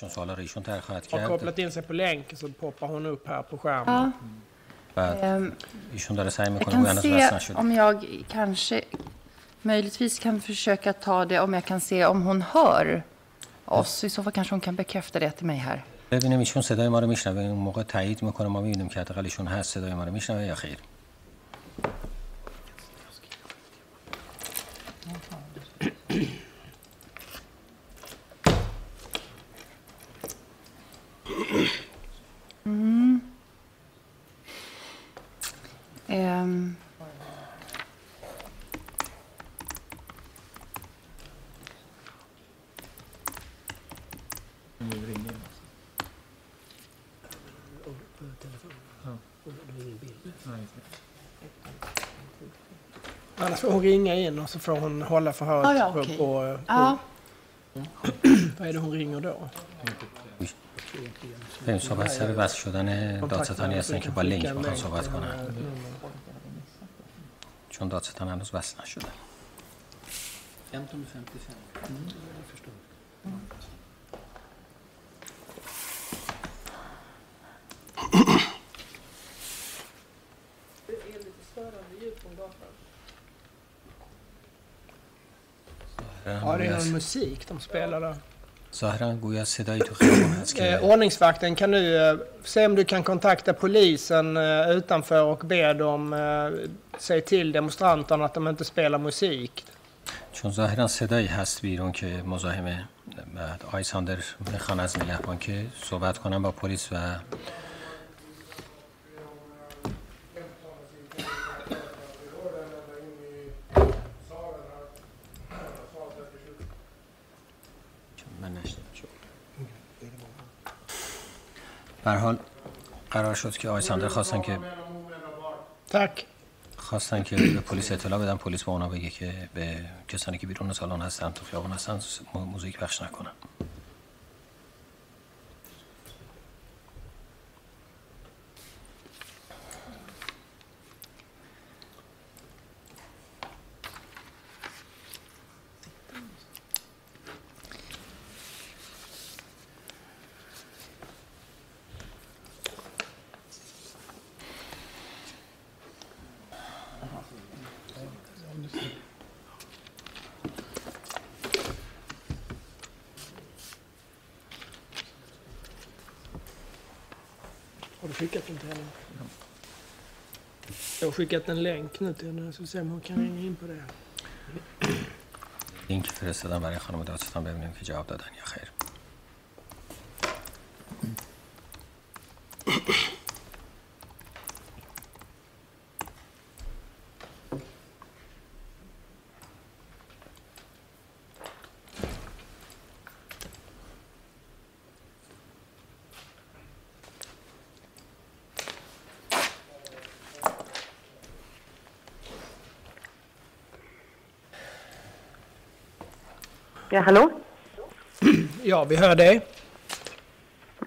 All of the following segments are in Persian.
چون ایشون طرح خواهد har کرد kopplat in sig på länk så poppar hon upp här på skärmen. Ja, ehm, ایشون داره سعی jag می‌کنه kan هنوز وصل se om jag kanske möjligtvis kan försöka ta det om jag kan se om hon hör oss. I så fall kanske hon kan bekräfta det till mig här. ببینیم ایشون صدای ما رو میشنوه اون موقع تایید می‌کنه ما می‌بینیم که حداقل ایشون هست صدای ما رو میشنوه یا خیر får hon ringa in och så får hon hålla förhöret Ja, ja, på, okej. på, på, ja, Vad är det hon ringer då? بریم صحبت سر وصل شدن دادستانی هستن که با لینک میخوان صحبت کنن چون دادستان هنوز وصل نشده musik de spelar där. ظاهرا گویا صدایی تو خیابون هست Eh, که ordningsvakten, kan du eh, se om du kan kontakta polisen eh, utanför och be dem eh, säga till demonstranterna att de inte spelar musik? چون ظاهرا صدایی هست بیرون که مزاحم بعد آقای ساندر میخوان از نگهبان که صحبت کنن با پلیس و حال قرار شد که آقای ساندر خواستن که Tack. خواستن که به پلیس اطلاع بدن پلیس به اونا بگه که به کسانی که بیرون سالن هستن تو خیابون هستن مو- موزیک پخش نکنن skickat en länk nu till henne så vi ser om hon kan ringa in på det. لینک فرستادم برای خانم دادستان ببینیم که جواب دادن یا خیر Ja, hallå? Ja, vi hör dig.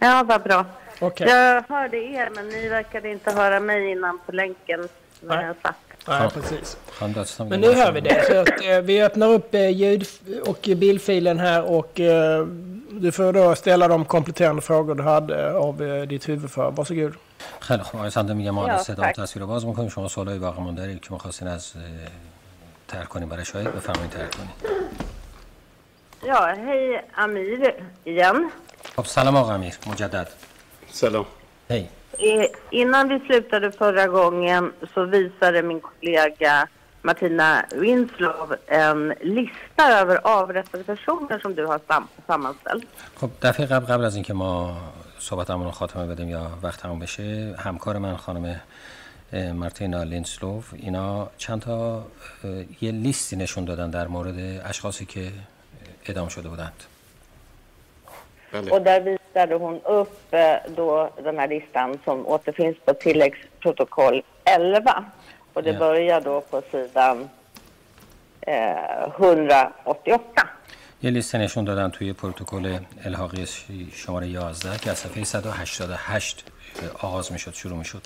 Ja, vad bra. Okej. Jag hörde er, men ni verkade inte höra mig innan på länken när Nej. jag satt. Nej, precis. خانم دادستان Men میگه nu hör vi det. Så att, eh, vi öppnar upp eh, ljud och bildfilen här och eh, du får då ställa de kompletterande frågor du hade av eh, ditt huvudförhör. Varsågod. خیلی خوب آقای سنده میگه ما حالا یا، صدا و تک. تصویر رو باز میکنیم شما سوالای باقی مونده دارید که میخواستین از اه، طرح کنیم برای شاهد بفرمایید طرح کنید Ja, hej Amir igen. خب سلام آقا امیر مجدد سلام هی Eh, Innan vi slutade förra gången så visade min kollega Martina Winslow en lista över avrättade personer som du har sam sammanställt. خب دفعه قبل قبل از اینکه ما صحبتمون رو خاتمه بدیم یا وقت تموم بشه همکار من خانم مارتینا لینسلوف اینا چند تا یه لیستی نشون دادن در مورد اشخاصی که اعدام شده بودند بله Och där visade hon upp eh, då den här listan som återfinns på tilläggsprotokoll 11. Och det Ja. börjar då på sidan eh, 188. یه لیست نشون دادن توی پروتکل الحاقی شماره 11 که از صفحه 188 آغاز می‌شد شروع می‌شد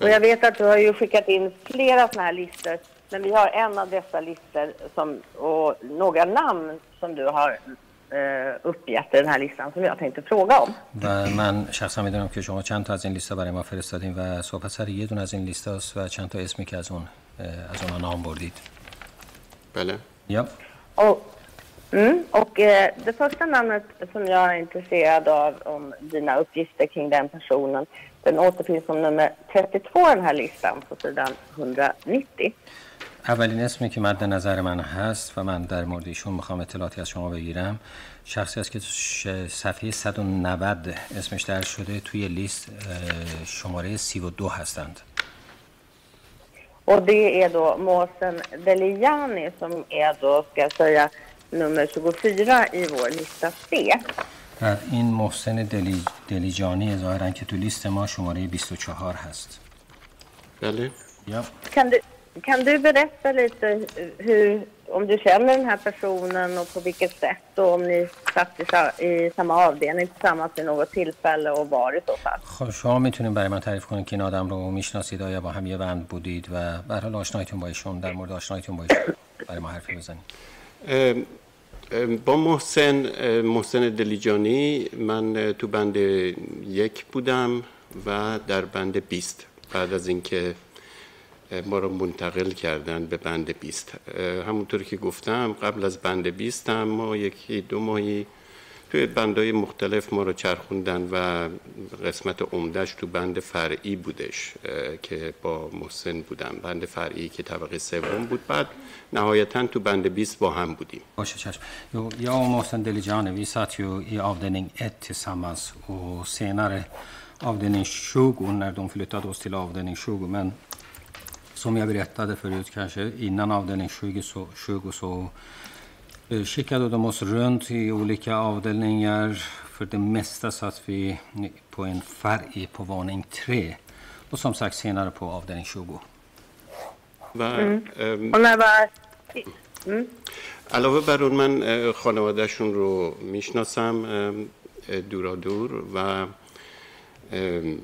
Och jag vet att du har ju skickat in flera sådana här listor. Men vi har en av dessa listor som, och några namn som du har eh, uppgett i den här listan som jag tänkte fråga om. و من شخصا میدونم که شما چند تا از این لیستا برای ما فرستادین و صحبت سر یه دونه از این لیستاست و چند تا اسمی که از اون اه، از اونها نام بردید بله یا Och, mm, och eh, det första namnet som jag är intresserad av om dina uppgifter kring den personen, den återfinns som nummer 32 i den här listan på sidan 190. اولین اسمی که مد نظر من هست و من در مورد ایشون می‌خوام اطلاعاتی از شما بگیرم شخصی است که صفحه 190 اسمش در شده توی لیست شماره 32 هستند. Och det är då Måsen Deliani som är då, ska jag säga, nummer 24 i vår lista C. و این محسن دلی, دلیجانی ظاهرا که تو لیست ما شماره 24 هست. بله. یا. Kan du, kan du berätta lite hur, om du känner den här personen och på vilket sätt och om ni satt i, i samma avdelning tillsammans vid något tillfälle och var i så fall? خب شما می‌تونید برای من تعریف کنید. که این آدم رو می‌شناسید آیا با هم یه بند بودید و به هر حال آشنایتون با ایشون در مورد آشنایتون با ایشون برای ما حرفی بزنید. با محسن محسن دلیجانی من تو بند یک بودم و در بند بیست. بعد از اینکه ما رو منتقل کردن به بند بیست. همونطور که گفتم قبل از بند بیست هم ما یکی دو ماهی توی بندهای مختلف ما رو چرخوندن و قسمت عمدهش تو بند فرعی بودش که با محسن بودم. بند فرعی که طبقه سوم بود. بعد نهایتا تو بند 20 با هم بودیم. باشه چشم. och Mårten Deligiani, vi satt ju i avdelning 1 tillsammans och senare avdelning 20 när de flyttade oss till avdelning 20. Men som jag berättade förut kanske, innan avdelning 20 så, 20 så eh, skickade de oss runt i olika avdelningar. För det mesta satt vi på en färg på våning 3. Och som sagt senare på avdelning 20. و ام، Och när var... علاوه بر اون من اه، خانوادهشون رو میشناسم ام، اه، دورا دور و ام،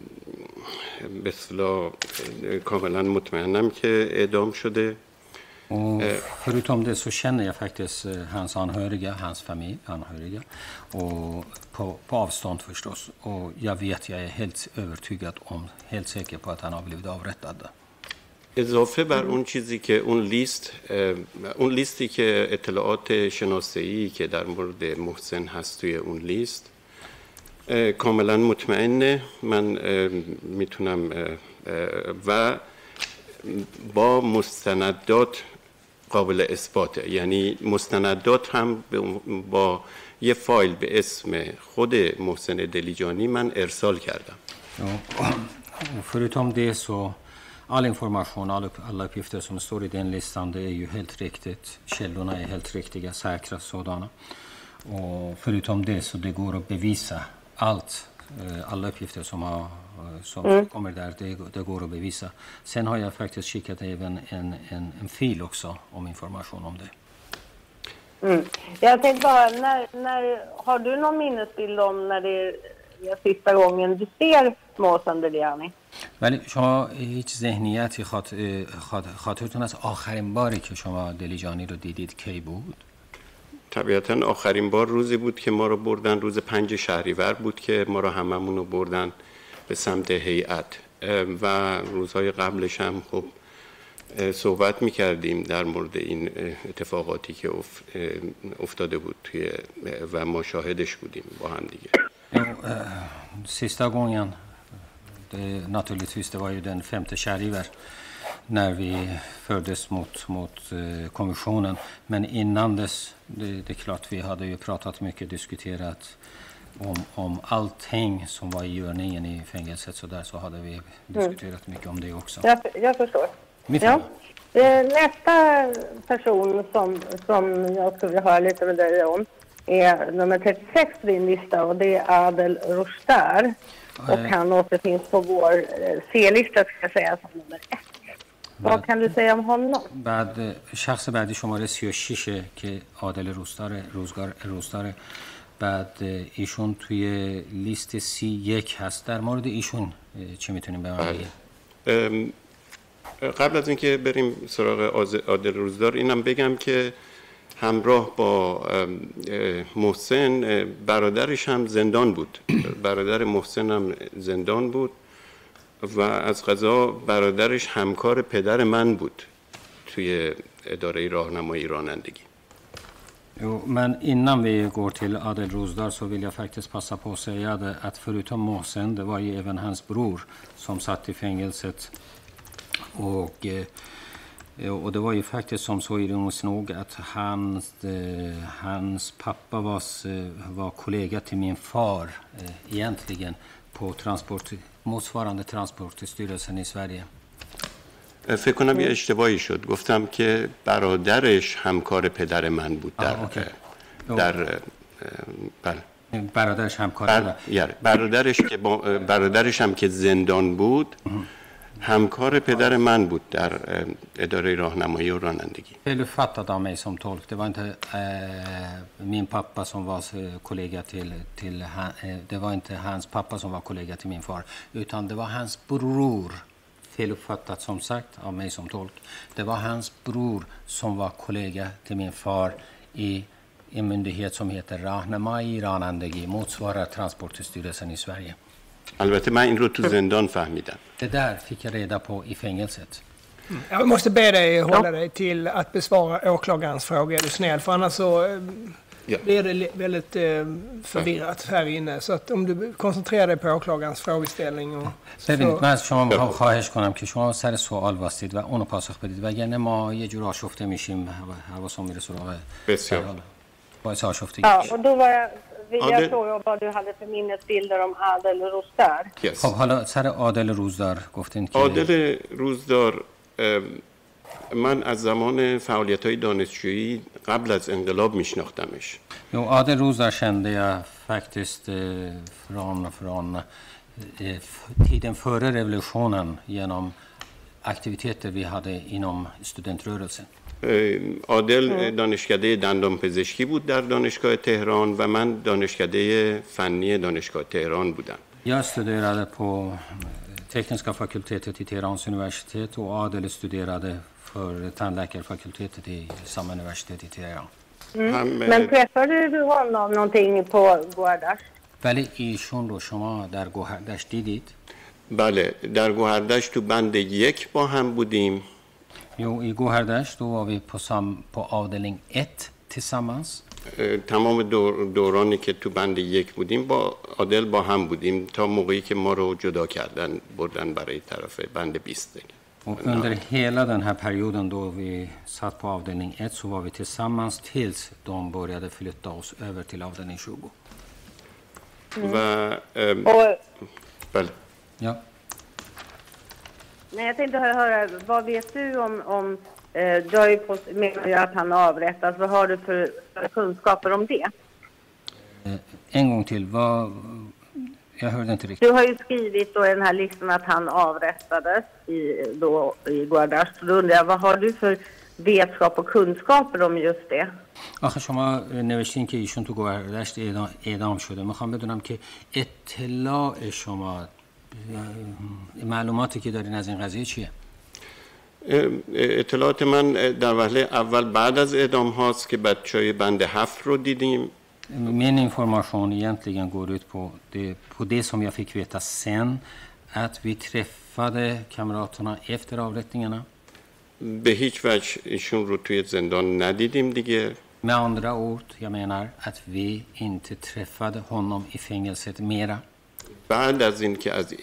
به اه، کاملا مطمئنم که اعدام شده Och förutom det så känner jag faktiskt eh, hans anhöriga, hans familj, anhöriga. Och på, på avstånd förstås. Och jag vet, jag är helt övertygad om, helt säker på att han har blivit avrättad. اضافه بر اون چیزی که اون لیست اون لیستی که اطلاعات شناسایی که در مورد محسن هست توی اون لیست کاملا مطمئنه من می‌تونم و با مستندات قابل اثباته یعنی مستندات هم با یه فایل به اسم خود محسن دلیجانی من ارسال کردم förutom det så, all information, alla, alla uppgifter som står i den listan, det är ju helt riktigt. Källorna är helt riktiga, säkra sådana. Och förutom det så det går att bevisa allt. eh, Alla uppgifter som, har, eh, som kommer där, det, det går att bevisa. Sen har jag faktiskt skickat även en, en, en fil också om information om det. Mm. Jag tänkte bara, när, när, har du någon minnesbild om när det är sista gången du ser Måsen Deliani? ولی شما هیچ ذهنیتی خاط- خاط- خاطرتون از آخرین باری که شما دلیجانی رو دیدید کی بود؟ طبیعتا آخرین بار روزی بود که ما رو بردن روز پنج شهریور بود که ما رو هممون رو بردن به سمت هیئت. و روزهای قبلش هم خب صحبت می کردیم در مورد این اتفاقاتی که افتاده بود توی و ما شاهدش بودیم با هم دیگه. sista gången, det, naturligtvis, det var ju den när vi fördes mot, mot eh, kommissionen. Men innan dess, det, det är klart, vi hade ju pratat mycket, diskuterat om, om allting som var i görningen i fängelset. Så där så hade vi diskuterat mycket om det också. Jag, jag förstår. Ja. Eh, Nästa person som, som jag skulle vilja höra lite med dig om är nummer 36 på din lista och det är Adel Rostar. Och Eh. han återfinns på vår C-lista ska jag säga som nummer ett. Kan du säga om honom? بعد شخص بعدی شماره 36 که عادل روستاره روزگار روستاره. بعد ایشون توی لیست سی یک هست. در مورد ایشون چی می‌تونیم به من بله. قبل از اینکه بریم سراغ عادل روزدار اینم بگم که همراه با محسن برادرش هم زندان بود. برادر محسن هم زندان بود. و از غذا برادرش همکار پدر من بود توی اداره راهنمایی رانندگی Jo, men innan vi går till Adel Rozdar så vill jag faktiskt passa på att säga det att förutom Mohsen, det var ju även hans bror som satt i fängelset. Och, och det var ju faktiskt som så ironiskt nog att hans, hans pappa var, var kollega till min far egentligen på transport, motsvarande Transportstyrelsen i Sverige. فکر کنم یه اشتباهی شد گفتم که برادرش همکار پدر من بود در در بله برادرش همکار بر... برادرش که برادرش هم که زندان بود همکار پدر من بود در اداره راهنمایی و رانندگی. Fel uppfattat av mig som tolk. Det var inte eh, min pappa som var kollega till, till han, eh, det var inte hans pappa som var kollega till min far, utan det var hans bror feluppfattat som sagt av mig som tolk. Det var hans bror som var kollega till min far i en myndighet som heter Rahnamai Ranandegi, motsvarar Transportstyrelsen i Sverige. البته من این رو تو زندان فهمیدم. Det där fick jag reda på i fängelset. Jag måste be dig hålla dig till att besvara åklagarens fråga. Är du snäll? För annars så ja. blir det väldigt eh, förvirrat här inne. Så att om du koncentrerar dig på åklagarens frågeställning och... ببینید من از شما می‌خوام خواهش کنم که شما سر سوال واسید و اونو پاسخ بدید وگرنه ما یه جور آشفته میشیم حواسمون میره سراغ بسیار باعث آشفتگی Ja, och då var jag, vill jag fråga vad du hade för minnesbilder om Adel Rostar. Yes. خب حالا سر عادل روزدار گفتین که عادل روزدار من از زمان فعالیت های دانشجویی قبل از انقلاب میشناختمش Jo, Adel Rozdar kände jag faktiskt eh, från, från eh, tiden före revolutionen genom aktiviteter vi hade inom studentrörelsen. عادل دانشکده دندان پزشکی بود در دانشگاه تهران و من دانشکده فنی دانشگاه تهران بودم. Jag studerade på tekniska fakultetet i Teherans universitet och Adel studerade för tandläkarfakultetet i samma universitet i Teheran. Mm. Men träffade du honom någonting på? ولی ایشون رو شما در گوهردش دیدید؟ بله در گوهردش تو بند یک با هم بودیم Jo, i Goharders då var vi på, sam, på avdelning 1 tillsammans. تمام دور دورانی که تو بند یک بودیم با عادل با هم بودیم تا موقعی که ما رو جدا کردن بردن برای طرف بند 20 Och under hela den här perioden då vi satt på avdelning 1 så var vi tillsammans tills de började flytta oss över till avdelning 20. و ام، Och, بله Ja. nej, jag tänkte hö- höra, vad vet du om, om eh, du har ju fått, menar ju att han avrättas. Vad har du för, för kunskaper om det? Eh, En gång till. Vad, jag hörde inte riktigt. Du har ju skrivit då i den här listan att han avrättades i, då, i Guardash. Så då undrar jag, vad har du för vetskap och kunskaper om just det? آخه شما نوشتین که ایشون تو گوهردشت اعدام, اعدام شده میخوام بدونم که اطلاع شما معلوماتی که دارین از این قضیه چیه اطلاعات من در وهله اول بعد از اعدام هاست که بچه های بند هفت رو دیدیم Min information egentligen går ut på det, på det som jag fick veta sen. Att vi träffade kamraterna efter avrättningarna. به هیچ وجه ایشون رو توی زندان ندیدیم دیگه Med andra ord, jag menar att vi inte träffade honom i fängelset mera. بعد از این که از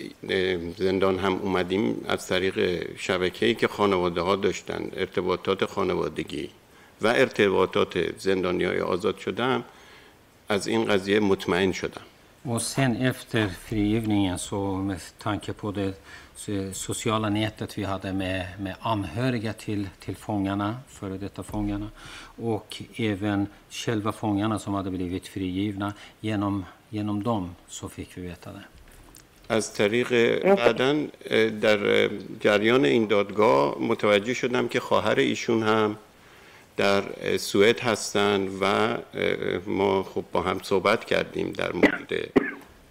زندان هم اومدیم از طریق شبکه‌ای که خانواده ها داشتن ارتباطات خانوادگی و ارتباطات زندانی های آزاد شدم از این قضیه مطمئن شدم. Och sen efter frigivningen så med tanke på det so- sociala nätet vi hade med, med anhöriga till, till fångarna, före detta fångarna och även själva fångarna som hade blivit frigivna, genom, genom dem så fick vi veta det. از طریق بعدا در جریان این دادگاه متوجه شدم که خواهر ایشون هم در سوئد هستن و ما خب با هم صحبت کردیم در مورد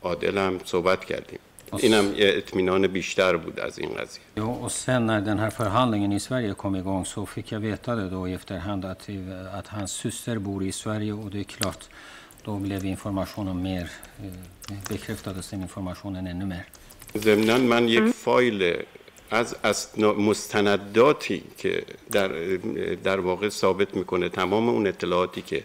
عادل هم صحبت کردیم اینم اطمینان بیشتر بود از این قضیه och sen när den här förhandlingen i Sverige kom igång så fick jag veta det då i efterhand att, att hans syster bor i Sverige och det är klart, då blev informationen mer, bekräftades den informationen ännu mer. ضمنان من یک فایل از مستنداتی که در, در واقع ثابت می‌کنه تمام اون اطلاعاتی که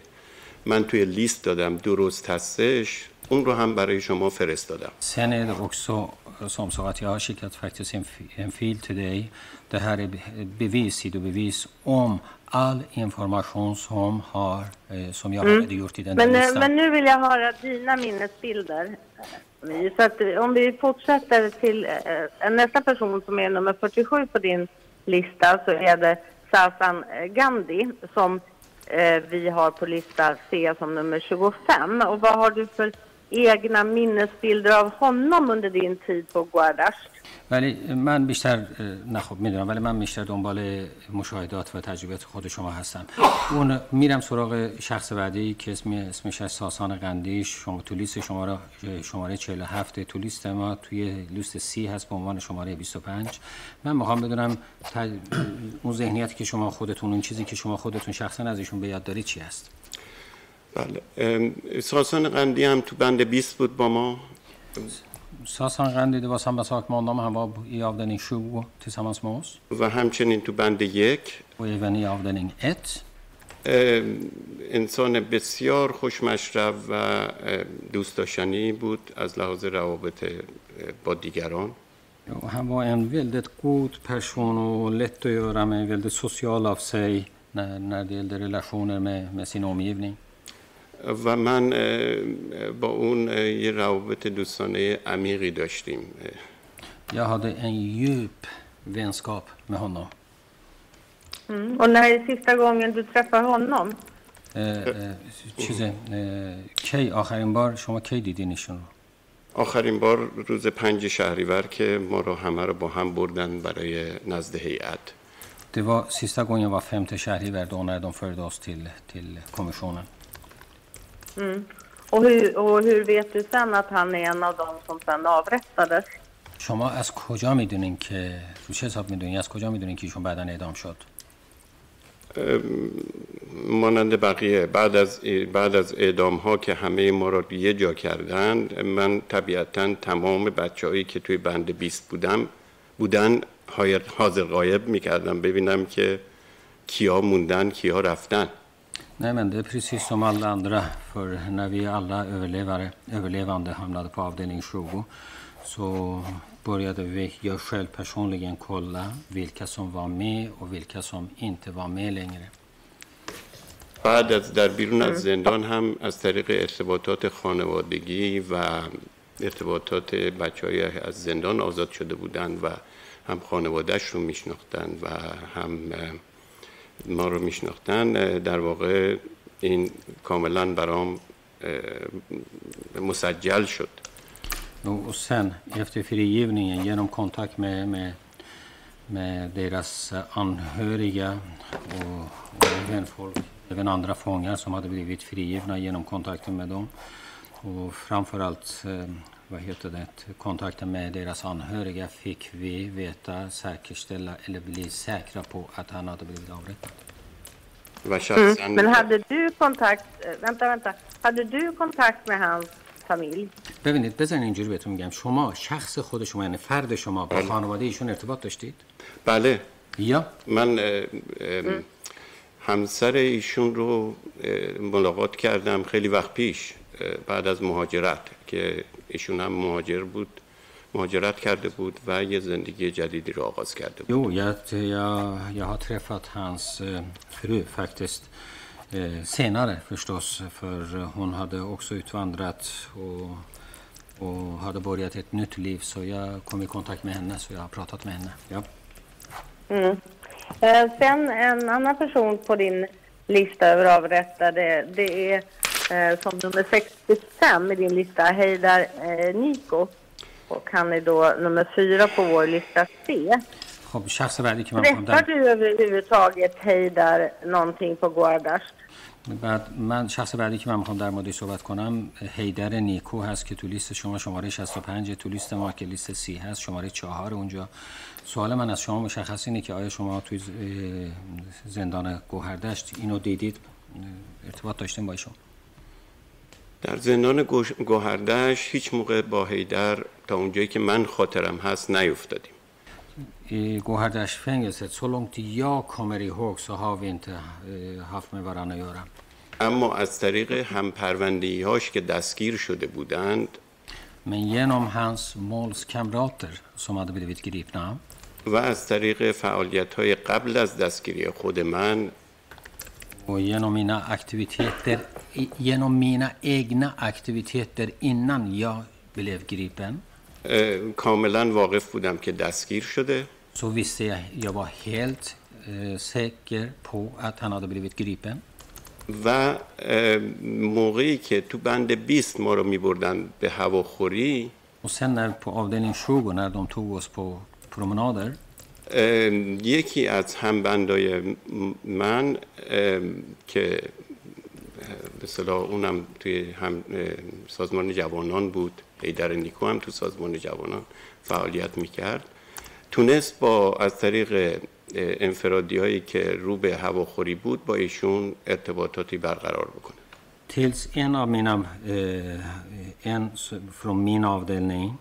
من توی لیست دادم درست هستش اون رو هم برای شما فرستادم Sen är det också som så att jag har skickat faktiskt en, en fil till dig. Det här är bevis, sidobevis om all information som, har, som jag mm. hade gjort i den men, listan. Men nu vill jag höra dina minnesbilder. Så att om vi fortsätter till äh, nästa person som är nummer 47 på din lista så är det Sasan Gandhi som äh, vi har på lista C som nummer 25. Och vad har du för egna minnesbilder av honom under din tid på Guardasht? ولی من بیشتر نه خب می‌دونم ولی من بیشتر دنبال مشاهدات و تجربیات خود شما هستم. اون میرم سراغ شخص بعدی که اسم اسمش از ساسان قندی. شما تو لیست شماره شماره 47 تو لیست ما توی لیست سی هست به عنوان شماره 25 من می‌خوام بدونم اون ذهنیتی که شما خودتون اون چیزی که شما خودتون شخصا از ایشون به یاد دارید چی هست؟ بله. ساسان قندی هم تو بند 20 بود با ما. ساسان قندی دو هم بساک ماندام هم با ای آفدنین شو تسامنس ما و همچنین تو بند یک. و ایون ای آفدنین ات انسان بسیار خوشمشرف و دوست داشتنی بود از لحاظ روابط با دیگران. هم با این ویلدت گود پرشون و لطو یارم ویلدت سوسیال آف سی نردیل در ریلشونر می سین اومیونی و من با اون یه روابط دوستانه عمیقی داشتیم Jag hade en djup vänskap med honom. Mm. Och när är sista gången du träffar honom? چیز کی آخرین بار شما کی دیدینشون رو؟ آخرین بار روز پنج شهریور که ما رو همه رو با هم بردن برای نزد هیئت. Det var sista gången var femte shahrivar då när de förde oss till, till kommissionen. Mm. Och, hur, och hur vet du sen att han är en av dem som sen avrättades? شما از کجا می‌دونین که رو چه حساب می‌دونین از کجا می‌دونین که ایشون بعدا اعدام شد؟ مانند بقیه. بعد از بعد از اعدام ها که همه ما را یه جا کردن من طبیعتا تمام بچههایی که توی بند 20 بودم بودن حاضر غایب می‌کردم. ببینم که کیا موندن کیا رفتن. Nej, men det är precis som alla andra. För när vi alla överlevare, överlevande hamnade på avdelning 20 så började vi, jag själv personligen, kolla vilka som var med och vilka som inte var med längre. بعد از در بیرون از زندان هم از طریق ارتباطات خانوادگی و ارتباطات بچه از زندان آزاد شده بودند و هم خانوادهش رو میشناختن و هم ما رو میشناختن در واقع این کاملا برام مسجل شد Och sen efter frigivningen genom kontakt med, med, med deras anhöriga och, och även, folk, även andra fångar som hade blivit frigivna genom kontakten med dem. Och framförallt vad heter det, kontakten med deras anhöriga fick vi veta, säkerställa eller bli säkra på att han hade blivit avrättad. Mm. Men hade du kontakt, vänta, vänta, hade du kontakt med hans familj? ببینید بزنین اینجوری بهتون میگم شما شخص خود شما یعنی فرد شما با خانواده ایشون ارتباط داشتید؟ بله یا من همسر ایشون رو ملاقات کردم خیلی وقت پیش بعد از مهاجرت که ایشون هم مهاجر بود مهاجرت کرده بود و یه زندگی جدیدی رو آغاز کرده بود. Jo, jag, jag, jag har träffat hans fru faktiskt senare förstås för hon hade också utvandrat och, och hade börjat ett nytt liv så jag kom i kontakt med henne så jag har pratat med henne. Ja. Mm. Eh, sen en annan person på din lista över avrättade det är eh, som nummer 65 i din lista, Heidar eh, Niko. Och han är då nummer fyra på vår lista C. خب شخص بعدی که من Träffar någonting på Guardasht? بعد من شخص بعدی که من می‌خوام در موردش صحبت کنم هیدر نیکو هست که تو لیست شما شماره 65 تو لیست ما که لیست سی هست شماره 4 اونجا سوال من از شما مشخص اینه که آیا شما توی زندان گوهردشت اینو دیدید ارتباط داشتیم با ایشون در زندان گوهردشت هیچ موقع با هیدر تا اونجایی که من خاطرم هست نیفتادیم I Gåhärdärsfängelset, så långt jag kommer ihåg så har vi inte haft med varandra att göra. اما از طریق هم هاش که دستگیر شده بودند Men genom hans målskamrater som hade blivit gripna و از طریق فعالیت های قبل از دستگیری خود من och genom mina aktiviteter genom mina egna aktiviteter innan jag blev gripen کاملا واقف بودم که دستگیر شده så visste jag, jag var helt eh, säker på att han hade blivit gripen. و موقعی که تو بند 20 ما رو می بردن به هواخوری och sen när på avdelning 20 när de tog oss på promenader یکی از همبندای من که به اونم توی هم سازمان جوانان بود. ایدر نیکو هم تو سازمان جوانان فعالیت می‌کرد. تونست با از طریق انفرادی هایی که رو به هواخوری بود با ایشون ارتباطاتی برقرار بکنه. Tills en av mina, en från min avdelning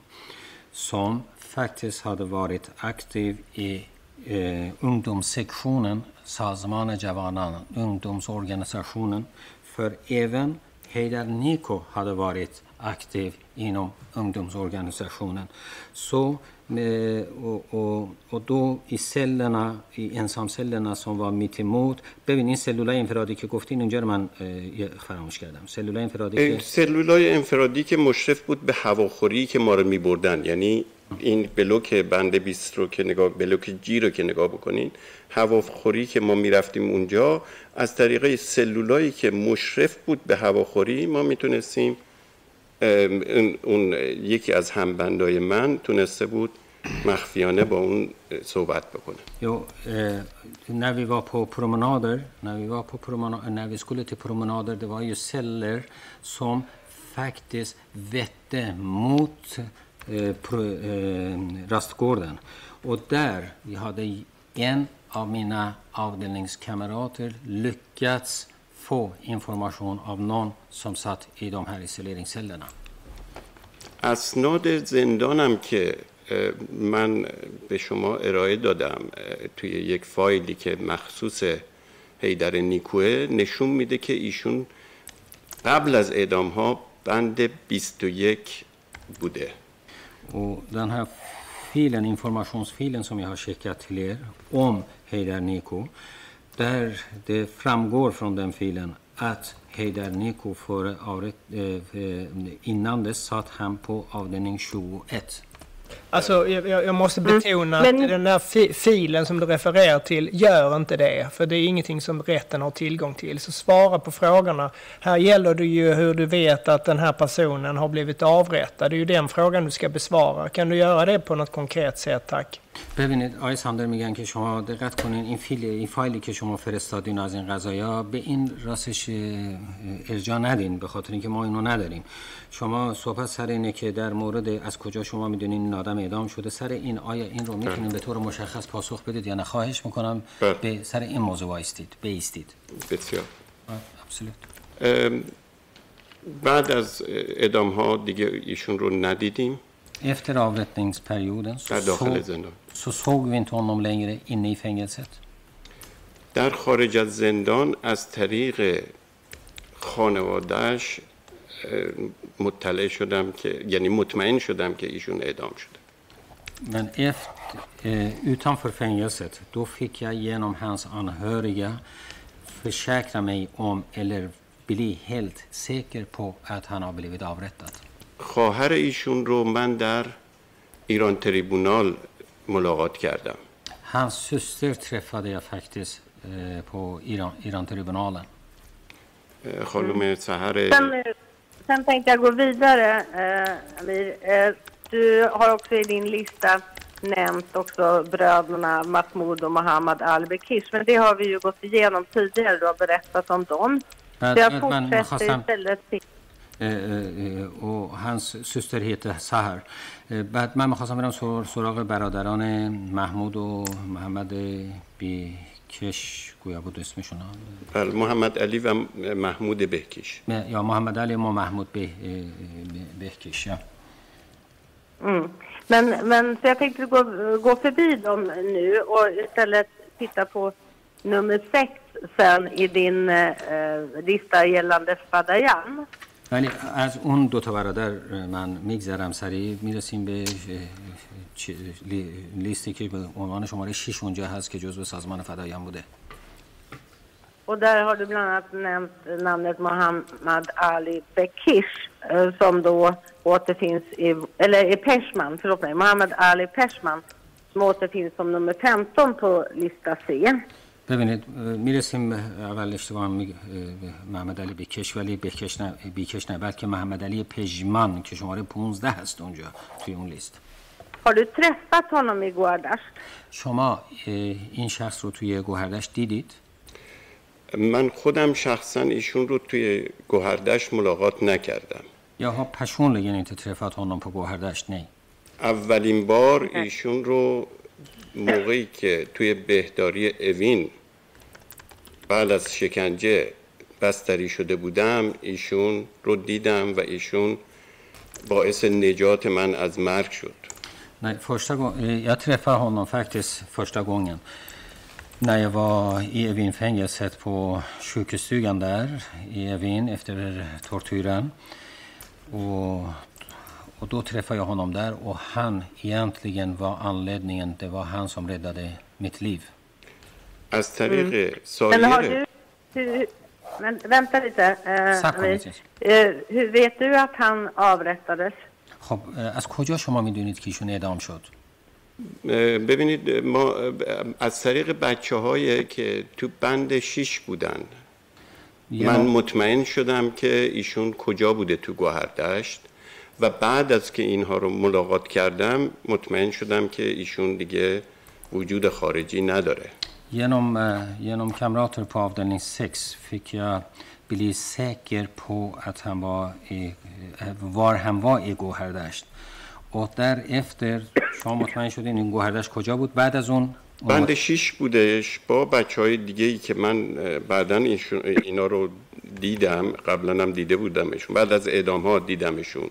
som faktiskt hade varit aktiv i ungdomssektionen, Sazman Javanan, ungdomsorganisationen, för även Heidar Niko hade varit aktiv inom ungdomsorganisationen. Så och, och, och då i cellerna, i ensamcellerna som var mitt emot ببینین سلولای انفرادی که گفتین اونجا رو من فراموش کردم سلولای انفرادی که سلولای انفرادی که مشرف بود به هواخوری که ما رو میبردن یعنی این بلوک بند 20 رو که نگاه بلوک جی رو که نگاه بکنین هواخوری که ما می‌رفتیم اونجا از طریق سلولایی که مشرف بود به هواخوری ما می‌تونستیم اون, اون یکی از همبندای من تونسته بود مخفیانه با اون صحبت بکنه. یو نویگا پو پرومنادر نویگا پو پرومنادر نوی سکولت پرومنادر دو یو سلر سوم فکتس وته موت راستگوردن و در یه هاده av mina avdelningskamrater lyckats få information av någon som satt i de här isoleringscellerna. اسناد زندانم که من به شما ارائه دادم توی یک فایلی که مخصوص هیدر نیکوه نشون میده که ایشون قبل از اعدام ها بند 21 بوده Och den här filen, informationsfilen som jag har skickat till er om Heidar Niko, där det framgår från den filen att Heidar Niko före avrätt, eh, eh, innan dess satt han på avdelning 21. Alltså, jag, jag måste mm. betona mm. att den där fi filen som du refererar till gör inte det. För det är ingenting som rätten har tillgång till. Så svara på frågorna. Här gäller det ju hur du vet att den här personen har blivit avrättad. Det är ju den frågan du ska besvara. Kan du göra det på något konkret sätt, tack? ببینید آقای ساندر میگن که شما دقت کنین این فیل این فایلی که شما فرستادین از این قضایا به این راستش ارجاع ندین به خاطر اینکه ما اینو نداریم شما صحبت سر اینه که در مورد از کجا شما میدونین این آدم اعدام شده. سر این آیا این رو می‌تونین به طور مشخص پاسخ بدید یا نه؟ خواهش می‌کنم به سر این موضوع وایستید بیستید. بسیار. بعد از اعدام ها دیگه ایشون رو ندیدیم. Efter avrättningsperioden så, såg, så såg vi inte honom längre inne i fängelset. در خارج از زندان از طریق خانوادهش مطلع شدم که یعنی مطمئن شدم که ایشون اعدام شده. Men efter, eh, utanför fängelset, då fick jag genom hans anhöriga försäkra mig om, eller bli helt säker på att han har blivit avrättad. خواهر ایشون رو من در ایران تریبونال ملاقات کردم Hans syster träffade jag faktiskt eh, på Iran, Iran-tribunalen. خانم سهر Sen, sen tänkte jag gå vidare, eh, Amir. Eh, du har också i din lista nämnt också bröderna Mahmoud och Mohammad Al-Bekish. Men det har vi ju gått igenom tidigare. Du har berättat om dem. بعد jag fortsätter istället till و hans syster heter Sahar بعد من میخواستم برم سراغ برادران محمود و محمد بیکش گویا بود اسمشون بله محمد علی و محمود بهکش یا محمد علی و محمود به بهکش ja. Mm. Men, men så jag tänkte gå, gå förbi dem nu och istället titta på nummer sex sen i din eh, lista gällande Fadayan. ولی از اون دو تا برادر من میگذرم سریع می‌رسیم به لیستی که به عنوان شماره 6 اونجا هست که جزو سازمان فدایان بوده Och där har du bland annat nämnt namnet Mohammad Ali Bekish som då återfinns i, eller i Peshman, förlåt mig, Mohammad Ali Peshman som återfinns som nummer 15 på lista C. ببینید میرسیم اول اشتباه می... محمد علی بیکش ولی بیکش نه بیکش نه بلکه محمد علی پژمان که شماره 15 هست اونجا توی اون لیست Har du träffat honom i Gohardasht? شما این شخص رو توی گوهردشت دیدید؟ من خودم شخصا ایشون رو توی گوهردشت ملاقات نکردم. Jag har personligen inte träffat honom på Gåhärdasht, nej. اولین بار ایشون رو موقعی که توی بهداری اوین بعد از شکنجه بستری شده بودم ایشون رو دیدم و ایشون باعث نجات من از مرگ شد. Nej, första gången, jag träffade honom faktiskt första gången när jag var i Evin-fängelset på sjukhusstugan där i Evin efter tortyren. Och, och då träffade jag honom där och han egentligen var anledningen, det var han som räddade mitt liv. از طریق Men har سایر du, hur, men vänta lite. eh, Tack, Amir. Mattias. Eh, hur vet du att han avrättades? خب از کجا شما میدونید که ایشون اعدام شد؟ ببینید ما از طریق بچه هایی که تو بند شیش بودن. من مطمئن شدم که ایشون کجا بوده تو گوهردشت و بعد از که اینها رو ملاقات کردم مطمئن شدم که ایشون دیگه وجود خارجی نداره. Genom, genom kamrater på avdelning 6 fick jag bli säker på att han var i, var han var i Gohardasht. Och därefter شما مطمئن شدین این گوهردشت کجا بود؟ بعد از اون بند شیش بودش با بچه های دیگه ای که من بعدا اینا رو دیدم قبلا هم دیده بودمشون. بعد از اعدام ها دیدمشون.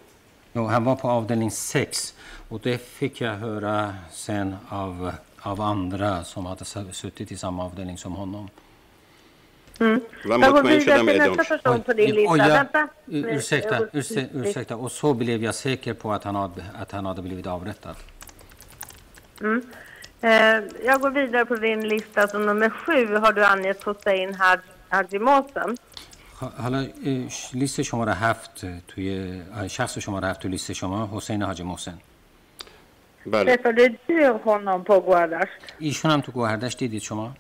Jo, han var på avdelning 6 och det fick jag höra sen av, av andra som hade suttit i samma avdelning som honom. و Jag går مطمئن vidare شدم till اعدام nästa شد. person på din och lista. jag, Vänta. u- ursäkta, Jag går- ursäkta, ursäkta. Och så blev jag säker på att han hade, att han hade blivit avrättad. Eh, Jag går vidare på din lista. Som nummer sju har du angett Hussein Haj- Haji Mohsen. ح- حالا اه، ش- لیست شماره هفت اه، توی اه، شخص شماره هفت توی لیست شما حسین حاج محسن بله Träffade du honom på Gohardasht? ایشون هم تو گوهردشت دیدید شما اه،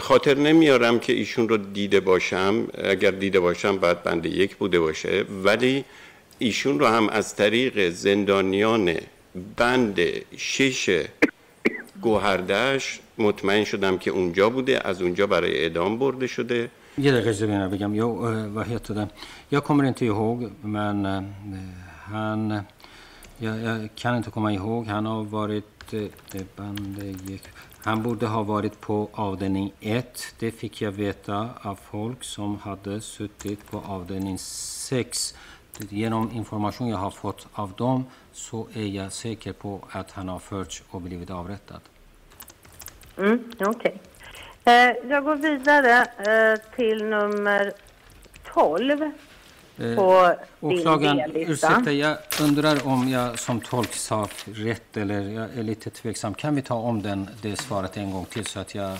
خاطر نمیارم که ایشون رو دیده باشم اگر دیده باشم بعد بند یک بوده باشه ولی ایشون رو هم از طریق زندانیان بند شش گوهردش مطمئن شدم که اونجا بوده از اونجا برای اعدام برده شده یه دقیقه بدین بگم vad heter det? Jag kommer inte ihåg, men han... Jag, jag kan inte komma ihåg. Han har varit... gick. Han borde ha varit på avdelning 1. Det fick jag veta av folk som hade suttit på avdelning 6. Genom information jag har fått av dem så är jag säker på att han har förts och blivit avrättad. Mm, Okej. Eh, Jag går vidare eh, till nummer 12 på din Åklagaren, ursäkta, jag undrar om jag som tolk sa rätt eller jag är lite tveksam. Kan vi ta om den, det svaret en gång till så att jag...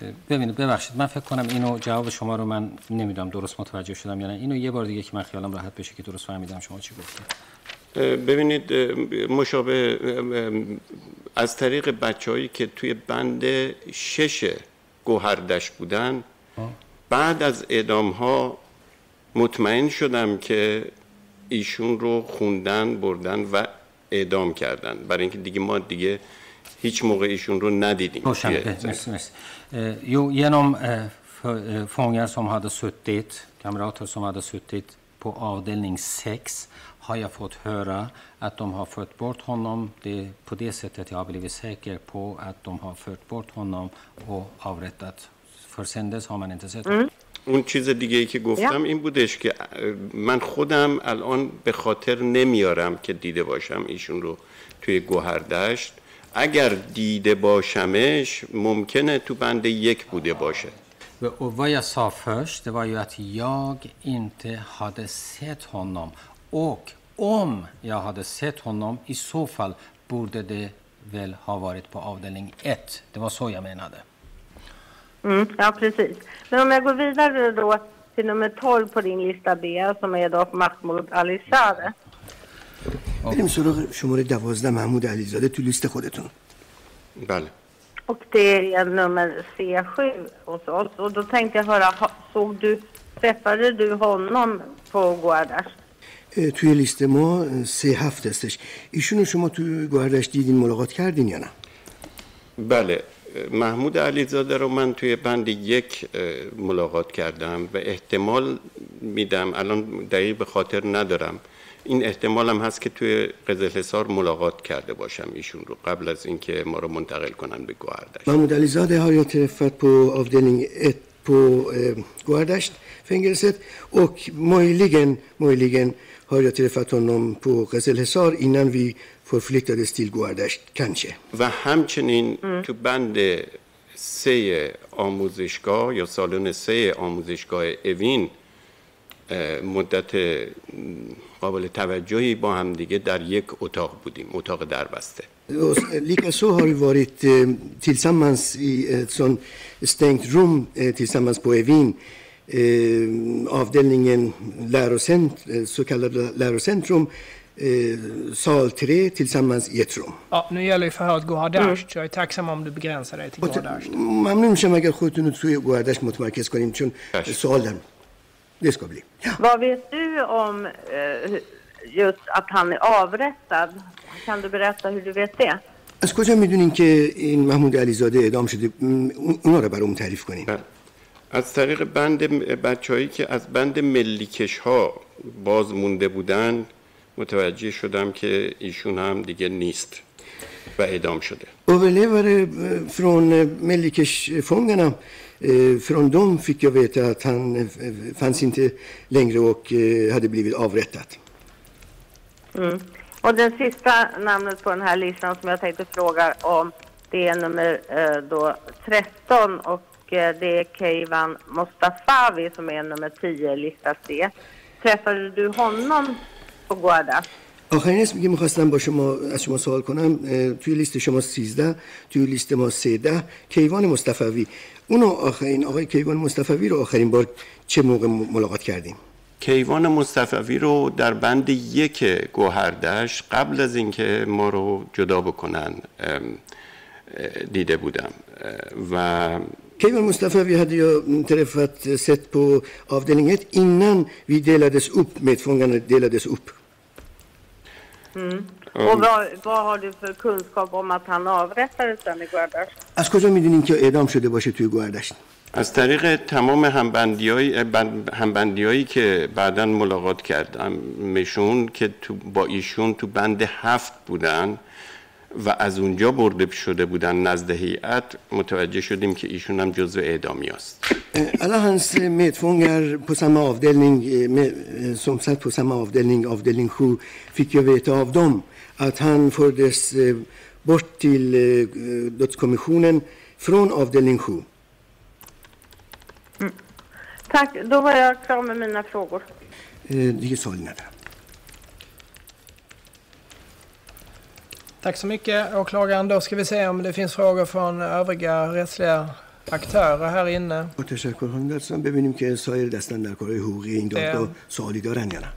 Eh, ببینید ببخشید من فکر کنم اینو جواب شما رو من نمی‌دونم درست متوجه شدم یا نه اینو یه بار دیگه که من خیالم راحت بشه که درست فهمیدم شما چی گفتید ببینید مشابه از طریق بچههایی که توی بند شش گوهردش بودن بعد از اعدام ها مطمئن شدم که ایشون رو خوندن بردن و اعدام کردن برای اینکه دیگه ما دیگه هیچ موقع ایشون رو ندیدیم. Eh, Jo, genom eh, fångar som hade suttit, kamrater som hade suttit på avdelning 6 har jag fått höra att de har fört bort honom. Det är på det sättet jag har blivit säker på att de har fört bort honom och avrättat. För sen dess har man inte sett honom. Mm. اون چیز دیگه ای که گفتم این بودش که من خودم الان به خاطر نمیارم که دیده باشم ایشون رو توی گوهردشت اگر دیده باشمش ممکنه تو بند یک بوده باشه vad jag sa först, det var ju att jag inte hade sett honom. Och om jag hade sett honom, i så fall borde det väl ha varit på avdelning 1. Det var så jag menade. Mm, ja, precis. Men om jag går vidare då till nummer 12 på din lista B som är då Mahmoud Alizadeh. بریم سراغ شماره دوازده محمود علیزاده تو لیست خودتون بله Och det är nummer C7 hos oss. Och då tänkte jag höra, såg du, träffade du honom på Guardash? توی لیست ما سه هفت هستش ایشونو شما تو گوهردش دیدین ملاقات کردین یا نه؟ بله محمود علیزاده رو من توی بند یک ملاقات کردم و احتمال میدم الان دقیق به خاطر ندارم. این احتمال هم هست که توی قزل ملاقات کرده باشم ایشون رو قبل از اینکه ما رو منتقل کنن به گوهردشت. محمود علیزاده har jag träffat på avdelning 1 på eh, Guardasht möjligen, möjligen وجا تي レ فاتو نون پو گزل لسور اینن وی فور فلیکتاده استیل گوردشت کانس و همچنین تو بند سه آموزشگاه یا سالن سه آموزشگاه اوین مدت قابل توجهی با هم دیگه در یک اتاق بودیم اتاق دربسته لیک سو هاری وریت تیلسامنس ای ا سون استنک روم تیلسامنس بو اووین avdelningen lärocent, så kallade lärocentrum sal 3 tillsammans i ett rum. Ja, nu gäller ju förhöret Gohardasht, så jag är tacksam om du begränsar dig till Gohardasht. ممنون میشم اگر خودتون رو توی گوهردشت متمرکز کنیم چون سوال دارم det ska bli. Ja. Vad vet du om eh, just att han är avrättad? Kan du berätta hur du vet det? از کجا می‌دونین که این محمود علیزاده اعدام شده اونا رو برام تعریف کنین از طریق بند بچههایی که از بند ملیکش ها باز مونده بودن متوجه شدم که ایشون هم دیگه نیست و اعدام شده. Överlevare från Mellikers-fångarna från dem fick jag veta att han fanns inte längre och hade blivit avrättad. Mm. Och den sista namnet på den här listan som jag tänkte fråga om det är nummer då 13 och det är Keivan Mostafavi som är nummer 10 lista C. Träffade du honom på Guarda? آخرین اسمی که می‌خواستم با شما از شما سوال کنم توی لیست شما 13 توی لیست ما 13 کیوان مصطفوی اونو آخرین آقای کیوان مصطفوی رو آخرین بار چه موقع ملاقات کردیم کیوان مصطفوی رو در بند یک گوهردش قبل از اینکه ما رو جدا بکنن دیده بودم و Kevin Mustafa vi hade ju träffat sett på avdelning 1 innan vi delades upp, medfångarna delades upp. Mm. Och vad, vad har du för kunskap om att han avrättades sen i Guardash? از کجا می‌دونین که اعدام شده باشه توی گوهردشت؟ از طریق تمام همبندی های همبندی هایی که بعدا ملاقات کردم مشون که تو با ایشون تو بند هفت بودن و از اونجا برده شده بودن نزد هیئت متوجه شدیم که ایشون هم جزو اعدامی است. Alla hans medfångar på samma avdelning, som satt på samma avdelning, avdelning 7, fick jag veta av dem att han fördes bort till dödskommissionen från avdelning 7. Mm. Tack, då var jag klar med mina frågor. دیگه سوالی ندارم. Tack så mycket åklagaren. Då ska vi se om det finns frågor från övriga rättsliga aktörer här inne. با تشکر خانم ببینیم که سایر دستن در کارهای حقوقی این دادگاه سوالی دارن یا نه.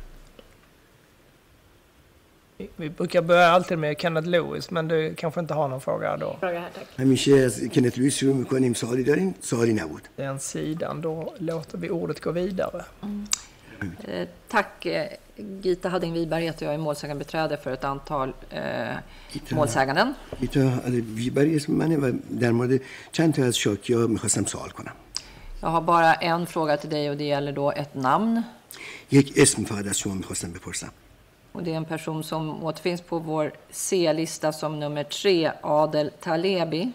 Vi brukar börja alltid med Kenneth Lewis, men du kanske inte har någon fråga då? Fråga här, tack. همیشه از Kenneth Lewis شروع میکنیم سوالی دارین؟ سوالی نبود. Den sidan, då låter vi ordet gå vidare. Mm. Eh, tack. Gita Hadding Wiberg heter jag, är målsägandebiträde för ett antal eh, målsäganden. Gita Wiberg اسم منه و در مورد چند تا از شاکی ها میخواستم سوال کنم. Jag har bara en fråga till dig och det gäller då ett namn. یک اسم فقط از شما میخواستم بپرسم Och det är en person som återfinns på vår C-lista som nummer tre, Adel Talebi.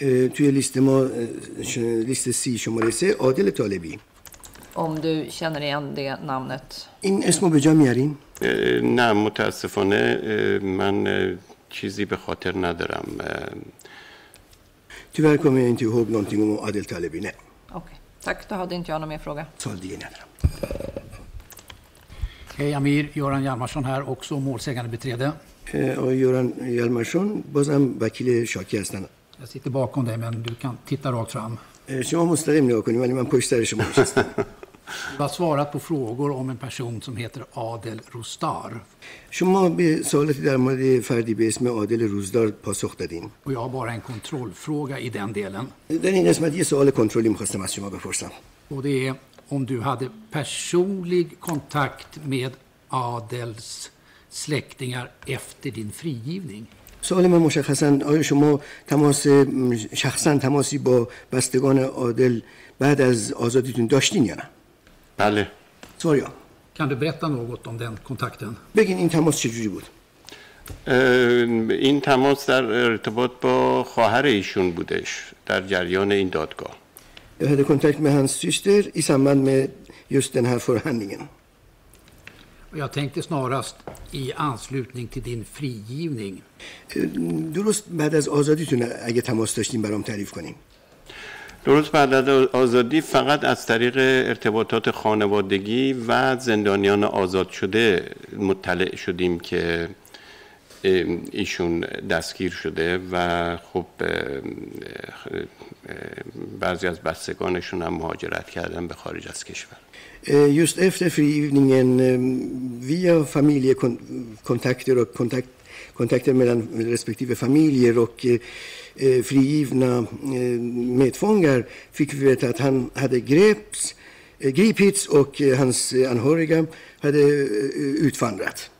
اه، توی لیست ما اه، ش- لیست سی شماره سه عادل طالبی Om du känner igen det namnet. این اسمو به جا میارین؟ نه متاسفانه من چیزی به خاطر ندارم. تو بر کمی اینتی هوب نونتیگو مو عدل طالبی نه. اوکی. تک تا حد اینتی آنو می فروگه سال دیگه ندارم. ای امیر یوران یارماشون هر اکسو مول سگنه بتریده او یوران یارماشون بازم وکیل شاکی هستن. Jag sitter bakom dig, men du kan titta rakt fram. Jag måste lämna dig, men jag måste lämna dig. Du har svarat på frågor om en person som heter Adel Rustar. شما به سوالاتی در مورد فردی به اسم عادل روزدار پاسخ دادین Och jag har bara en kontrollfråga i den delen. در این قسمت یه سوال کنترلی میخواستم از شما بپرسم Och det är om du hade personlig kontakt med Adels släktingar efter din frigivning. سوال من مشخصا آیا شما تماس م، شخصا تماسی با بستگان عادل بعد از آزادیتون داشتین یا نه بله سوال یا Kan du berätta något om den kontakten? بگین این تماس چجوری بود این تماس در ارتباط با خواهر ایشون بودش در جریان این دادگاه Jag hade kontakt med hans syster i samband med just den här förhandlingen. Och Jag tänkte snarast i anslutning till din frigivning. درست بعد از آزادیتون اگه تماس داشتین برام تعریف کنین درست بعد از آزادی فقط از طریق ارتباطات خانوادگی و زندانیان آزاد شده مطلع شدیم که ایشون دستگیر شده و خب بعضی از بستگانشون هم مهاجرت کردن به خارج از کشور. Just efter frigivningen, via familjekontakter och kontakt, kontakter mellan respektive familjer och eh, eh, frigivna eh, medfångar fick vi veta att han hade greps, eh, gripits och eh, hans eh, anhöriga hade eh, utvandrat.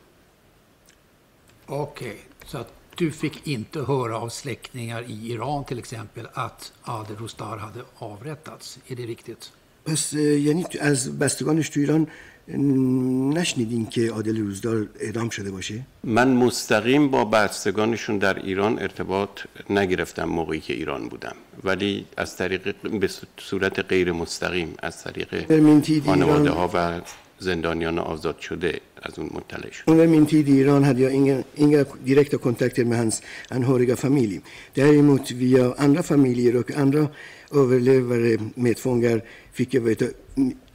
Okej, så att du fick inte höra av släktingar i Iran till exempel att Adel Rustar hade avrättats. Är det riktigt? پس اه، یعنی تو- از بستگانش تو ایران اه، نشنیدین که عادل روزدار اعدام شده باشه؟ من مستقیم با بستگانشون در ایران ارتباط نگرفتم موقعی که ایران بودم ولی از طریق به صورت غیر مستقیم از طریق خانواده ایران ها و زندانیان آزاد شده از اون مطلع شد i Iran hade jag inga, inga direkta kontakter med hans anhöriga familj. Däremot via andra familjer och andra överlevare, medfångar, fick jag veta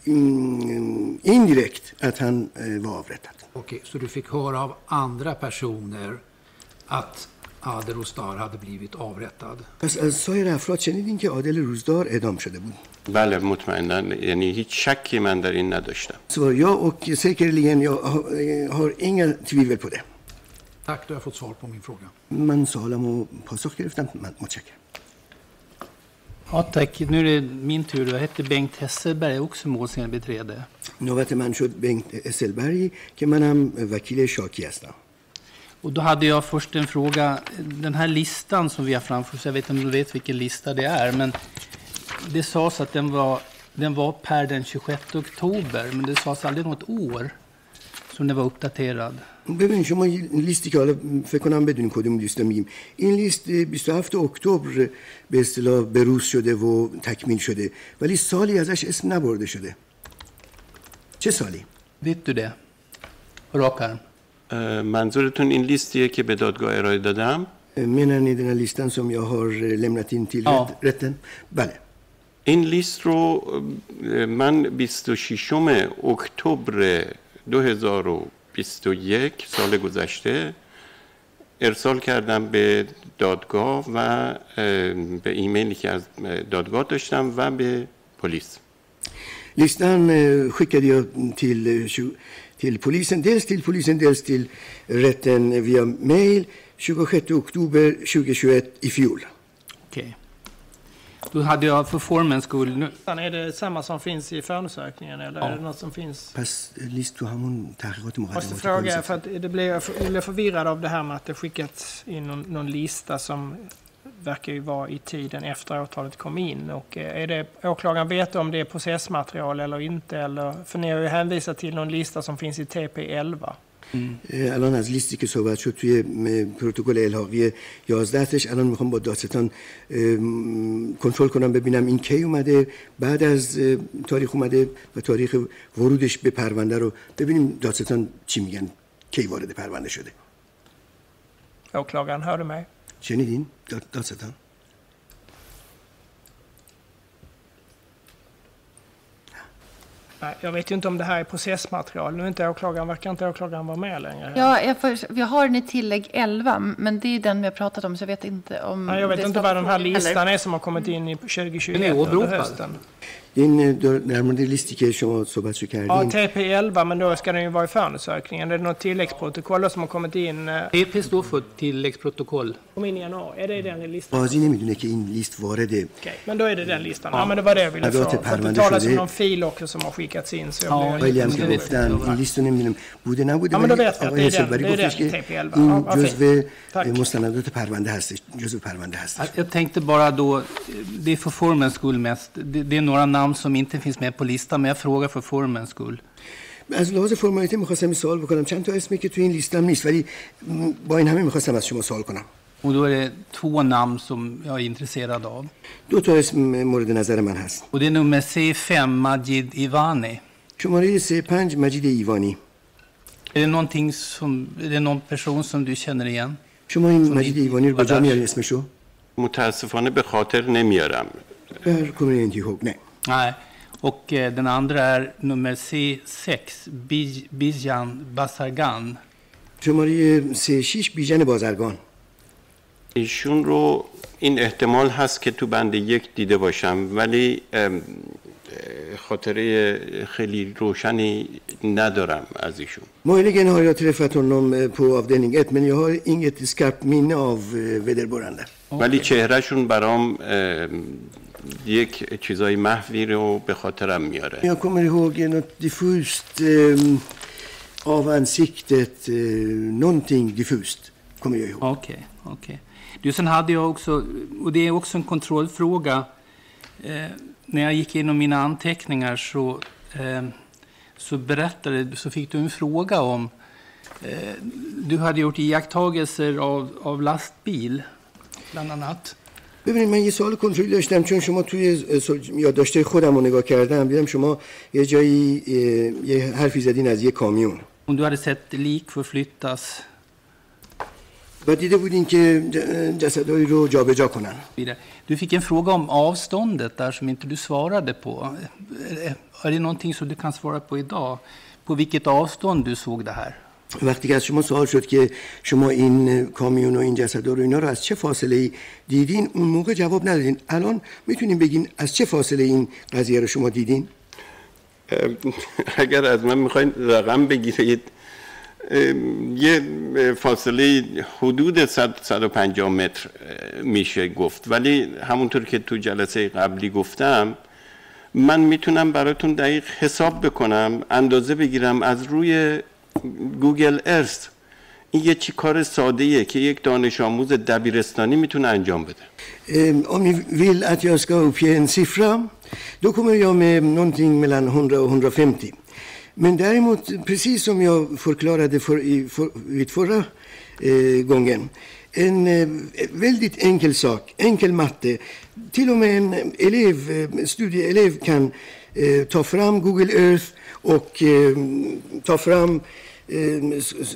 mm, mm, indirekt att han eh, var avrättad. Okej, så du fick höra av andra personer att Adel Rustar hade blivit avrättad? پس از سایر افراد شنیدین که عادل روزدار اعدام شده بود. بله مطمئنا یعنی هیچ شکی من در این نداشتم Så jag och säkerligen jag har, eh, har inga tvivel på det. Tack, då har jag fått svar på min fråga. من سوالمو پاسخ گرفتم من متشکرم Ja, tack. Nu är det min tur. Jag heter Bengt Hesselberg, också målsägande beträde. نوبت من شد بنت اسلبری که منم وکیل شاکی هستم Och då hade jag först en fråga. Den här listan som vi har framför oss, jag vet inte om du vet vilken lista det är, men det sades att den var, den var per den 26 oktober, men det sades aldrig något år som den var uppdaterad. ببین شما لیستی که حالا فکر کنم بدونیم کدوم لیست میگیم این لیست 27 اکتبر به اصطلاح بروز شده و تکمیل شده ولی سالی ازش اسم نبرده شده. چه سالی؟ arm? اه، منظورتون این لیستیه که به دادگاه ارائه دادم؟ som jag har lämnat in till Ja. rätt- rätten بله. این لیست رو من 26 اکتبر 2021 سال گذشته ارسال کردم به دادگاه و به ایمیلی که از دادگاه داشتم و به پلیس Listan eh, skickade jag till, eh, till polisen, dels till polisen, dels till rätten via mail 26 oktober 2021 i fjol. Då hade jag för formens skull nu. Är det samma som finns i förundersökningen eller ja. är det något som finns? Jag måste fråga, för att det blev, jag blev förvirrad av det här med att det skickats in någon, någon lista som verkar ju vara i tiden efter åtalet kom in. Och eh, är det, åklagaren vet om det är processmaterial eller inte? Eller, för ni har ju hänvisat till någon lista som finns i TP11. الان از لیستی که صحبت شد توی پروتکل الحاقی 11 تش الان می‌خوام با دادستان کنترل کنم ببینم این کی اومده بعد از تاریخ اومده و تاریخ ورودش به پرونده رو ببینیم دادستان چی میگن کی وارد پرونده شده Åklagaren hörde mig. شنیدین دادستان Nej, jag vet ju inte om det här är processmaterial. Nu är inte åklagaren, verkar inte åklagaren vara med längre. Ja, jag, för, vi har den i tillägg 11, men det är den vi har pratat om, så jag vet inte om... Nej, jag vet inte vad den här listan är som har kommit in i 2021 under hösten. این در مورد لیستی که شما صحبتشو کردین Ja, TP11, men då ska den ju vara i förundersökningen. Är det något tilläggsprotokoll som har kommit in? TP står för tilläggsprotokoll. Kom in i januari. Är det den listan? قاضی نمیدونه که این لیست وارده Okej, men då är det den listan. Ja, men det var det jag ville få. För det talas om någon fil också som har skickats in. Så jag خیلی هم که گفتن این لیست رو نمیدونم بوده نبوده Ja, men då ولی vet jag att آقای det är den. سلبری Det är گفتش den که TP11. این Ja, vad fint. جزو Tack. مستندات پرونده هستش جزو پرونده هستش Jag tänkte bara då, det är för formens skull mest. Det, det är några namn som inte finns med på listan, men jag frågar för formens skull. از لحاظ فرمالیته می‌خواستم این سوال بکنم. چند تا اسمی که تو این لیستم نیست ولی با این همه می‌خواستم از شما سوال کنم. Och då är det två namn som jag är intresserad av. دو تا اسم مورد نظر من هست. Och det är nummer C5, Majid Ivani. شماره 35 مجید ایوانی. Är det, någonting som, är det någon person som du känner igen? شما این مجید ایوانی رو کجا میاری اسمشو؟ متاسفانه به خاطر نمیارم. در کمیونیتی هوب نه. Nej. Och eh, den andra är nummer C6, Bij- Bijan Basargan. شماره 36 بیژن بازرگان ایشون رو این احتمال هست که تو بند یک دیده باشم ولی خاطره خیلی روشنی ندارم از ایشون Möjligen har jag träffat honom på avdelning 1 men jag har inget skarpt minne av eh, vederbörande. ولی چهرهشون برام ام، یک چیزای محوی رو به خاطرم میاره Jag kommer ihåg något diffust eh, av ansiktet, eh, någonting diffust kommer jag ihåg. Okej, okej. Du, sen hade jag också, och det är också en kontrollfråga. Eh, när jag gick igenom mina anteckningar så, eh, så berättade, så fick du en fråga om eh, du hade gjort iakttagelser av, av lastbil, bland annat. ببینید من یه سوال کنترلی داشتم چون شما توی یادداشتای خودم رو نگاه کردم دیدم شما یه جایی یه حرفی زدین از یه کامیون. Och du har sett lik förflyttas و دیده بودین که جسدهایی رو جابجا کنن. där du fick en fråga om avståndet där som inte du svarade på اره نانتینگ سو دو کن سواره پا ایدا پا ویکیت آفستاند دو سوگ ده هر وقتی که از شما سوال شد که شما این کامیون و این جسدها رو اینا رو از چه فاصله ای دیدین اون موقع جواب ندادین. الان می‌تونین بگین از چه فاصله این قضیه رو شما دیدین؟ اگر از من می‌خواین رقم بگیرید یه فاصله حدود 100 150 متر میشه گفت. ولی همونطور که تو جلسه قبلی گفتم من می‌تونم براتون دقیق حساب بکنم اندازه بگیرم از روی Google Earth این یه چی کار ساده ایه که یک دانش آموز دبیرستانی می‌تونه انجام بده. Om vill att jag ska uppge en siffra då kommer jag med någonting mellan 100 och 150 men däremot precis som jag förklarade för dig förra gången. En eh, väldigt enkel sak, enkel matte. Till och med en elev, studieelev kan eh, ta fram Google Earth och eh, ta fram eh, en, s-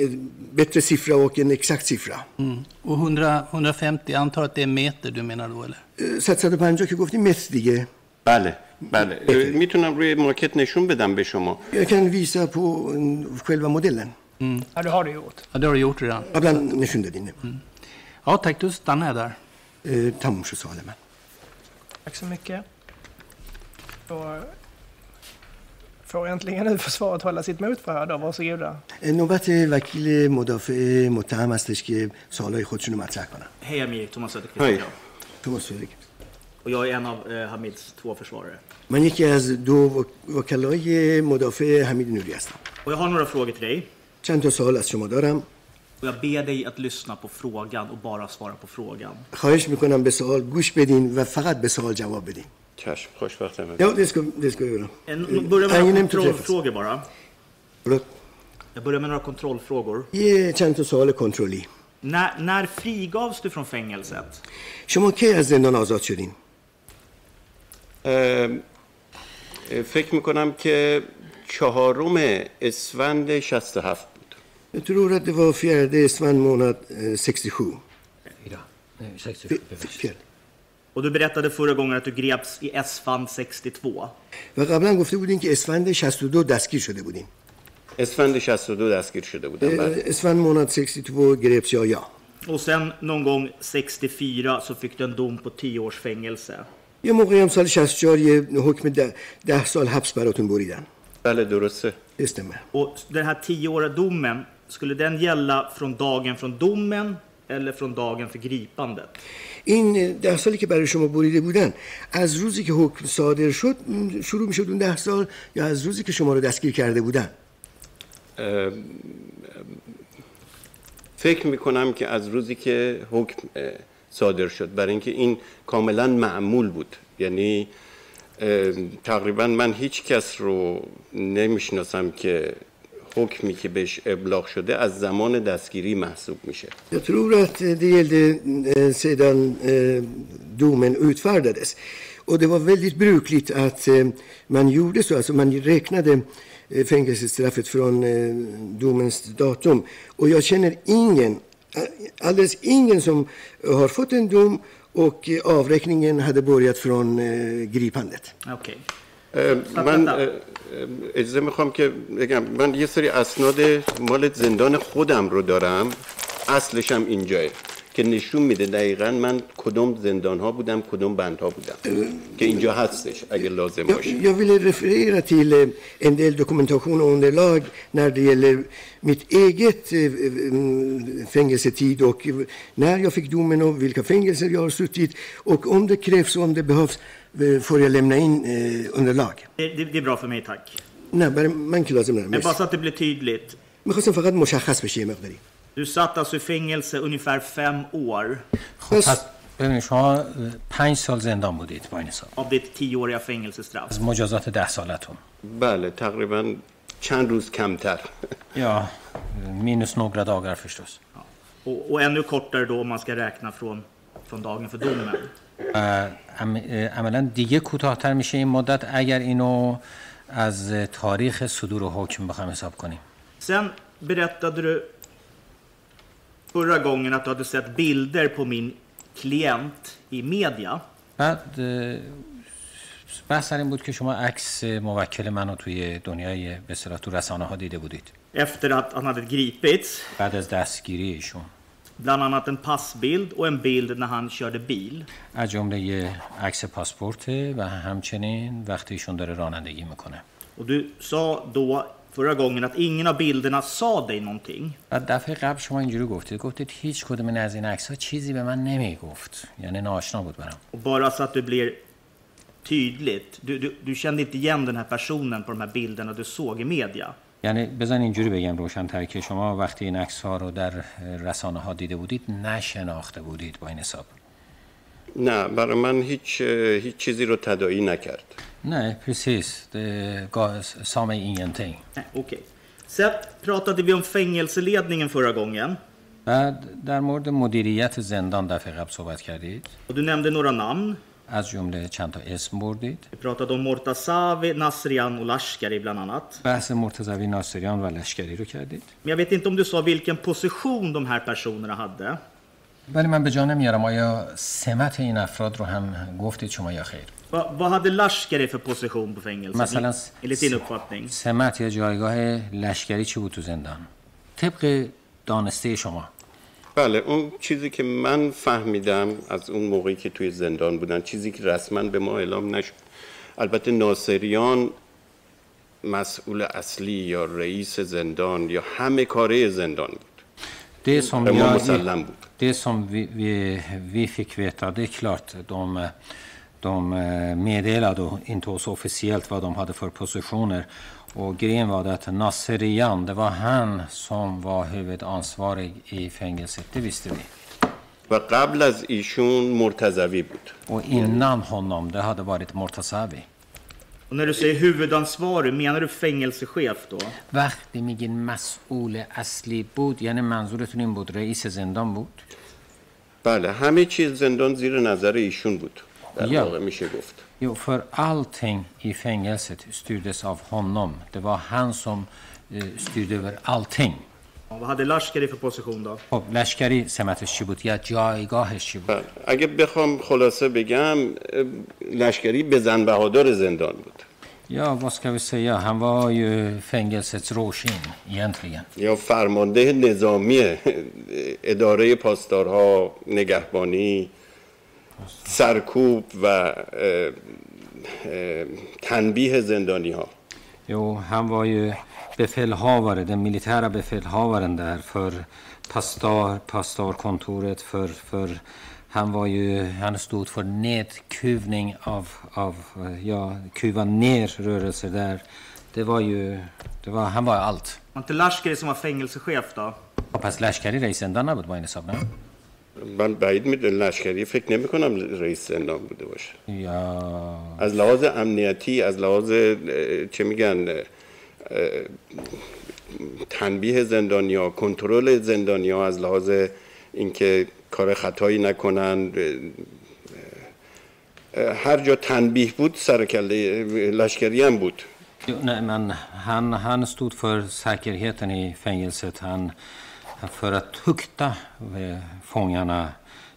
en bättre siffra och en exakt siffra. Mm. Och 100, 150, jag antar att det är meter du menar då eller? 150 که گفتی متر دیگه بله بله میتونم روی ماکت نشون بدم به شما Jag kan visa på mm, själva modellen. Ja, det har du gjort. Ja, det har du gjort redan. قبلا نشون دادین Ja, tack. Då stannar jag där. اه، تموم شد سوال من Tack så mycket. Då Får äntligen nu försvaret hålla sitt motförhör då. Varsågoda. اه، نوبت وکیل مدافع متهم هستش که سوالای خودشون رو مطرح کنن Hej Amir, Thomas Söderqvist Hej. heter jag. توماس فردریک. Och jag är en av eh, Hamids två försvarare. من یکی از دو وک- وکلای مدافع حمید نوری هستم Och jag har några frågor till dig. چند تا سوال از شما دارم Och jag ber dig att lyssna på frågan och bara svara på frågan. خواهش می‌کنم به سوال گوش بدین و فقط به سوال جواب بدین چشم خوشبختم Ja, det ska, det ska jag göra. En, börja med några kontrollfrågor bara. Förlåt. Jag börjar med några kontrollfrågor. یه چند تا سوال کنترلی När, när frigavs du från fängelset? شما کی از زندان آزاد شدین؟ اه، فکر می‌کنم که چهارم اسفند 67 بود Jag tror att det var fjärde اسفند månad eh, 67. F- Fjärde. Och du berättade förra gången att du greps i Esfand 62. و قبلا گفته بودین که اسفند 62 دستگیر شده بودین اسفند 62 دستگیر شده بودم اه، بله. اسفند månad 62 greps jag ja Och sen någon gång 64 så fick du en dom på 10 års fängelse. یه موقعی هم سال 64 یه حکم ده, ده سال حبس براتون بریدن بله درسته Det stämmer. Och den här 10-åriga domen, skulle den gälla från dagen från domen eller från dagen för gripandet? این ده سالی که برای شما بریده بودن از روزی که حکم صادر شد شروع می‌شد اون ده سال یا از روزی که شما رو دستگیر کرده بودن؟ فکر می‌کنم که از روزی که حکم صادر شد. برای اینکه این کاملا معمول بود. یعنی تقریبا من هیچ کس رو نمی‌شناسم که حکمی که بهش ابلاغ شده از زمان دستگیری محسوب میشه Jag tror att det gällde eh, sedan eh, domen utfärdades. Och det var väldigt brukligt att eh, man gjorde så, alltså man räknade eh, fängelsestraffet från eh, domens datum. Och jag känner ingen, eh, alldeles ingen som har fått en dom och eh, avräkningen hade börjat från eh, gripandet. Okej. من اجازه می‌خوام که بگم من یه سری اسناد مال زندان خودم رو دارم اصلش هم اینجاه که نشون میده دقیقا من کدوم زندان ها بودم کدوم بند ها بودم که اینجا هستش اگه لازم باشه jag ville referera till eh, en del dokumentation och underlag när det gäller mitt eget eh, mm, fängelsetid och eh, när jag fick domen och vilka fängelser jag har suttit. Och om det krävs och om det behövs eh, får jag lämna in eh, underlag. Det, det, det är bra för mig, tack. نه برای من که لازم ندارم Men bara مرسی. så att det blir tydligt. میخواستم فقط مشخص بشه یه مقداری Du satt alltså i fängelse ungefär fem år خب پس ببینید شما اه، پنج سال زندان بودید با این حساب av ditt tioåriga fängelsestraff. از مجازات ده سالتون بله تقریبا چند روز کمتر Ja, minus några dagar förstås. Och, och ännu kortare då om man ska räkna från, från dagen för domen. و عم- عملا دیگه کوتاهتر میشه این مدت اگر اینو از تاریخ صدور حکم بخوایم حساب کنیم Sen berättade du förra gången att du hade sett bilder på min klient i media. بعد بحث این بود که شما عکس موکل منو توی دنیای به تو رسانه ها دیده بودید Efter att han hade gripits. بعد از دستگیری ایشون Bland annat en passbild och en bild när han körde bil. از جمله یه عکس پاسپورته و همچنین وقتی ایشون داره رانندگی میکنه Och du sa då förra gången att ingen av bilderna sa dig någonting. بعد دفعه قبل شما اینجوری گفتید گفتید هیچ کدوم این از این عکس ها چیزی به من نمیگفت یعنی ناآشنا بود برام Och bara så att det blir tydligt. Du, du, du kände inte igen den här personen på de här bilderna du såg i media. یعنی بزن اینجوری بگم روشن‌تر که شما وقتی این عکس ها رو در رسانه ها دیده بودید نشناخته بودید با این حساب نه برای من هیچ هیچ چیزی رو تداعی نکرد Nej, precis. Det gav, sa mig ingenting. Okej. Sen pratade vi om fängelseledningen förra gången. بعد در مورد مدیریت زندان دفعه قبل صحبت کردید. Och du nämnde några namn. از جمله چند تا اسم بردید. پراتادو مرتساوی ناصریان و لشکری بلان آنات. بحث مرتزوی ناصریان و لشکری رو کردید. Men vet inte om du sa vilken position de här personerna hade ولی من به جا نمیارم آیا سمت این افراد رو هم گفتید شما یا خیر؟ Vad hade Lashkari för position på fängelset enligt din uppfattning سمت یا جایگاه لشکری چی بود تو زندان؟ طبق دانسته شما. بله اون چیزی که من فهمیدم از اون موقعی که توی زندان بودن چیزی که رسما به ما اعلام نشد. البته ناصریان مسئول اصلی یا رئیس زندان یا همه کاره زندان بود. Det som, jag, det som vi, vi, vi fick veta, det är klart, de, de meddelade inte oss officiellt vad de hade för positioner. Och grejen var att Nasserian, det var han som var huvudansvarig i fängelset, det visste vi. و قبل از ایشون مرتضوی بود Och innan honom, det hade varit Mortazavi. Och när du säger huvudansvarig, menar du fängelsechef då? وقتی میگین مسئول اصلی بود یعنی منظورتون این بود رئیس زندان بود بله همه چیز زندان زیر نظر ایشون بود در یا. واقع میشه گفت Jo, för allting i fängelset styrdes av honom. Det var han som eh, styrde över allting. Ja, vad hade Lashkari för position då? خب لشکری سمتش چی بود یا جایگاهش چی بود بله. اگه بخوام خلاصه بگم لشکری بزن بهادار زندان بود Ja, vad ska vi säga? Han var ju fängelsets råskinn egentligen. یا فرمانده نظامی اداره پاسدارها نگهبانی سرکوب و اه، اه، تنبیه زندانی ها Jo, han var ju befälhavare, den militära befälhavaren där för pastar, pastarkontoret, för, för han var ju, han stod för nedkuvning av, av, eh, ja, kuva ner rörelser där. Det var ju, det var, han var allt. Var inte Lashkari som var fängelsechef då? پس لشکری رئیس زندان نبود با این حساب نه؟ من بعید می‌دونم لشکری فکر نمی کنم رئیس زندان بوده باشه یا از لحاظ امنیتی از لحاظ چه میگن تنبیه زندانیا کنترل زندانیا از لحاظ اینکه کار خطایی نکنن هر جا تنبیه بود سرکله لشکری هم بود nej, men han, han stod för säkerheten i fängelset. Han, för att tukta eh, fångarna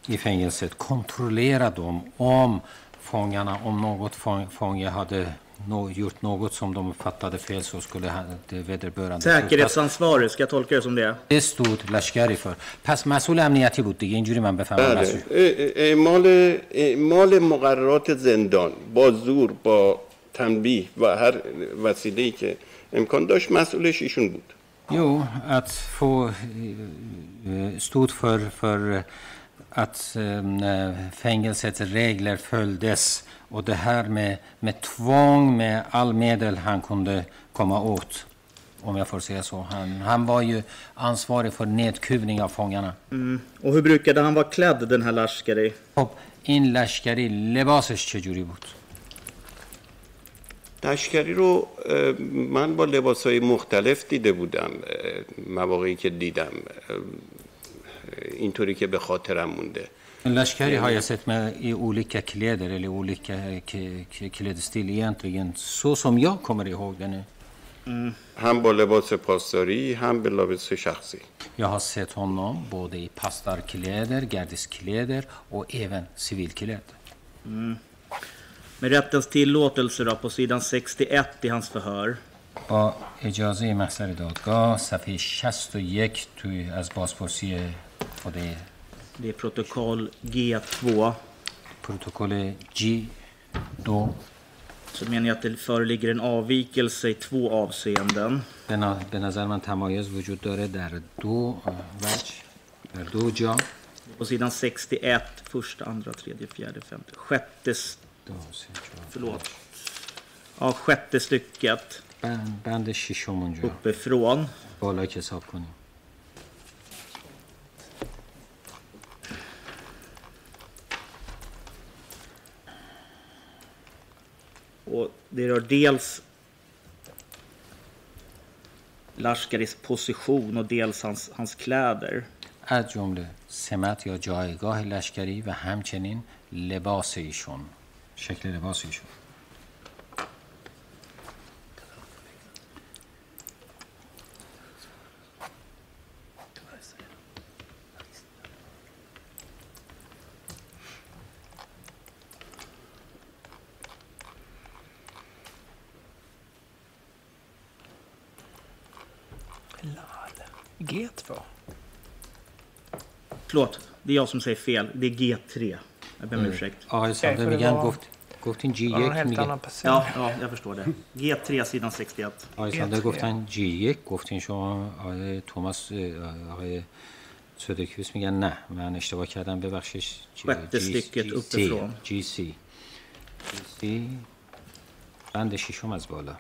i fängelset, kontrollera dem om fångarna, om något fång, fånge hade no, gjort något som de uppfattade fel så skulle han, det vederbörande tutas. Säkerhetsansvarig, ska jag tolka det som det? Det stod لشکری för. پس مسئول امنیتی بود دیگه اینجوری من بفهمم بله مسئول. اه- اه- اعمال اعمال مقررات زندان با زور با تنبیه و هر وسیله‌ای که امکان داشت مسئولش ایشون بود Jo, att få eh, stod för, för att eh, fängelsets regler följdes och det här med, med tvång, med all medel han kunde komma åt. Om jag får säga så. Han, han var ju ansvarig för nedkuvning av fångarna. Mm. Och hur brukade han vara klädd den här Lashkari? خب این لشکری لباسش چجوری بود؟ لشکری رو من با لباس های مختلف دیده بودم مواقعی که دیدم اینطوری که به خاطرم مونده لشکری har jag sett med i olika kläder eller olika k- k- klädstil egentligen så som jag kommer ihåg det nu. هم با لباس پاسداری هم به لباس شخصی Jag har sett honom både i pastarkläder, gardiskläder och även civilkläder. Mm. Med rättens tillåtelse då, på sidan 61 i hans förhör. با اجازه محضر دادگاه صفحه 61 توی از بازپرسی خود Det är protokoll G2. پروتکل G2 Så menar jag att det föreligger en avvikelse i två avseenden. به نا- به نظر من تمایز وجود داره در دو وجه در دو جا På sidan 61, första, andra, tredje, fjärde, femte, sjätte... s- Förlåt. Ja, sjätte stycket بند, بند ششم اونجا uppifrån. بالا که حساب کنیم Och det rör dels Lashkaris position och dels hans, hans kläder. از جمله سمت یا جایگاه لشکری و همچنین لباس ایشون شکل لباس ایشون G2. Förlåt, det är jag som säger fel. Det är G3. Jag ber om Mm. ursäkt. میگن var- گفت گفتین جی var någon یک helt میگن annan person. Ja, ja, jag förstår det. G3, sidan 61. آقای صادق گفتن جی یک گفتین شما آقای توماس آقای سودکویس میگن نه من اشتباه کردم ببخشید Sjätte stycket uppifrån. جی سی بند ششم از بالا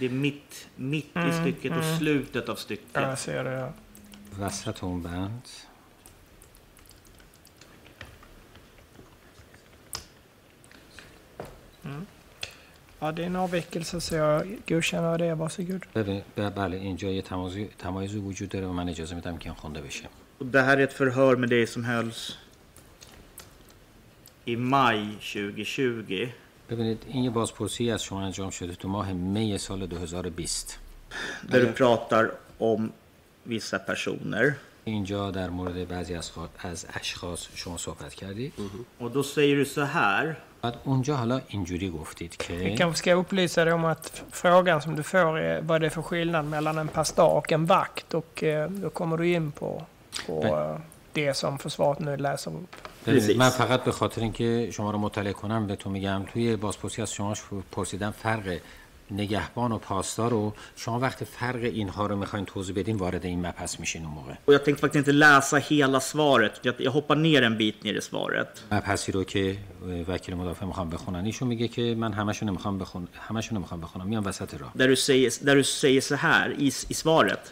Det är mitt, mitt mm, i stycket och mm. slutet av stycket. Ja, jag ser det. Ja. Vassa tonband. Mm. Ja, det är en avvikelse så jag godkänner det. Varsågod. بله اینجا یه تمایزی وجود داره و من اجازه میدم که این خونده بشه. Det här är ett förhör med dig som hölls i maj 2020. ببینید این یه بازپرسی از شما انجام شده تو ماه می سال 2020 där du pratar om vissa personer. اینجا در مورد بعضی از, از اشخاص شما صحبت کردید och då säger du så här بعد اونجا حالا اینجوری گفتید که Vi kanske ska upplysa dig om att frågan som du får är vad det är för skillnad mellan en pastor och en vakt och då kommer du in på, på det som försvaret nu läser upp. من فقط به خاطر اینکه شما رو مطلع کنم به تو میگم توی بازپرسی از شما پرسیدم فرق نگهبان و پاسدار رو شما وقت فرق اینها رو می‌خواین توضیح بدین وارد این مبحث میشین اون موقع och jag tänkte faktiskt inte läsa hela svaret. Jag, hoppar ner en bit ner i svaret. مبحثی رو که وکیل مدافع می‌خوام بخونن ایشون میگه که من همشون نمی‌خوام بخون همشون نمی‌خوام بخونم میام وسط راه där du säger där du säger så här i, i svaret.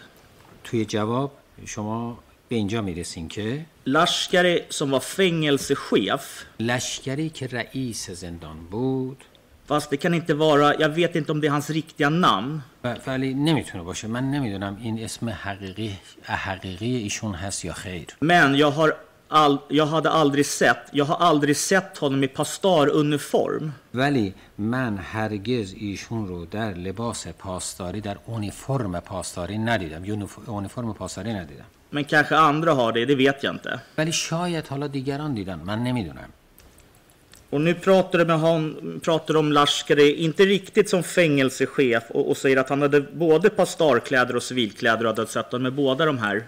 توی جواب شما به اینجا می‌رسین که؟ لشکری som var fängelsechef. لشکری که رئیس زندان بود. Fast det kan inte vara, jag vet inte om det är hans riktiga namn. ولی نمی‌تونه باشه. من نمی‌دونم این اسم حقیقی حقیقی ایشون هست یا خیر. Men jag har all, jag hade aldrig sett, jag har aldrig sett honom i pastaruniform. ولی من هرگز ایشون رو در لباس پاسداری در اونیفرم پاسداری ندیدم اونیفرم پاسداری ندیدم Men kanske andra har det, det vet jag inte. ولی شاید حالا دیگران دیدن من نمیدونم Och nu pratar du med hon, pratar om Lashkari, inte riktigt som fängelsechef och, och säger att han hade både pastarkläder och civilkläder och hade sett honom med båda de här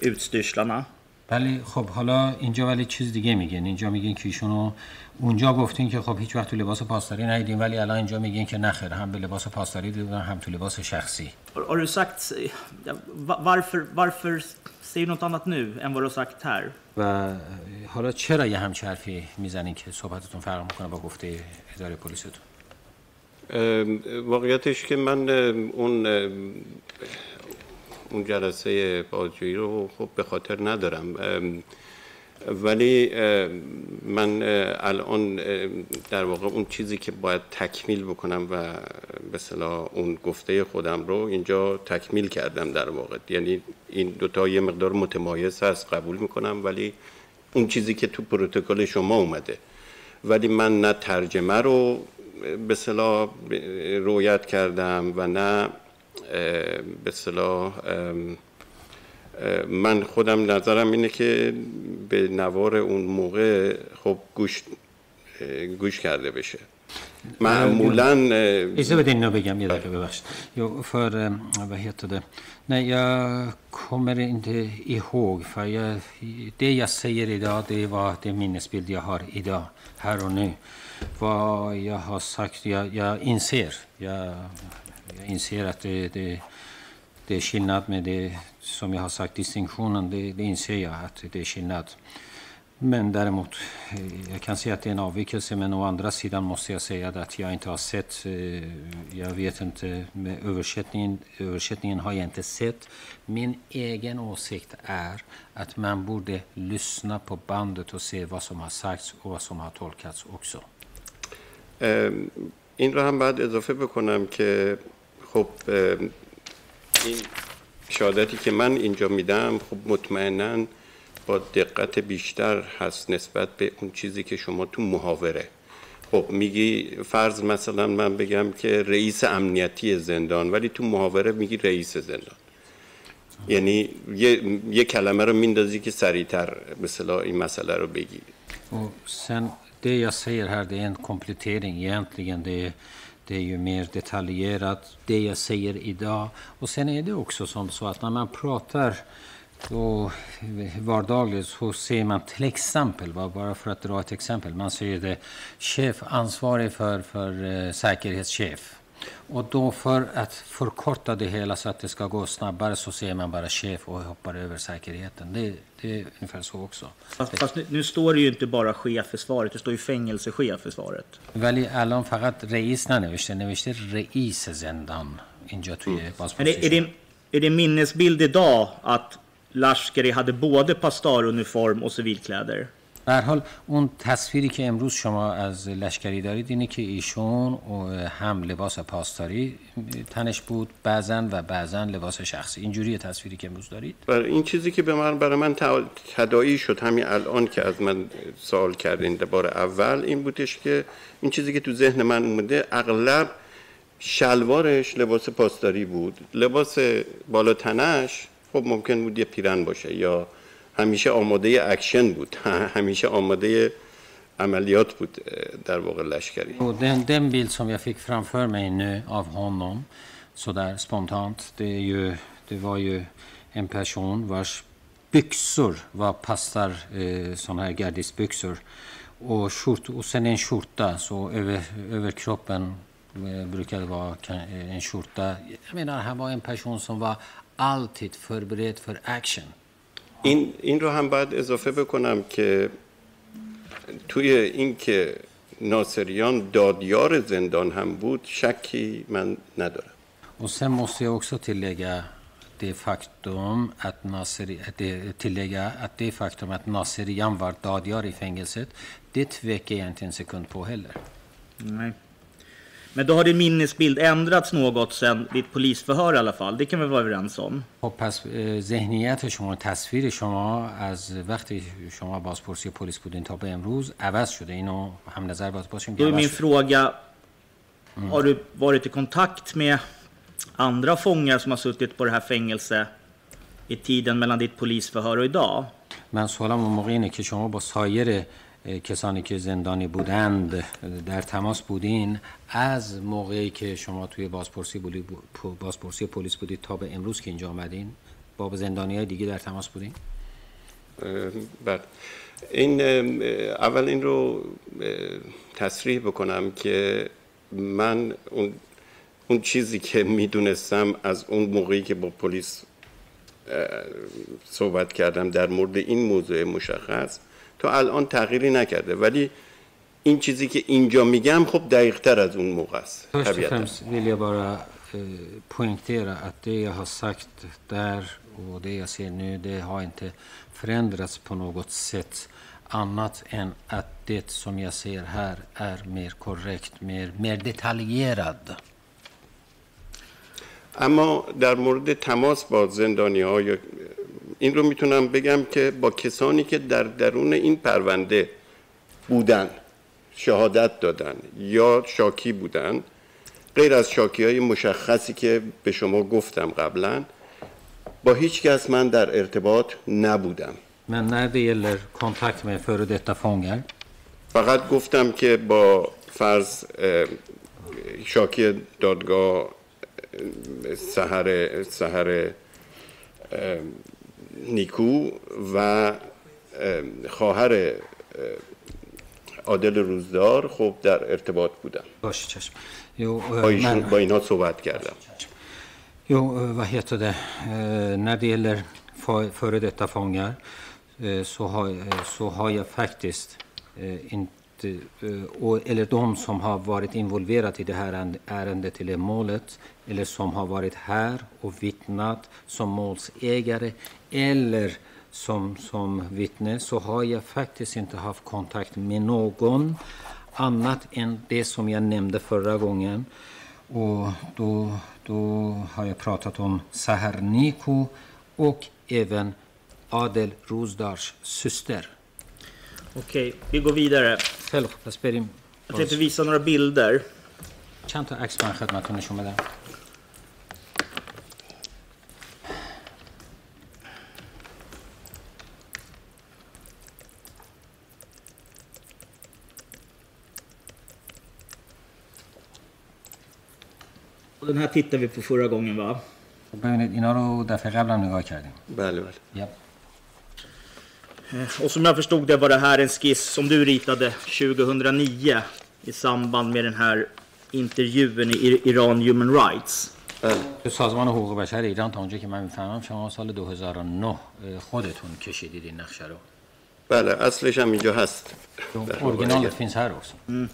utstyrslarna. ولی خب حالا اینجا ولی چیز دیگه میگن. اینجا میگن که ایشونو اونجا گفتین که خب هیچ وقت تو لباس پاسداری ندیدین ولی الان اینجا میگین که نخیر هم به لباس پاسداری دیدن هم تو لباس شخصی. Har du sagt varför varför säger något annat nu än vad du har sagt här? و حالا چرا یه همچه حرفی می‌زنین که صحبتتون فرق می‌کنه با گفته اداره پلیستون؟ واقعیتش که من اون اون جلسه بازجویی رو خب به خاطر ندارم. ولی من الان در واقع اون چیزی که باید تکمیل بکنم و به صلاح اون گفته خودم رو اینجا تکمیل کردم در واقع. یعنی این دوتا یه مقدار متمایز هست قبول می‌کنم ولی اون چیزی که تو پروتکل شما اومده. ولی من نه ترجمه رو به صلاح رویت کردم و نه به صلاح من خودم نظرم اینه که به نوار اون موقع خب گوش گوش کرده بشه معمولا Isa بدین اینو بگم یه دقیقه ببخشید Jo, för vad heter det? Nej, jag kommer inte ihåg för jag, det jag säger idag det var det minnesbild jag har idag, här och nu. Vad jag har sagt, jag, jag inser, jag, jag inser att det, det, det är skillnad med det som jag har sagt, distinktionen, det, det inser jag att det är skillnad. Men däremot, jag kan säga att det är en avvikelse, men å andra sidan måste jag säga att jag inte har sett, jag vet inte, med översättningen, översättningen har jag inte sett. Min egen åsikt är att man borde lyssna på bandet och se vad som har sagts och vad som har tolkats också. این رو هم باید اضافه بکنم که خب این شهادتی که من اینجا میدم خب مطمئنا با دقت بیشتر هست نسبت به اون چیزی که شما تو محاوره. خب میگی فرض مثلا من بگم که رئیس امنیتی زندان ولی تو محاوره میگی رئیس زندان. یعنی یه, یه کلمه رو میندازی که سریعتر به این مسئله رو بگی. Och sen det jag säger här det är en komplettering Det är ju mer detaljerat, det jag säger idag. Och sen är det också som så att när man pratar då vardagligt så ser man till exempel, bara för att dra ett exempel, man ser det chef ansvarig för, för eh, säkerhetschef. Och då för att förkorta det hela så att det ska gå snabbare så säger man bara chef och hoppar över säkerheten. Det, det är ungefär så också. Fast, fast nu, nu, står det ju inte bara chef för svaret, det står ju fängelsechef för svaret. ولی الان فقط رئیس ننوشته نوشته رئیس زندان اینجا توی är det, är, det, är det minnesbild idag att Lashkari hade både pastaruniform och civilkläder? به حال اون تصویری که امروز شما از لشکری دارید اینه که ایشون هم لباس پاسداری تنش بود بعضا و بعضا لباس شخصی. اینجوری تصویری که امروز دارید؟ برای این چیزی که به من برای من تداعی شد همین الان که از من سوال کردین بار اول این بودش که این چیزی که تو ذهن من اومده اغلب شلوارش لباس پاسداری بود. لباس بالا تنش خب ممکن بود یه پیرهن باشه یا همیشه آماده اکشن بود همیشه آماده عملیات بود در واقع لشکری och den, den bild som jag fick framför mig nu av honom så där spontant det, är ju, det var ju en person vars byxor var passar eh, sådana här gardisbyxor och, skjort, och sen en skjorta så över, över kroppen eh, brukade vara en skjorta. Jag menar han var en person som var alltid förberedd för action. این, این رو هم باید اضافه بکنم که توی این که ناصریان دادیار زندان هم بود شکی من ندارم Och sen måste jag också tillägga det faktum att, Nasser, det, tillägga att det faktum att Nasserian var dadjar i fängelset, det tvekar jag inte en sekund på heller. Nej. Men då har din minnesbild ändrats något sen ditt polisförhör i alla fall. Det kan vi vara överens om. خب پس ذهنیت شما تصویر شما از وقتی شما بازپرسی پلیس بودین تا به امروز عوض شده اینو هم نظر باید باشیم Då är min fråga, mm. har du varit i kontakt med andra fångar som har suttit på det här fängelset i tiden mellan ditt polisförhör och idag? من سوالم اون موقع اینه که شما با سایر کسانی که زندانی بودند در تماس بودین از موقعی که شما توی بازپرسی, بازپرسی پلیس بودید تا به امروز که اینجا آمدین با زندانی های دیگه در تماس بودین؟ بله این اول این رو تصریح بکنم که من اون, اون چیزی که می‌دونستم از اون موقعی که با پلیس صحبت کردم در مورد این موضوع مشخص تا الان تغییری نکرده ولی این چیزی که اینجا میگم خب دقیق تر از اون موقع است eh, poängtera att det jag har sagt där och det jag ser nu det har inte förändrats på något sätt annat än att det som jag ser här är mer korrekt, mer, mer detaljerad. اما در مورد تماس با زندانی ها یا این رو می‌تونم بگم که با کسانی که در درون این پرونده بودن شهادت دادن یا شاکی بودن غیر از شاکی های مشخصی که به شما گفتم قبلا با هیچ کس من در ارتباط نبودم. من när det gäller kontakt med före detta fångar فقط گفتم که با فرض شاکی دادگاه سهر سهر نیکو و خواهر عادل روزدار خوب در ارتباط بودن. باشه چشم. یو من با اینا صحبت کردم. یو و هیتو ده ندیلر فرد اتفاقیر سو های فکتیست Eh, eller de som har varit involverade i det här ärendet eller målet, eller som har varit här och vittnat som målsägare eller som, som vittne så har jag faktiskt inte haft kontakt med någon annat än det som jag nämnde förra gången. Och då, då har jag pratat om Sahar Niko och även Adel Rozdars syster. Okej, vi går vidare. Jag tänkte visa några bilder. چند تا عکس من خدمتتون نشون بدم Den här tittade vi på förra gången va? ببینید اینا رو دفعه قبلم نگاه کردیم. بله بله. Yep. Och som jag förstod det var det här en skiss som du ritade 2009 i samband med den här intervjun i Iran Human Rights. سازمان حقوق بشر ایران تا اونجا که من میفهمم شما سال 2009 خودتون کشیدید این نقشه رو بله اصلش هم اینجا هست Originalet finns här också. Mm.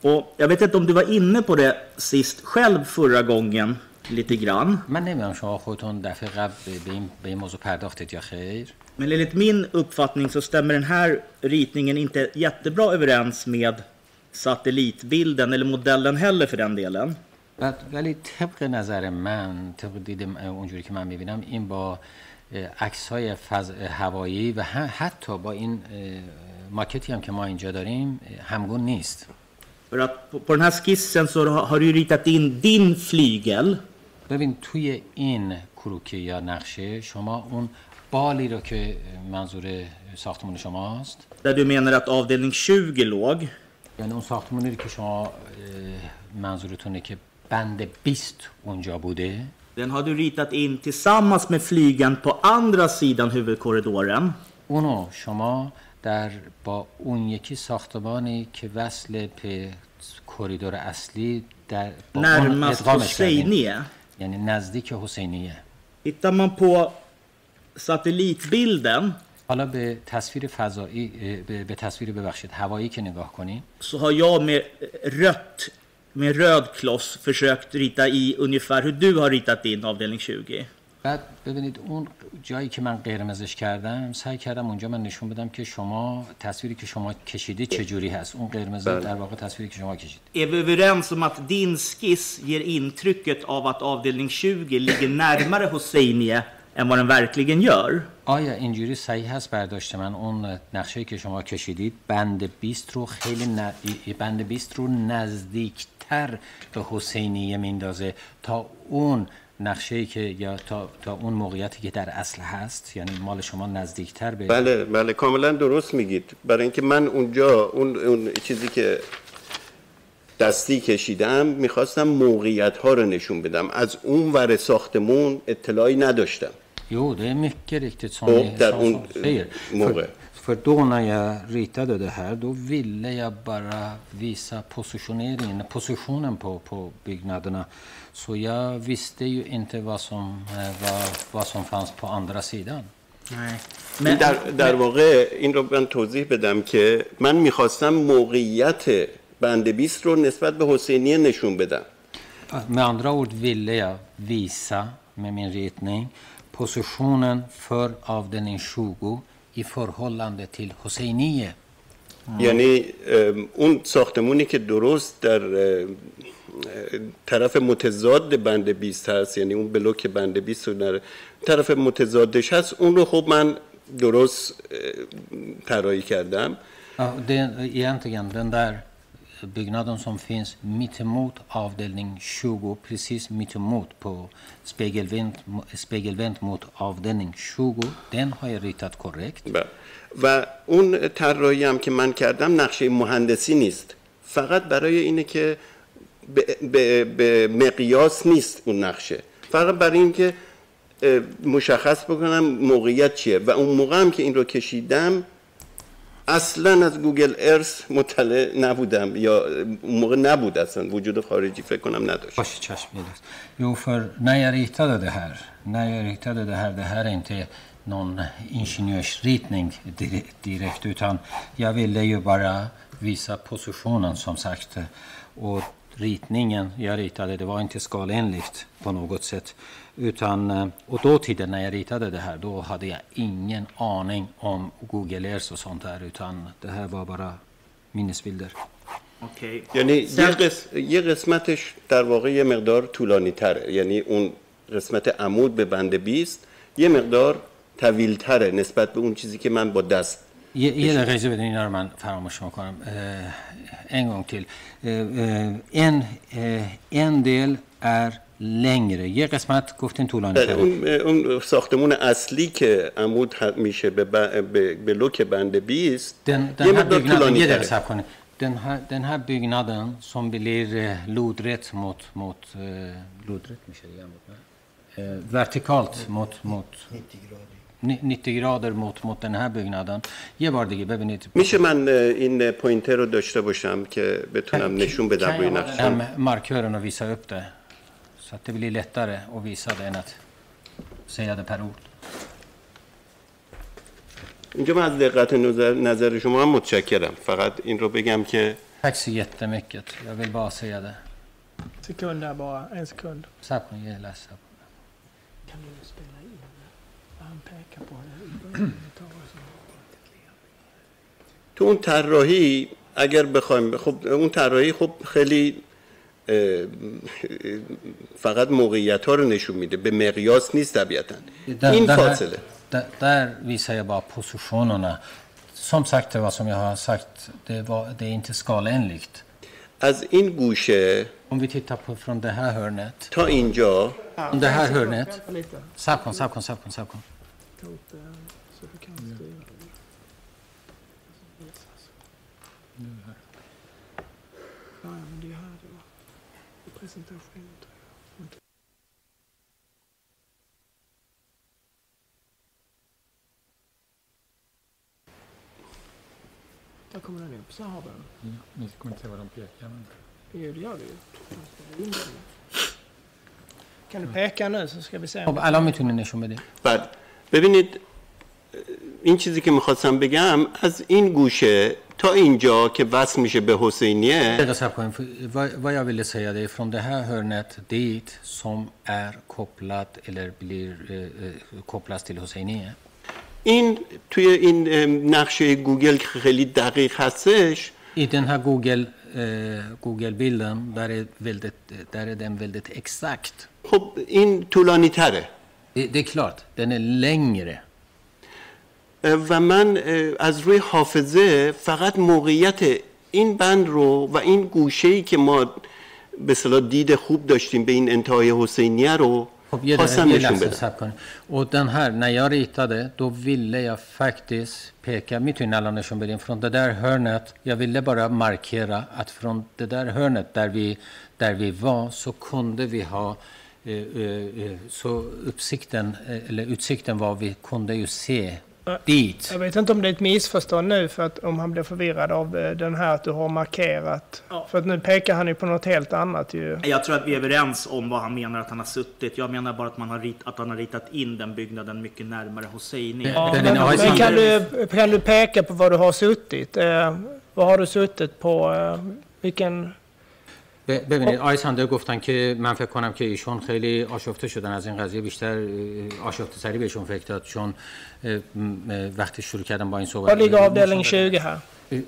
Och jag vet inte om du var inne på det sist själv förra gången lite grann. من نمیدونم شما خودتون دفعه قبل به این, به این موضوع پرداختید یا خیر Men enligt min uppfattning så stämmer den här ritningen inte jättebra överens med satellitbilden eller modellen heller för den delen. بعد ولی طبق نظر من طبق دیدم اونجوری که من میبینم این با عکس های فض... هوایی و حتی با این ماکتی هم که ما اینجا داریم همگون نیست För att på, på den här skissen så har du ritat in din flygel. ببین توی این کروکی یا نقشه شما اون بالی رو که منظور ساختمون شماست Där du menar att avdelning 20 låg. یعنی اون ساختمونی رو که شما منظورتونه که بند 20 اونجا بوده Den har du ritat in tillsammans med flygen på andra sidan huvudkorridoren. اونو شما در با اون یکی ساختمانی که وصل به کریدور اصلی در närmast Hosseiniye. یعنی نزدیک حسینیه Tittar man på ساتلیت‌بیلدن. حالا به تصویر فضایی به تصویر ببخشید هوایی که نگاه کنیم سو ها یا می رت می رد کلاس فرشکت ریتا ای اونیفر هو دو ها ریتت این آفدلنگ 20 بعد ببینید اون جایی که من قرمزش کردم سعی کردم اونجا من نشون بدم که شما تصویری که شما کشیدی چه جوری هست. اون قرمز بله. در واقع تصویری که شما کشید ای اوورنس ام ات دین سکیس گیر اینتریکت اف ات آفدلنگ 20 لیگ نرمره حسینیه än vad den verkligen gör? آیا اینجوری صحیح هست برداشت من اون نقشه که شما کشیدید؟ بند 20 رو خیلی ن... بند 20 رو نزدیکتر به حسینیه میندازه تا اون نقشه که یا تا, تا اون موقعیتی که در اصل هست یعنی مال شما نزدیکتر به بله بله کاملا درست میگید. برای اینکه من اونجا اون, اون چیزی که دستی کشیدم می‌خواستم موقعیت ها رو نشون بدم. از اون ور ساختمون اطلاعی نداشتم. Jo, det är mycket riktigt som ni säger. För, för då när jag ritade det här, då ville jag bara visa positioneringen, positionen på, på byggnaderna. Så jag visste ju inte vad som, vad, vad som fanns på andra sidan. Nej. Men, در, در واقع این رو من توضیح بدم که من میخواستم موقعیت بند 20 رو نسبت به حسینیه نشون بدم. Med andra ord ville jag visa med min ritning positionen för avdelning 20 i förhållande till Hosseiniye. یعنی اون ساختمونی که درست در طرف متضاد بند 20 هست یعنی اون بلوک بند 20 در طرف متضادش هست اون رو خب من درست طراحی کردم det, egentligen den där byggnaden som finns mittemot avdelning 20, precis mittemot på spegelvänt, spegelvänt mot avdelning 20, den har jag ritat korrekt. و اون طراحی هم که من کردم نقشه مهندسی نیست فقط برای اینه که به, به, مقیاس نیست اون نقشه فقط برای اینکه مشخص بکنم موقعیت چیه و اون موقع هم که این رو کشیدم اصلا از گوگل ارث مطلع نبودم یا اون موقع نبود اصلا وجود خارجی فکر کنم نداشت باشه چشم Jo, för när jag ritade det här, när jag ritade det här, det här är inte någon ingenjörsritning direkt, utan jag ville ju bara visa positionen som sagt. Och ritningen jag ritade, det var inte skalenligt på något sätt. Utan, och då tiden när jag ritade det här, då hade jag ingen aning om Google Earth och sånt där, utan det här var bara minnesbilder. Okay. یعنی یه, قس... یه قسمتش در واقع یه مقدار طولانی تره یعنی اون قسمت عمود به بند 20 یه مقدار طویل تره نسبت به اون چیزی که من با دست یه دقیقه اجازه بدین اینا رو من فراموش می‌کنم en gång till. En, en del är längre یه قسمت گفتین طولانی تره اون, اون ساختمون اصلی که عمود میشه به, به, به لوک بند 20 den, den یه مقدار طولانی یه دقیقه کنید. den här, den här byggnaden som blir lodrätt mot, mot lodrätt میشه دیگه mot, vertikalt mot, mot 90 grader. 90 grader mot, mot den här byggnaden. یه بار دیگه ببینید. میشه من این پوینتر رو داشته باشم که بتونم نشون بدم روی نقشه. markören och visa upp det. Så att det blir lättare att visa det än att säga det per ord. اینجا من از دقت نظر, نظر شما هم متشکرم فقط این رو بگم که Tack så jättemycket. Jag vill bara säga det. Sekund där bara, en sekund. یه لحظه صبر کن. Kan du spela in vad han pekar på? تو اون طراحی اگر بخوایم خب اون طراحی خب خیلی فقط موقعیت ها رو نشون میده. به مقیاس نیست طبیعتا. این فاصله. در ویسه با پوسوشون اونا. سم سکت و سمی ها سکت ده این تسکال این لیکت. از این گوشه اون وی تیتا پو فرون ده هر هرنت تا اینجا. ده هر هرنت سب کن سب کن سب کن سب کن. Presentation tror jag. Där kommer den upp, så har den. Ni kommer inte se vad de pekar. Men... Jo, det gör det ju. Det är Kan du peka nu så ska vi se. خب الان می‌تونی نشون بدی بعد ببینید این چیزی که می‌خواستم بگم از این گوشه تا اینجا که وصل میشه به حسینیه. Vad, jag ville säga det är från det här hörnet dit som är kopplat eller blir eh, eh, kopplas till Hosseiniye. این توی این نقشه گوگل که خیلی دقیق هستش I den här Google, eh, Google-bilden där är, väldigt, där är den väldigt exakt. خب این طولانی تره Det, det är klart, den är längre. و من از روی حافظه فقط موقعیت این بند رو و این گوشه که ما به صلاح دید خوب داشتیم به این انتهای حسینیه رو خب یه خواستم دقیقه یه لحظه کنیم. Och den här, när jag ritade, då ville jag faktiskt peka, الان نشون بدیم, från det där hörnet, jag ville bara markera att från det där hörnet där vi, där vi var så kunde vi ha eh, eh, eh, så uppsikten, eh, eller utsikten var vi kunde ju se dit. Jag vet inte om det är ett missförstånd nu för att om han blir förvirrad av eh, den här att du har markerat. För att nu pekar han ju på något helt annat ju. Jag tror att vi är överens om vad han menar att han har suttit. Jag menar bara att, man har rit, att han har ritat in den byggnaden mycket närmare Hosseini. Ja, Men, men kan, du, kan du peka på var du har suttit? Eh, vad har du suttit på? Eh, vilken... ببینید آقای ساندر گفتن که من فکر کنم که ایشون خیلی آشفته شدن از این قضیه بیشتر آشفته سری بهشون فکر داد چون وقتی شروع کردم با این صحبت ligger avdelning 20 här?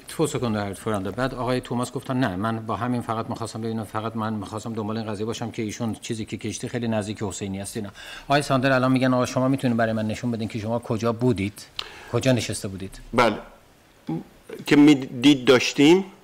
تو سکندر فرنده بعد آقای توماس گفتن نه من با همین فقط می‌خواستم ببینم فقط من می‌خواستم دنبال این قضیه باشم که ایشون چیزی که کشتی خیلی نزدیک حسینی هست اینا. آقای ساندر الان میگن آقا شما می‌تونید برای من نشون بدین که شما کجا بودید؟ کجا نشسته بودید؟ بله.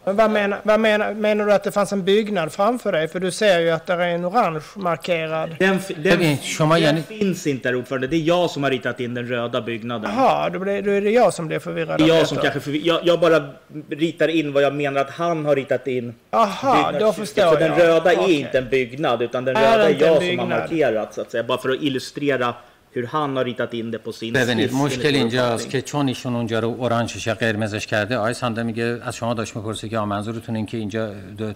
Men vad, menar, vad menar, menar du att det fanns en byggnad framför dig? För du ser ju att det är en orange markerad. Den, den, den finns inte, herr ordförande. Det är jag som har ritat in den röda byggnaden. Jaha, då, då är det jag som blir förvirrad. Det är jag som kanske förvirrad. Jag, jag, bara ritar in vad jag menar att han har ritat in. Jaha, då förstår jag. Den röda jag. är okay. inte en byggnad, utan den är röda är jag som har markerat, så att säga. Bara för att illustrera hur han har ritat in det på sin ببینید skiss, مشکل اینجاست. که چون ایشون اونجا رو اورانجش یا قرمزش کرده آقای سانده میگه از شما داشت می‌پرسه که منظورتون این که اینجا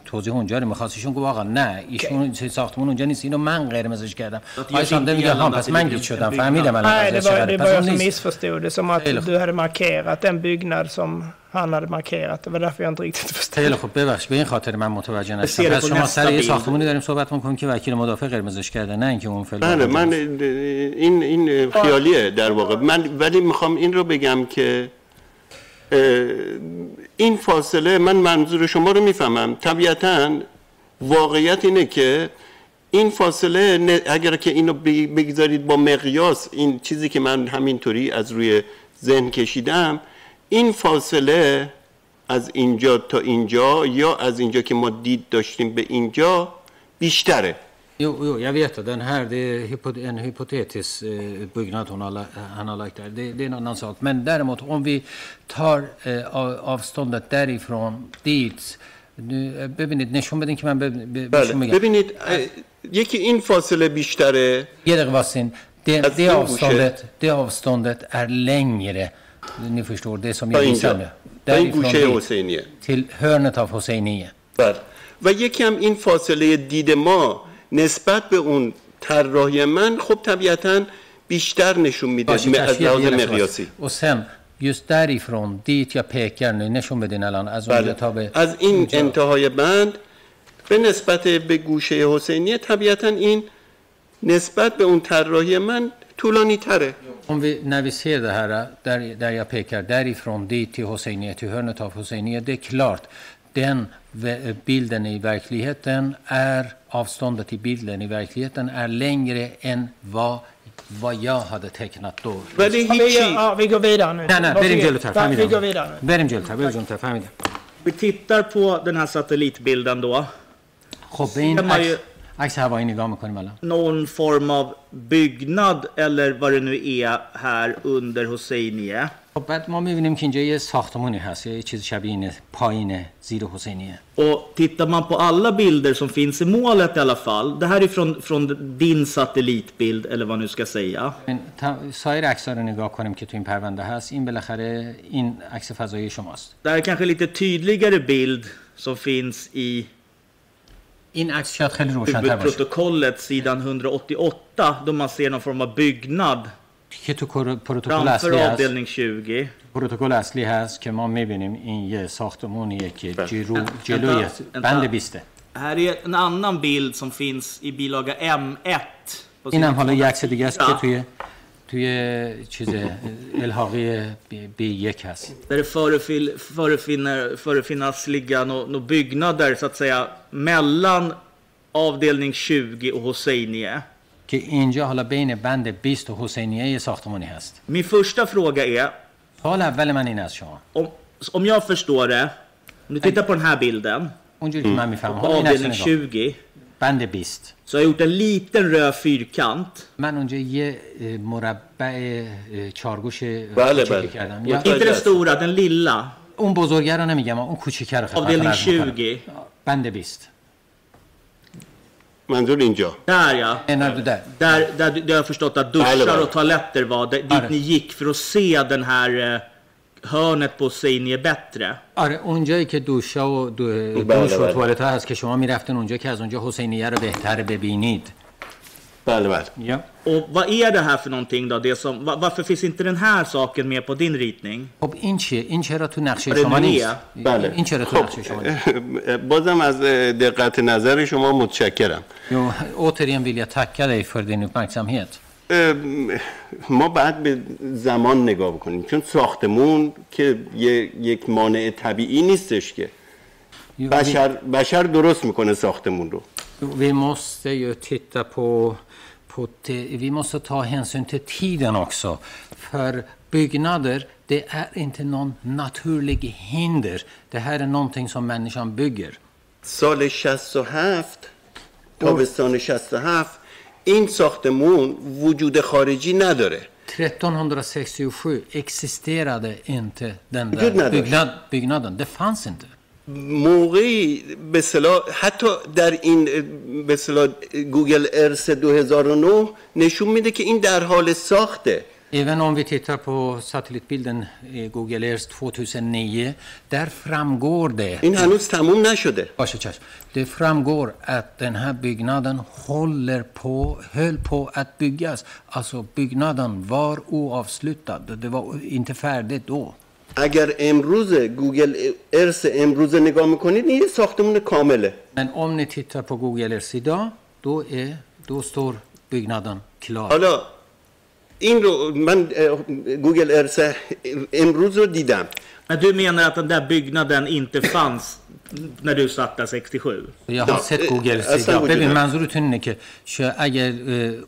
توضیح اونجا رو می‌خواست ایشون گفت آقا نه ایشون ساختمون اونجا نیست اینو من قرمزش کردم آقای سانده میگه ها پس من گیج شدم فهمیدم الان قضیه چقدره det پس اون som نیست missförstod. Det. Som att du hade markerat den byggnad som han hade markerat. Det var därför jag inte riktigt förstod. خیلی خوب ببخش به این خاطر من متوجه نشدم پس. شما سر یه. ساختمونی داریم صحبت می‌کنیم که وکیل مدافع قرمزش کرده نه اینکه اون فعلا بله من این این خیالیه در واقع من ولی می‌خوام این رو بگم که این فاصله من منظور شما رو می‌فهمم طبیعتا واقعیت اینه که این فاصله اگر که اینو بگذارید با مقیاس این چیزی که من همینطوری از روی ذهن کشیدم این فاصله از اینجا تا اینجا یا از اینجا که ما دید داشتیم به اینجا بیشتره Jo, jo, jag vet det. Den här det är en hypotetisk eh, byggnad hon har, han har lagt där. Det, det är en annan sak. Men däremot om vi tar eh, av- avståndet därifrån dit. Nu, eh, ببینید نشون بدین که من به- به- بله بهشون بگم ببینید یکی این فاصله بیشتره یه دقیقه واسین Det, avståndet, det avståndet är längre. Ni förstår, det som jag visar nu. این Därifrån گوشه حسینیه till hörnet av Hosseiniye. بله و یکی هم این فاصله دید ما نسبت به اون طراحی من خب طبیعتا بیشتر نشون میده از لحاظ مقیاسی. Och sen, just därifrån, dit jag pekar nu, نشون بدین الان از. اونجا تا به از این اونجا. انتهای بند به نسبت به گوشه حسینیه طبیعتا این نسبت به اون طراحی من طولانی تره om vi, när vi ser det här, där, där jag pekar därifrån dit till Hosseinieh, till hörnet av Hosseinia, det är klart, den bilden i verkligheten är, avståndet i bilden i verkligheten är längre än vad vad jag hade tecknat då. Vi, ja, vi går vidare nu. Nej, nej, Vi går vidare Vi tittar på den här satellitbilden då. Ser man ju عکس هوایی نگاه میکنیم الان någon form av byggnad eller vad det nu är här under Hosseiniye. خب بعد ما میبینیم که اینجا یه ساختمونی هست یه چیز شبیه اینه پایین زیر حسینیه Och tittar man på alla bilder som finns i målet i alla fall. Det här är från, från din satellitbild eller vad man nu ska säga. این تا- سایر عکس رو نگاه کنیم که تو این پرونده هست این بالاخره این عکس فضایی شماست Det här är kanske lite tydligare bild som finns i این عکس شاید خیلی روشن‌تر باشه huvudprotokollet sidan 188 då man ser någon form av byggnad که تو کور- پروتکل اصلی framför هست avdelning 20. پروتکل اصلی هست که ما میبینیم این یه ساختمونیه که جلو Vänta, جلوی vänta. بند بیسته Här är en annan bild som finns i bilaga M1. på این هم sidan حالا یه عکس دیگه است که 204, توی توی چیز الحاقی بی یک هست Där det förefil, förefinner, förefinnas ligga några no byggnader så att säga mellan avdelning 20 och Hosseiniye. که اینجا حالا بین بند 20 و حسینیه یه ساختمانی هست Min första fråga är, سوال اول من این از شما om, om jag förstår det, om du tittar på den här bilden, اونجوری که من میفهمم på حالا این عکس avdelning نگاه 20, بند 20 så har jag gjort en liten röd fyrkant. من اونجا یه اه، مربع اه، چارگوش بله، کوچیکی بله. کردم یا Inte den stora, den lilla. اون بزرگه رو نمیگم اون کوچیکه رو خدمت Avdelning عرض می‌کنم. 20. بند 20 منظور اینجا Där ja. menar du där Där, där, där jag har förstått att Eller duschar vad? och toaletter var, där, dit Eller. ni gick för att se den här eh, hörnet på Hosseiniye bättre. آره اونجایی که دوشا و دو- بله، دوش و بله. توالت ها هست که شما می‌رفتین اونجا که از اونجا حسینیه رو بهتر ببینید بله بله یا Och vad är det här för någonting då? Det som, va- varför finns inte den här saken med på din ritning? خب این چیه این چرا تو نقشه آره، شما. نیست بله این چرا تو خب نقشه شما نیست بازم از دقت نظر شما متشکرم Jo, återigen vill jag tacka dig för din uppmärksamhet. ما بعد به زمان نگاه بکنیم چون ساختمون که یک مانع طبیعی نیستش که بشر بشر درست می‌کنه ساختمون رو vi måste ju titta på, på vi måste ta hänsyn till tiden också. För byggnader, det är inte någon naturlig hinder. Det här är någonting som människan bygger. سال 67 تابستان 67 این ساختمون وجود خارجی نداره 1367 existerade inte den där byggnad, byggnaden. Det fanns inte. موقعی به صلاح حتی در این به صلاح گوگل ارس 2009 نشون میده که این در حال ساخته Även om vi tittar på satellitbilden i Google Earth 2009, där framgår det این هنوز تموم نشده Varsågod, Charles. Det framgår att den här byggnaden håller på, höll på att byggas. Alltså byggnaden var oavslutad. Det var inte färdigt då. اگر امروز گوگل ارس امروز نگاه میکنید این یه ساختمون کامله Men om ni tittar på Google Earth idag, då, är, då står byggnaden klar. حالا این رو من Google Earth امروز رو دیدم. Men du menar att den där byggnaden inte fanns när du satt där 67? Jag har Ja, sett Google سیدا ببین. منظورتون اینه که اگر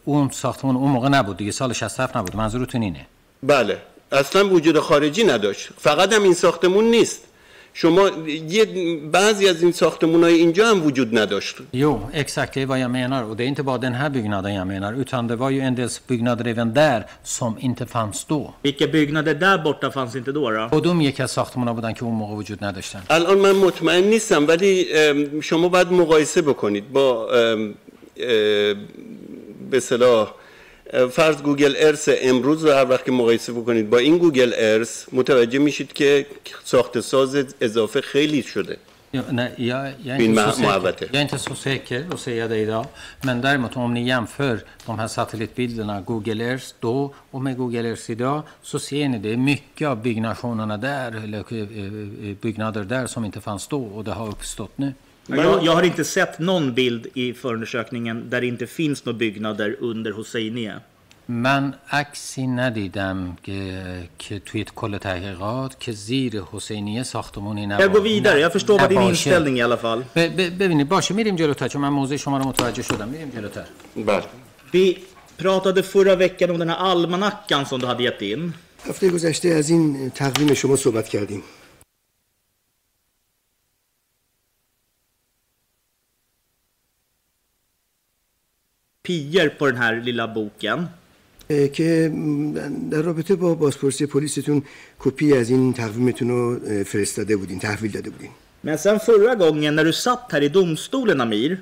اون ساختمان اون موقع نبود دیگه سال 67 نبود منظورتون اینه بله اصلا وجود خارجی نداشت فقط هم این ساختمون نیست شما یه بعضی از این ساختمون های اینجا هم وجود نداشت Jo, exakt det är vad jag menar. Och det är inte bara den här byggnaden jag menar, utan det var ju en del byggnader även där som inte fanns då. Vilka byggnader där borta fanns inte då? då? کدوم یکی از ساختمان‌ها بودن که اون موقع وجود نداشتن الان من مطمئن نیستم ولی شما باید مقایسه بکنید با به صلاح فرض گوگل ارس امروز رو هر وقت که مقایسه بکنید با این گوگل ارس متوجه میشید که ساخت ساز اضافه خیلی شده nej, jag, jag, är inte så säker. jag är inte så säker att säga det idag. Men däremot om ni jämför de här satellitbilderna, Google Earth då och med Google Earth idag, så ser ni det är mycket av byggnationerna där, eller byggnader där som inte fanns då och det har uppstått nu. Jag, jag har inte sett någon bild i förundersökningen där det inte finns några byggnader under Hosseinie. من عکسی ندیدم که که توی کل تحقیقات که زیر حسینیه ساختمونی نباشه. Jag går vidare. Jag förstår vad din inställning i alla fall. ببینید باشه میریم جلوتر چون من موضوع شما رو متوجه شدم میریم جلوتر. بله. Vi pratade förra veckan om den här almanackan som du hade gett in. هفته گذشته از این تقویم شما صحبت کردیم. pior på den här lilla boken. که در رابطه با بازپرسی پلیستون کپی از این تقویمتون رو فرستاده بودین تحویل داده بودین Men sen förra gången när du satt här i domstolen Amir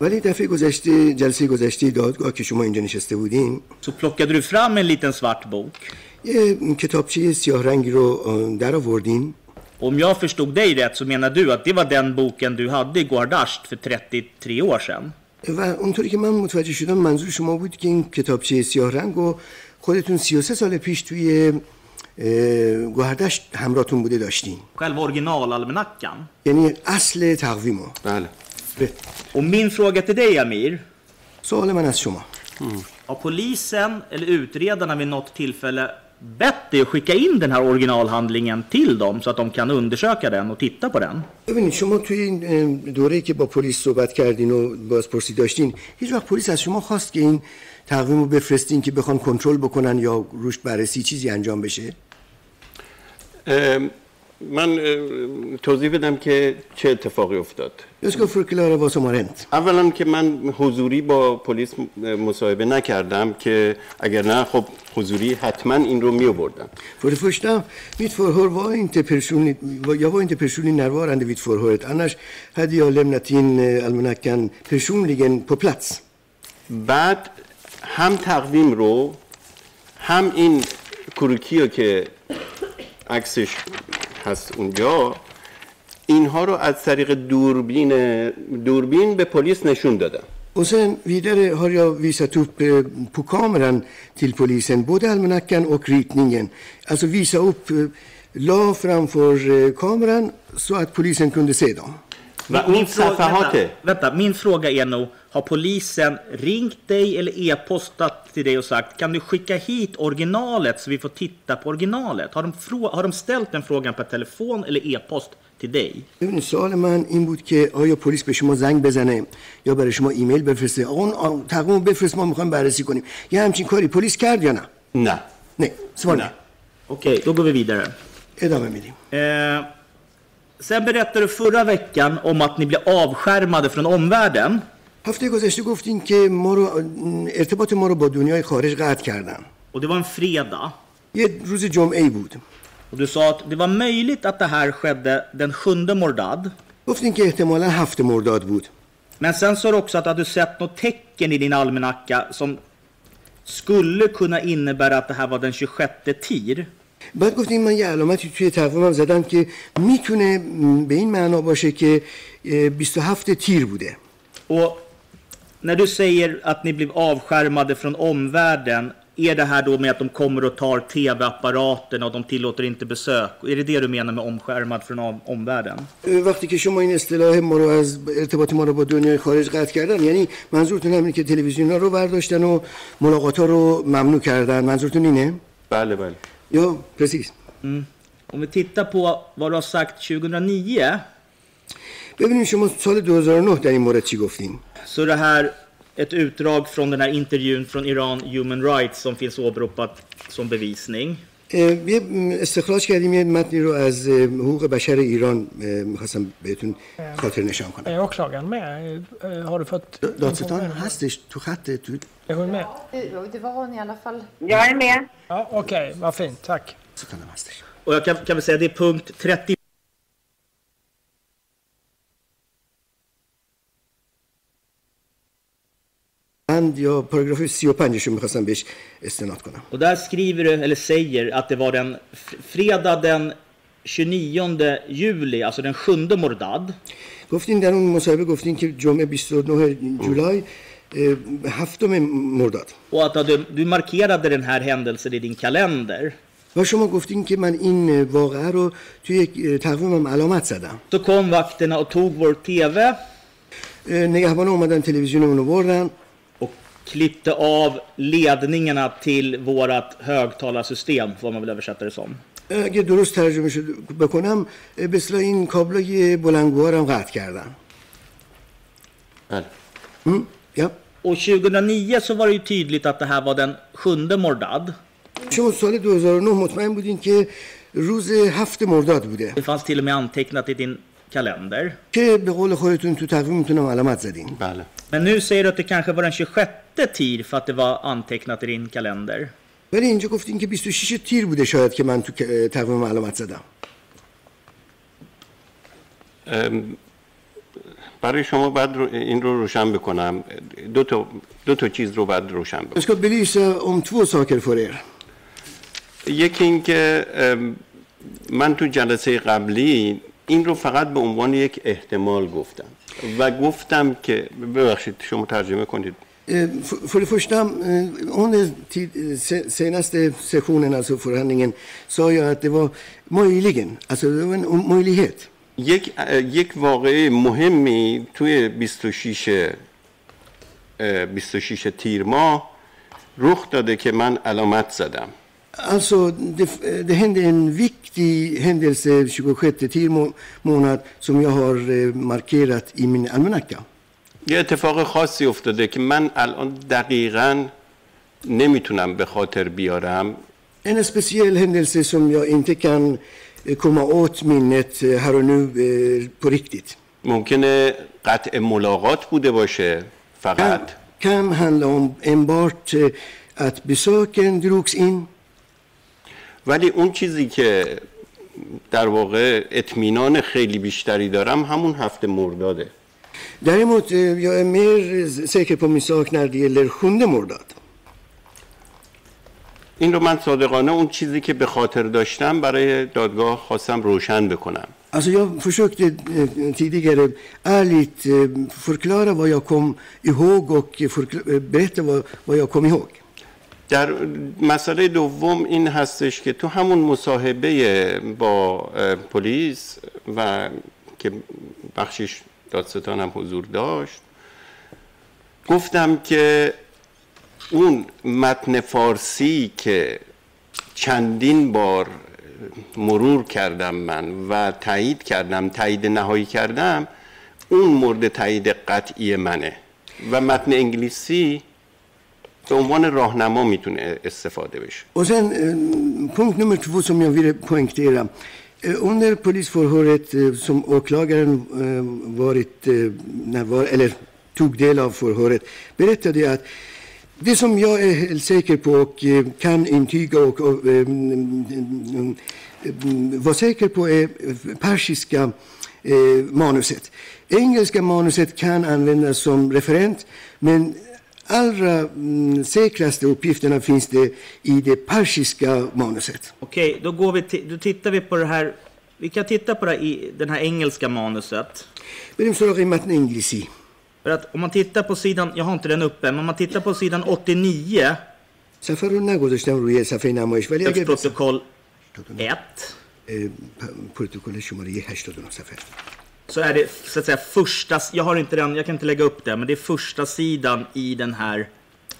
ولی دفعه گذشته جلسه گذشته دادگاه که شما اینجا نشسته بودین så plockade du fram en liten svart bok. یه کتابچه سیاه رنگی رو در آوردین Om jag förstod dig rätt så menar du att det var den boken du hade i Guardasht för 33 år sedan. و اونطوری که من متوجه شدم منظور شما بود که این کتابچه سیاه رنگ و خودتون 33 سال پیش توی گوهردشت همراهتون بوده داشتین. Själva originalalmanackan. یعنی اصل تقویمو بله. Och min fråga till dig Amir. سوال من از شما. Har polisen eller utredarna vid något tillfälle bett dig att skicka in den här originalhandlingen till dem så att de kan undersöka den och titta på den? ببینید شما توی این دوره‌ای که با پلیس صحبت کردین و بازپرسی داشتین هیچ وقت پلیس از شما خواست که این تقویم رو بفرستین که بخوان کنترل بکنن یا روش بررسی چیزی انجام بشه من توضیح بدم که چه اتفاقی افتاد Jag ska förklara vad som har hänt. اولا که من حضوری با پلیس مصاحبه نکردم که اگر نه خب حضوری حتما این رو می آوردم För det första, mitt förhör var inte personligt, jag var inte personligt närvarande vid förhöret. Annars hade jag lämnat in eh, almanackan personligen på plats. بعد هم تقویم رو هم این کروکی رو که عکسش هست اونجا اینها رو از طریق دوربین دوربین به پلیس نشون دادم Och sen vidare har jag visat upp eh, på kameran till polisen både almanackan och ritningen. Alltså visa upp, eh, la framför eh, kameran så att polisen kunde se dem. Min fråga, vänta, vänta, min fråga är nog, har polisen ringt dig eller e-postat till dig och sagt kan du skicka hit originalet så vi får titta på originalet? Har de, har de ställt den frågan på telefon eller e-post till dig؟ ببینید سوال من این بود که آیا پلیس به شما زنگ بزنه یا برای شما ایمیل بفرسته؟ آقا تقویم بفرست ما می‌خوایم بررسی کنیم. یه همچین کاری پلیس کرد یا نه؟ نه. نه. سوال نه. Okej, då går vi vidare. ادامه میدیم. Eh, sen berättade du förra veckan om att ni blev avskärmade från omvärlden. هفته گذشته گفتین که ما رو ارتباط ما رو با دنیای خارج قطع کردن. Och det var en fredag. یه روز جمعه ای بود. Och du sa att det var möjligt att det här skedde den 7 Mordad. گفتین که احتمالا هفته مرداد بود Men sen sa du också att du hade sett något tecken i din almanacka som skulle kunna innebära att det här var den 26 tir. بعد گفتیم من یه علامتی توی تقویمم زدم که میتونه به این معنا باشه که اه، 27 تیر بوده Och när du säger att ni blev avskärmade från omvärlden, är det här då med att de kommer och tar tv-apparaten och de tillåter inte besök? Är det det du menar med omskärmad från om- omvärlden? وقتی که شما این اصطلاح ما رو از ارتباط ما رو با دنیای خارج قطع کردن یعنی منظورتون همینه که تلویزیون ها رو برداشتن و ملاقات ها رو ممنوع کردن منظورتون اینه؟ بله بله. یا precis Om vi tittar på vad du har sagt 2009, ببینید شما سال 2009 در این مورد چی گفتین؟ Så det här ett utdrag från den här intervjun från Iran Human Rights som finns åberopat som bevisning. اه، یه م، استخراج کردیم یه متنی رو از اه، حقوق بشر ایران اه، میخواستم بهتون خاطر نشان کنم Är åklagaren med? Eh, Har du fått... دادستان هستش تو خط تو Är hon med? Det var hon i alla fall. Jag är med. Ja, Okej, vad fint. Tack. دادستانم هستش Och jag kan, kan väl säga det är punkt 30 بند یا پاراگراف 35 رو میخواستم بهش استناد کنم Och där skriver du, eller säger, att det var den f- fredag den 29 juli, alltså den sjunde Mordad. گفتین در اون مصاحبه گفتین که جمعه 29 جولای اه، هفتم مرداد Och att du, du markerade den här händelsen i din kalender. و شما گفتین که من این واقعه رو توی یک اه، تقویمم علامت زدم Så kom vakterna och tog vår TV اه، نگهبان اومدن تلویزیونمون رو بردن och klippte av ledningarna till vårat högtalarsystem, får man väl översätta det som. اگه درست ترجمه شد بکنم اه، به اصطلاح این کابلای بلندگوها رو هم قطع کردن بله م? یا Och 2009 så var det ju tydligt att det här var den sjunde Mordad. شما سال 2009 مطمئن بودین که روز هفت مرداد بوده Det fanns till och med antecknat i din kalender. که به قول خودتون تو تقویمتون علامت زدین بله Men nu säger du att det kanske var den 26 TIR för att det var antecknat i din kalender. ولی اینجا گفتین که 26 تیر بوده شاید که من تو تقویم علامت زدم برای شما باید رو- این رو روشن بکنم. دو تا, دو تا چیز رو باید روشن بکنم. Belysa om två saker för er. یکی اینکه من تو جلسه قبلی این رو فقط به عنوان یک احتمال گفتم. و گفتم که ببخشید شما ترجمه کنید. För för det första, eh, under tid, se- senaste sessionen, alltså förhandlingen, sa jag att det var möjligen, alltså det var en om- möjlighet. یک یک واقعه مهمی توی 26 اه، 26 تیر ماه رخ داده که من علامت زدم Alltså, det, det hände en viktig händelse 26 tir må- månad som jag har eh, markerat i min almanacka. یه اتفاق خاصی افتاده که من الان دقیقا نمی‌تونم به خاطر بیارم En speciell händelse som jag inte kan eh, komma åt minnet eh, här och nu eh, på riktigt. ممکنه قطع ملاقات بوده باشه فقط Kan handla om enbart eh, att besöken drogs in. ولی اون چیزی که در واقع اطمینان خیلی بیشتری دارم همون هفته مرداده Däremot, eh, jag är mer eh, säker på min sak när det gäller sjunde mordad. این رو من صادقانه اون چیزی که به خاطر داشتم برای دادگاه خواستم روشن بکنم Alltså jag försökte eh, tidigare ärligt eh, förklara vad jag kom ihåg och eh, berätta vad, vad jag kom ihåg. در مسئله دوم این هستش که تو همون مصاحبه با پلیس و که بخشش دادستان هم حضور داشت گفتم که اون متن فارسی که چندین بار مرور کردم من و تایید کردم تایید نهایی کردم اون مورد تایید قطعی منه و متن انگلیسی به عنوان راهنما می‌تونه استفاده بشه sen eh, punkt nummer två som jag ville. Eh, Under polisförhöret eh, som åklagaren eh, varit, närvar, eller tog del av förhöret berättade jag att det som jag är helt säker på och kan intyga och, och och, och vara säker på är persiska eh, manuset. Engelska manuset kan användas som referent men allra mm, säkraste uppgifterna finns det i det persiska manuset. Okej, då, går vi till, då tittar vi på det här. Vi kan titta på det här, i den här engelska manuset. بریم سراغ این متن انگلیسی För att om man tittar på sidan, jag har inte den uppe, men om man tittar på sidan 89, صفحه رو نگذاشتم روی صفحه نمایش ولی اگر protokoll 1, اه، پروتکل شماره 89 صفحه så är det så att säga första, jag har inte den, jag kan inte lägga upp det, men det är första sidan i den här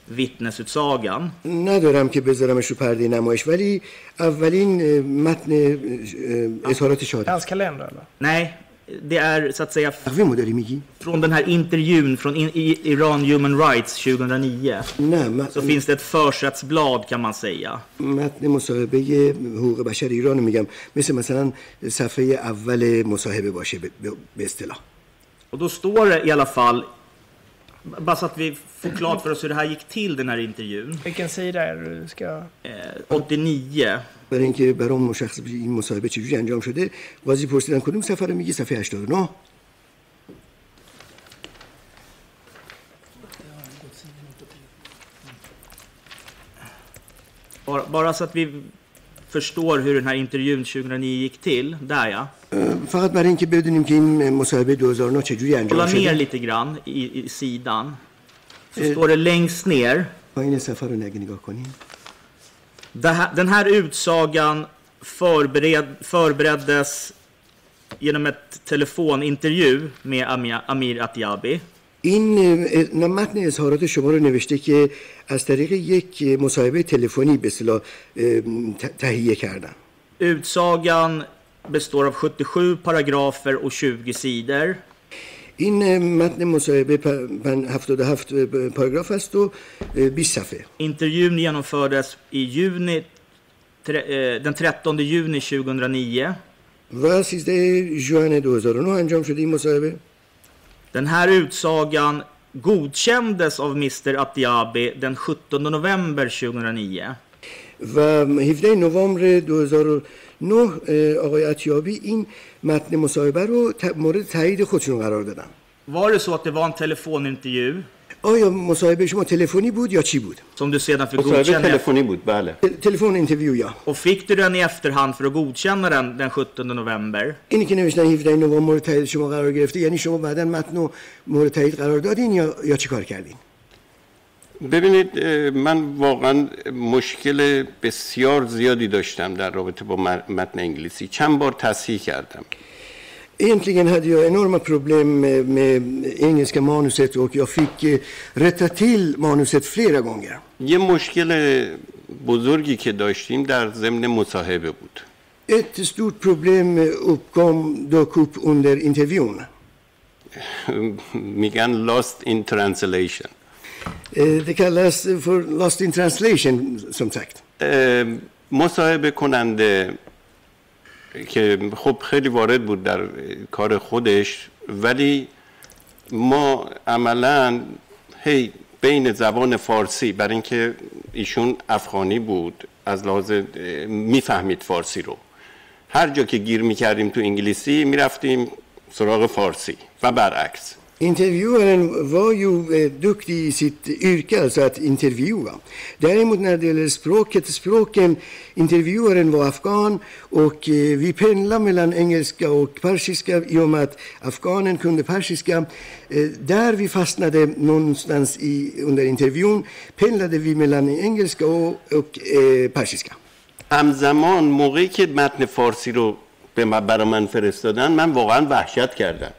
vittnesutsagan. ندارم که بذارمش رو پرده نمایش ولی اولین اه، متن اه، اظهارات شهادت Hans kalender eller? Nej, det är så att säga تقویم رو داری میگی؟ från den här intervjun från in, i, Iran Human Rights 2009. نه م- Så finns det ett försättsblad kan man säga. متن مصاحبه حقوق بشر ایران رو میگم مثل مثلا صفحه اول مصاحبه باشه به- به به اصطلاح Och då står det i alla fall, bara så att vi får klart för oss hur det här gick till den här intervjun. Vilken sida är det du ska... Eh, 89. برای اینکه برام مشخص بشه این مصاحبه چجوری انجام شده قاضی پرسیدن کدوم سفر میگی صفحه 89 Bara, bara så att vi förstår hur den här intervjun 2009 gick till, där ja. فقط برای اینکه بدونیم که این مصاحبه 2009 چجوری انجام شده. ner lite grann i, i sidan. Så står det längst ner. پایین صفحه رو نگه نگاه کنیم. den här utsagan förbered, förbereddes genom ett telefonintervju med Amir, Amir Atiabi. این اه، متن اظهارات شما رو نوشته که از طریق یک مصاحبه تلفنی به اصطلاح اه، ت- تهیه کردم Utsagan består av 77 paragrafer och 20 sidor. این اه، متن مصاحبه پ- پن- 77 پاراگراف است و اه، 20 صفحه Intervjun genomfördes i juni, tre, eh, den 13 juni 2009. و 13 ژوئن 2009 انجام شده این مصاحبه Den här utsagan godkändes av Mr Atiabi den 17 november 2009. و 17 نوامبر 2009 اه، آقای عطیابی این متن مصاحبه رو مورد تایید خودشون قرار دادن. Var det så att det var en telefonintervju? آیا مصاحبه شما تلفنی بود یا چی بود؟ Som du sedan fick مصاحبه godkänna? تلفنی بود بله. تل- تلفن اینترویو یا. Och fick du den i efterhand för att godkänna den den 17 november? اینی که نوشتن 17 نوامبر مورد تایید شما قرار گرفته یعنی شما بعدا متن رو مورد تایید قرار دادین یا یا چی کار کردین؟ ببینید من واقعا مشکل بسیار زیادی داشتم در رابطه با متن انگلیسی چند بار تصحیح کردم Egentligen hade jag enorma problem med, med engelska manuset och jag fick eh, rätta till manuset flera gånger. یه مشکل بزرگی که داشتیم در ضمن مصاحبه بود Ett stort problem eh, uppkom, dök upp under intervjun. میگن lost in translation Eh, Det kallas för lost in translation, som sagt. اه، مصاحبه کننده که خب خیلی وارد بود در کار خودش ولی ما عملا هی بین زبان فارسی برای اینکه ایشون افغانی بود از لحاظ می‌فهمید فارسی رو هر جا که گیر می‌کردیم تو انگلیسی می‌رفتیم سراغ فارسی و برعکس Intervjuaren var ju eh, duktig i sitt yrke, alltså att intervjua. Däremot när det gäller språket, språken, intervjuaren var afghan och eh, vi pendlade mellan engelska och persiska i och med att afghanen kunde persiska. Eh, där vi fastnade någonstans i, under intervjun pendlade vi mellan engelska och, och eh, persiska. همزمان موقعی که متن فارسی رو به من- برای من فرستادن من واقعا وحشت کردم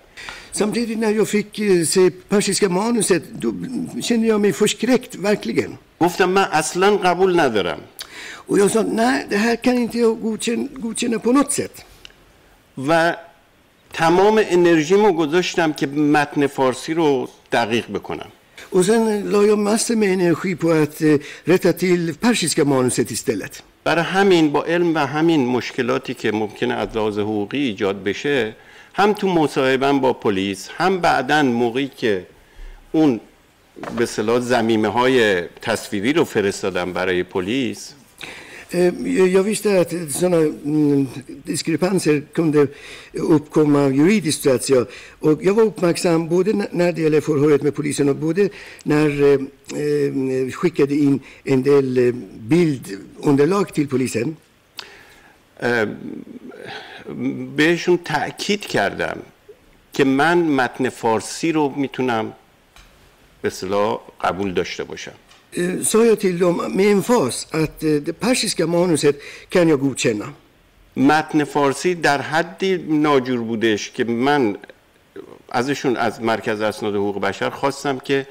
Samtidigt när jag fick eh, se persiska manuset, då kände jag mig förskräckt, verkligen. گفتم من اصلا قبول ندارم Och jag sa, nej, det här kan inte jag godkänna, godkänna på något sätt. و تمام انرژیمو گذاشتم که متن فارسی رو دقیق بکنم Och sen la jag massor med energi på att eh, rätta till persiska manuset istället. برای همین با علم و همین مشکلاتی که ممکنه از لحاظ حقوقی ایجاد بشه هم تو مصاحبم با پلیس هم بعدا موقعی که اون به صلاح زمیمه های تصویری رو فرستادم برای پلیس Eh, Jag visste att sådana mm, diskrepanser kunde uppkomma juridiskt så att säga. Och jag var uppmärksam både när det gäller förhöret med polisen och både när eh, eh, skickade in en del eh, bildunderlag till polisen. بهشون تاکید کردم که من متن فارسی رو می‌تونم به صلاح قبول داشته باشم sa jag till dem med emfas att det persiska manuset kan jag godkänna. متن فارسی در حدی ناجور بودش که من ازشون از مرکز اسناد حقوق بشر خواستم که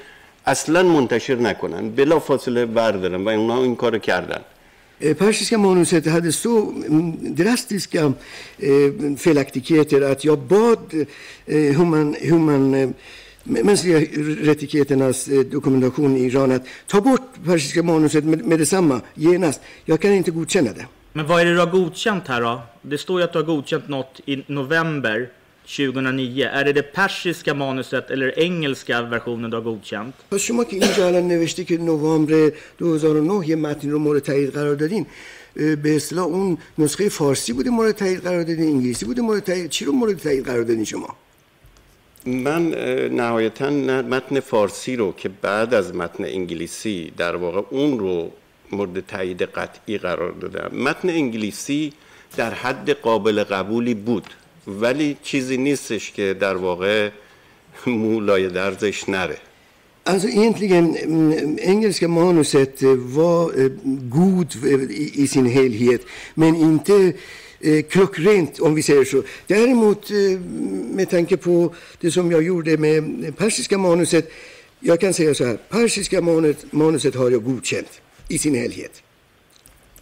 اصلا منتشر نکنن بلا فاصله بردارن و اونا این کارو کردن Eh, persiska manuset hade så drastiska eh, felaktigheter att jag bad eh, human, human, eh, mänskliga rättigheternas eh, dokumentation i Iran att ta bort persiska manuset med, med detsamma, genast. Jag kan inte godkänna det. Men vad är det du har godkänt här då? Det står ju att du har godkänt något i november 2009. Är det det persiska manuset eller engelska versionen du har godkänt? پس شما که اینجا الان نوشته که نوامبر 2009 یه متن رو مورد تایید قرار دادین اه، به اصطلاح اون نسخه فارسی بوده مورد تایید قرار دادین انگلیسی بوده مورد تایید چی رو مورد تایید قرار دادین شما من اه، نهایتا نه- متن فارسی رو که بعد از متن انگلیسی در واقع اون رو مورد تایید قطعی قرار دادم متن انگلیسی در حد قابل قبولی بود ولی چیزی نیستش که در واقع مولای درزش نره Alltså egentligen, engelska manuset var god i sin helhet, men inte klockrent om vi säger så. Däremot med tanke på det som jag gjorde med persiska manuset, jag kan säga så här, persiska manuset har jag godkänt i sin helhet.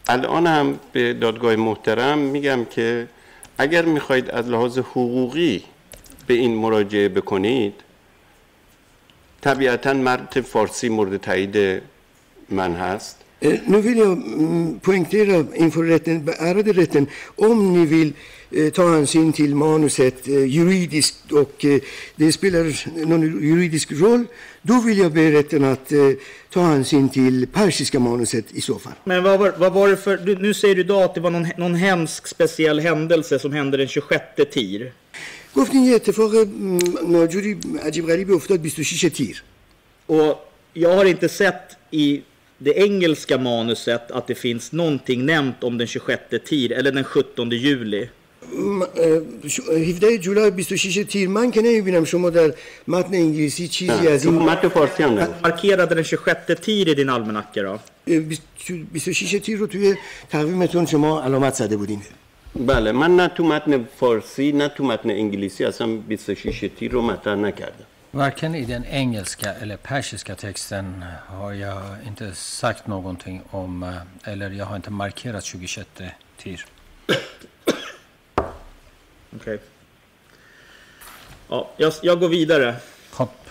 الان هم به دادگاه محترم میگم که اگر می‌خواید از لحاظ حقوقی به این مراجعه بکنید طبیعتا مرد فارسی مورد تایید من هست. Nu vill jag poängtera inför rätten, ärade rätten, om ni vill ta hänsyn till manuset juridiskt och det spelar någon juridisk roll, då vill jag be rätten att ta hänsyn till persiska manuset i så fall. Men vad var, vad var det för, nu säger du idag att det var någon, någon hemsk speciell händelse som hände den 26 TIR. گفتین یه اتفاق ناجوری عجیب غریبی افتاد 26 تیر. Och jag har inte sett i det engelska manuset att det finns någonting nämnt om den 26 TIR eller den 17 juli. 17 جولای 26 تیر من که نمی‌بینم شما در متن انگلیسی چیزی از این متن فارسی هم Markerade den 26 TIR i din almanacka då? 26 تیر رو توی تقویمتون شما علامت زده بودین بله من نه تو متن فارسی نه تو متن انگلیسی اصلا 26 تیر رو مطرح نکردم Varken i den engelska eller persiska texten har jag inte sagt någonting om, eller jag har inte markerat 26 tir. Okej. Ja, jag, jag går vidare. Hopp.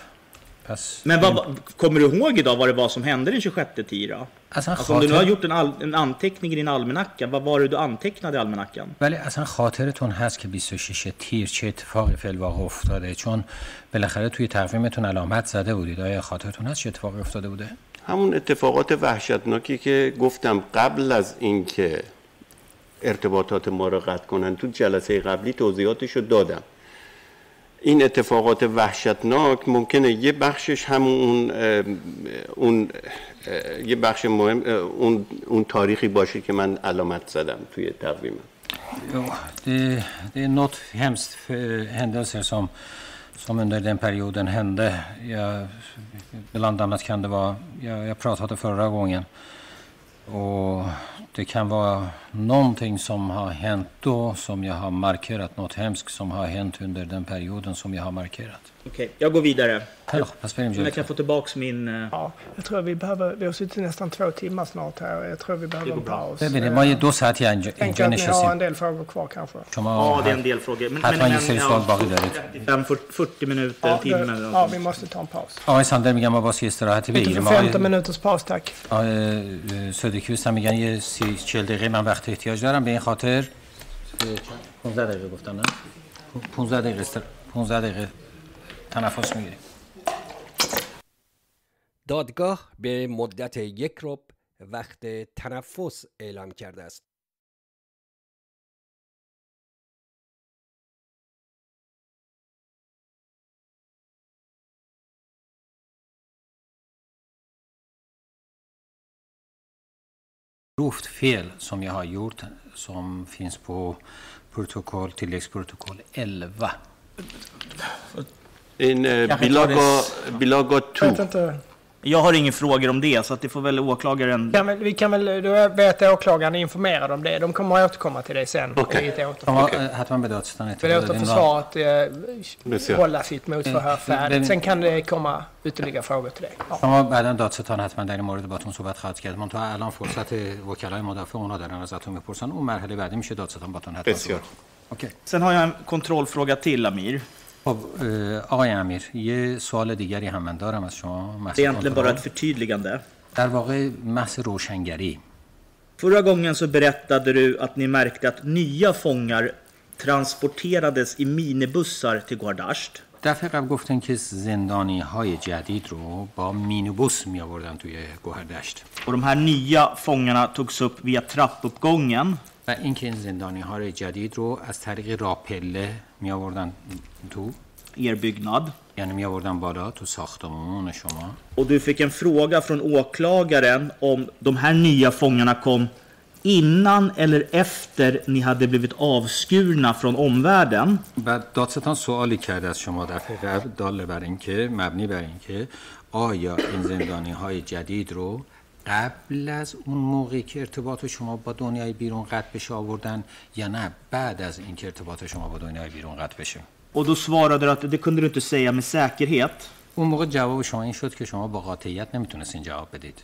Pass. Men vad, kommer du ihåg idag vad det var som hände den 26 TIR? Då? اصلا Alltså, om du nu har gjort en, all, en anteckning i din almanacka, vad var det du antecknade i almanackan? ولی اصلا خاطرتون هست که 26 تیر چه اتفاقی فی الواقع افتاده چون بالاخره توی تقویمتون علامت زده بودید آیا خاطرتون هست چه اتفاقی افتاده بوده همون اتفاقات وحشتناکی که گفتم قبل از اینکه ارتباطات ما رو قطع کنن. تو جلسه قبلی توضیحاتش رو دادم. این اتفاقات وحشتناک ممکنه یه بخشش همون اون یه بخش مهم اون اون تاریخی باشه که من علامت زدم توی تقویمم det, är något hemskt händelser som, som under den perioden hände. Jag, bland annat kan det vara, jag, jag pratade förra gången, och det kan vara någonting som har hänt då som jag har markerat, något hemskt som har hänt under den perioden som jag har markerat. Okej, jag går vidare. Pass Om jag kan få tillbaks min... eh, Ja, jag tror vi behöver, vi har suttit nästan två timmar snart här. Jag tror vi behöver en paus. ببینید ما یه دو ساعتی اینجا, اینجا att ni har en del frågor kvar kanske. Ja, det är en del frågor. Men, حتما یه men, سری men سوال ja, باقی دارید 35, 40, 40 minuter, Ja, en timme det, eller ja, vi måste ta en paus. آقای ساندر میگن ما واسه استراحتی Ute بگیریم för 15 آقای minuters paus, tack. آقای سودکیوس هم میگن یه سی چل دقیقه من وقت احتیاج دارم به این خاطر 15 دقیقه گفتن نه 15 دقیقه استر... 15 دقیقه تنفس میگیریم دادگاه به مدت یک رب وقت تنفس اعلام کرده است. grovt fel som jag har gjort som finns på protokoll, tilläggsprotokoll 11. این اه، Kanske bilaga, tar bilaga Jag vet 2 inte. Jag har inga frågor om det, så att det får väl åklagaren... Kan väl, vi kan väl, då vet åklagaren informerad om det. De kommer att återkomma till det sen. Okej. i ett återförhör. شما حتما به دادستان Vi اطلاع låter دادین و försvaret eh, Besiär. hålla sitt motförhör Mm. färdigt. Sen kan det komma ytterligare frågor till det. Ja. شما بعدا دادستان حتما در این مورد باتون صحبت خواهد کرد من تا الان فرصت وکلای مدافع اونا دارن ازتون میپرسن اون مرحله بعدی میشه دادستان باتون حتما بسیار. صحبت اوکی Sen har jag en kontrollfråga till, Amir. خب اه، آقای امیر یه سوال دیگری هم من دارم از شما محض Det är egentligen bara کنترل. ett förtydligande. در واقع محض روشنگری Förra gången så berättade du att ni märkte att nya fångar transporterades i minibussar till Guardasht. دفعه قبل گفتن که زندانی های جدید رو با مینیبوس می آوردن توی گوهردشت Och de här nya fångarna togs upp via trappuppgången. و اینکه این زندانی های جدید رو از طریق راپله می آوردن تو er byggnad. یعنی می آوردن بالا تو ساختمون شما Och du fick en fråga från åklagaren om de här nya fångarna kom innan eller efter ni hade blivit avskurna från omvärlden. بعد دادستان سوالی کرده از شما دفعه قبل دال بر اینکه مبنی بر اینکه آیا این زندانی های جدید رو قبل از اون موقعی که ارتباط شما با دنیای بیرون قطع بشه آوردن یا نه بعد از اینکه ارتباط شما با دنیای بیرون قطع بشه Och då svarade du att det kunde du inte säga med säkerhet. اون موقع جواب شما این شد که شما با قاطعیت نمی‌تونستین جواب بدید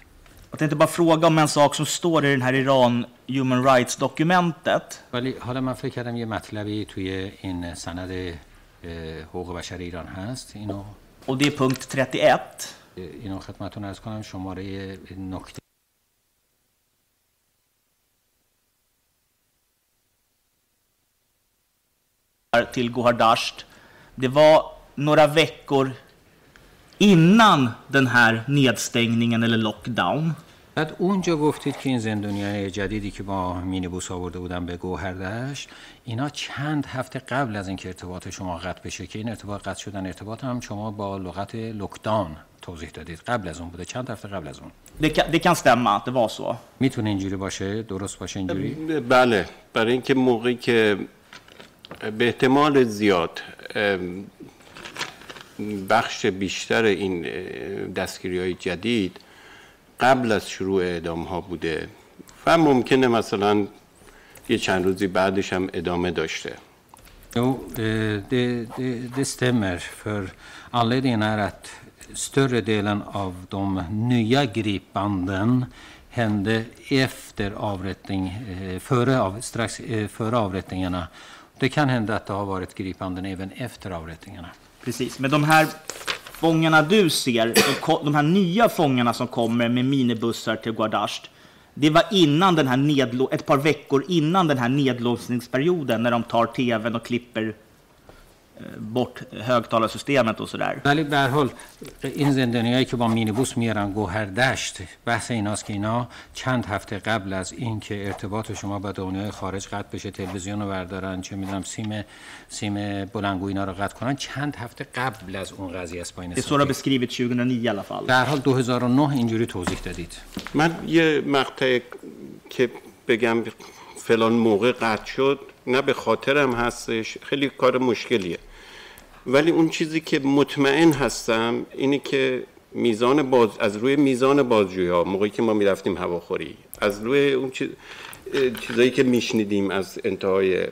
Jag tänkte bara fråga om en sak som står i den här Iran Human Rights-dokumentet. ولی حالا من فکر کردم یه مطلبی توی این سند حقوق بشر ایران هست اینو Och det är punkt 31. اینو خدمتتون ارز کنم شماره نکته till Gohardasht. Det var några veckor innan den här nedstängningen eller lockdown. بعد اونجا گفتید که این زندانیان جدیدی که با مینیبوس آورده بودن به گوهردشت اینا چند هفته قبل از اینکه ارتباط شما قطع بشه که این ارتباط قطع شدن ارتباط هم شما با لغت لوکداون توضیح دادید. قبل از اون بوده. چند هفته قبل از اون؟ Det kan, stämma att det var så. می‌تونه اینجوری باشه؟ درست باشه اینجوری؟ بله. برای اینکه موقعی که به احتمال زیاد بخش بیشتر این دستگیری های جدید قبل از شروع اعدام ها بوده و ممکنه مثلا یه چند روزی بعدش هم ادامه داشته Jo, eh, det, det, det stämmer. För anledningen är att större delen av de nya gripanden hände efter avrättning, eh, före, av, strax eh, före avrättningarna. Det kan hända att det har varit gripanden även efter avrättningarna. Precis, men de här fångarna du ser, de, de här nya fångarna som kommer med minibussar till Guardasht, det var innan den här ett par veckor innan den här nedlåsningsperioden när de tar tvn och klipper bort högtalarsystemet och sådär. ولی به هر حال این زندانیایی که با مینیبوس میارن گوهردشت بحث ایناست که اینا چند هفته قبل از اینکه ارتباط شما با دنیای خارج قطع بشه تلویزیون رو بردارن چه می‌دونم سیم سیم بلنگو اینا رو قطع کنن چند هفته قبل از اون قضیه است det har beskrivit 2009 i alla fall. در حال 2009 اینجوری توضیح دادید من یه مقطع که بگم فلان موقع قطع شد نه به خاطرم هستش خیلی کار مشکلیه ولی اون چیزی که مطمئن هستم اینه که میزان باز از روی میزان بازجویی ها موقعی که ما می‌رفتیم هواخوری از روی اون چیز چیزایی که میشنیدیم از انتهای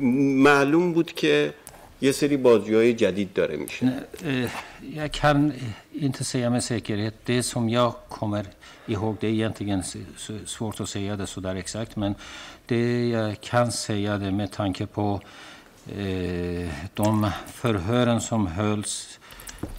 معلوم بود که یه سری بازجویی جدید داره میشه Jag kan inte säga med säkerhet. Det som jag kommer ihåg, det är egentligen svårt att säga det så där exakt, men det jag kan säga det med tanke på de förhören som hölls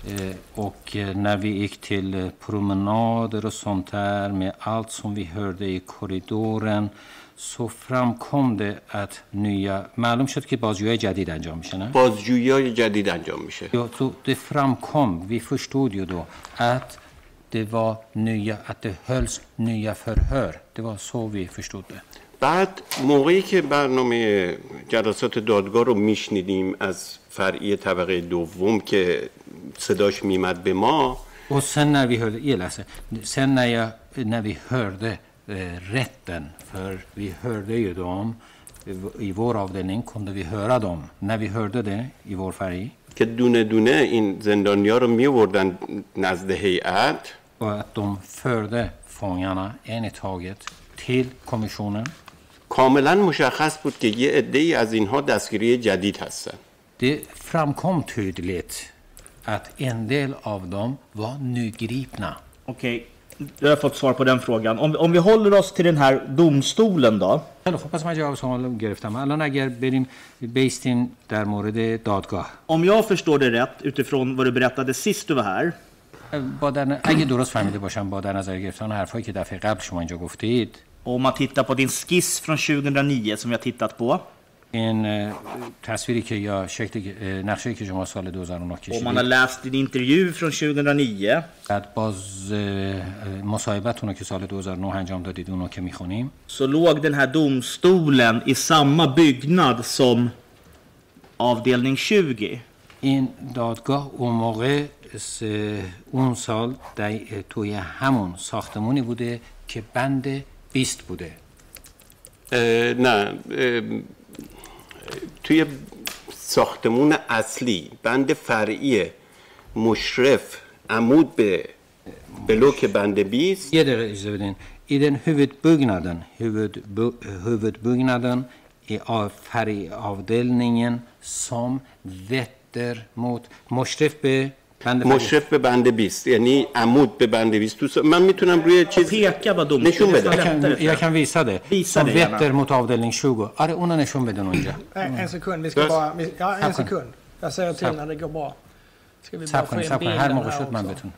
eh, och eh, när vi gick till eh, promenader och sånt där med allt som vi hörde i korridoren så framkom det att nya... معلوم شد که بازجویی جدید انجام میشه نه؟ بازجویی های جدید انجام میشه Ja, så det framkom, vi förstod ju då att det var nya, att det hölls nya förhör. Det var så vi förstod det. بعد موقعی که برنامه جلسات دادگاه رو میشنیدیم از فرعی طبقه دوم که صداش میمد به ما و سن نوی هرده یه لحظه. سن نوی هرده رتن فر وی هرده ی دوم. ای ور آفدنین کنده وی هره دوم. نوی هرده ده ای ور فرعی. که دونه دونه این زندانی ها رو میوردن نزده هیئت. و ات فرده فانگانا این یعنی تاگت. till kommissionen کاملا مشخص بود که یه عده ای از اینها دستگیری جدید هستن Det framkom tydligt att en del av dem var nygripna. Okej, har jag fått svar på den frågan. Om, om vi håller oss till den här domstolen då. خب گرفتم الان اگر بریم بیستیم در مورد دادگاه Om jag förstår det rätt utifrån vad du berättade sist du var här. با در... اگه درست فهمیده باشم با در نظر گرفتن حرفایی که دفعه قبل شما اینجا گفتید Och om man tittar på din skiss från 2009 som vi har tittat på. این اه، تصویری که یا شکل اه، نقشه که شما سال 2009 Om man har کشیدید läst din intervju från 2009. بعد باز اه، اه، مصاحبتون رو که سال 2009 انجام دادید اونو که میخونیم Så låg den här domstolen i samma byggnad som avdelning 20. این دادگاه اون موقع اون سال توی همون ساختمونی بوده که بند بیست بوده. اه نه اه توی ساختمون اصلی بند فرعی مشرف عمود به بلوک بند بیست. یه دقیقه اجازه بدین. ایدن هوید بگنادن هوید بگنادن ای آف فرعی آف سام وتر موت. مشرف به مشرف به بند 20 یعنی عمود به بند 20 تو من می‌تونم روی چیز نشون بده. یکم ویساده. سن ویتر مت avdelning 20 آره اونو نشون بدون اونجا. این سکوند میسکو با این سکوند بس اگر تیل نده گو با سب کنی سب کنی هر موقع شد من بتون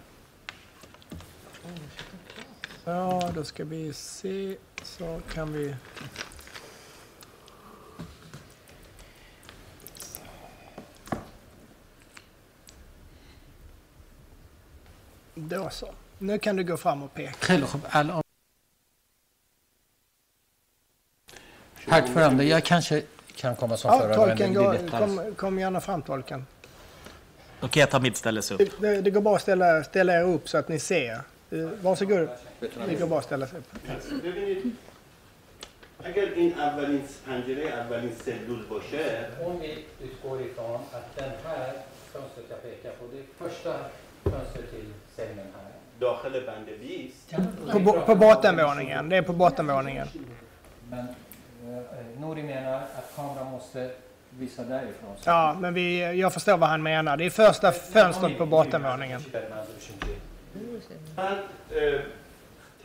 آه دو سکه بی سی سو کم بی Då så. Nu kan du gå fram och peka. خیلی خوب الان Tack för det. Jag kanske kan komma som Ja, förare. tolken, men det blir går, lättare. kom, kom gärna fram tolken. Då kan jag ta mitt ställe sig upp. Det, det, det går bara att ställa, ställa er upp så att ni ser. Eh, Varsågod. Det går bara att ställa sig upp. ببینید اگر این اولین پنجره اولین سلول باشه Om vi utgår ifrån att den här fönstret jag pekar på, det är första fönstret till sängen här. داخل بند 20 På, bo- på bottenvåningen. Det är på bottenvåningen. Men eh, Nori menar att kameran måste visa därifrån. Ja, men vi, jag förstår vad han menar. Det är första fönstret på bottenvåningen. بعد اه،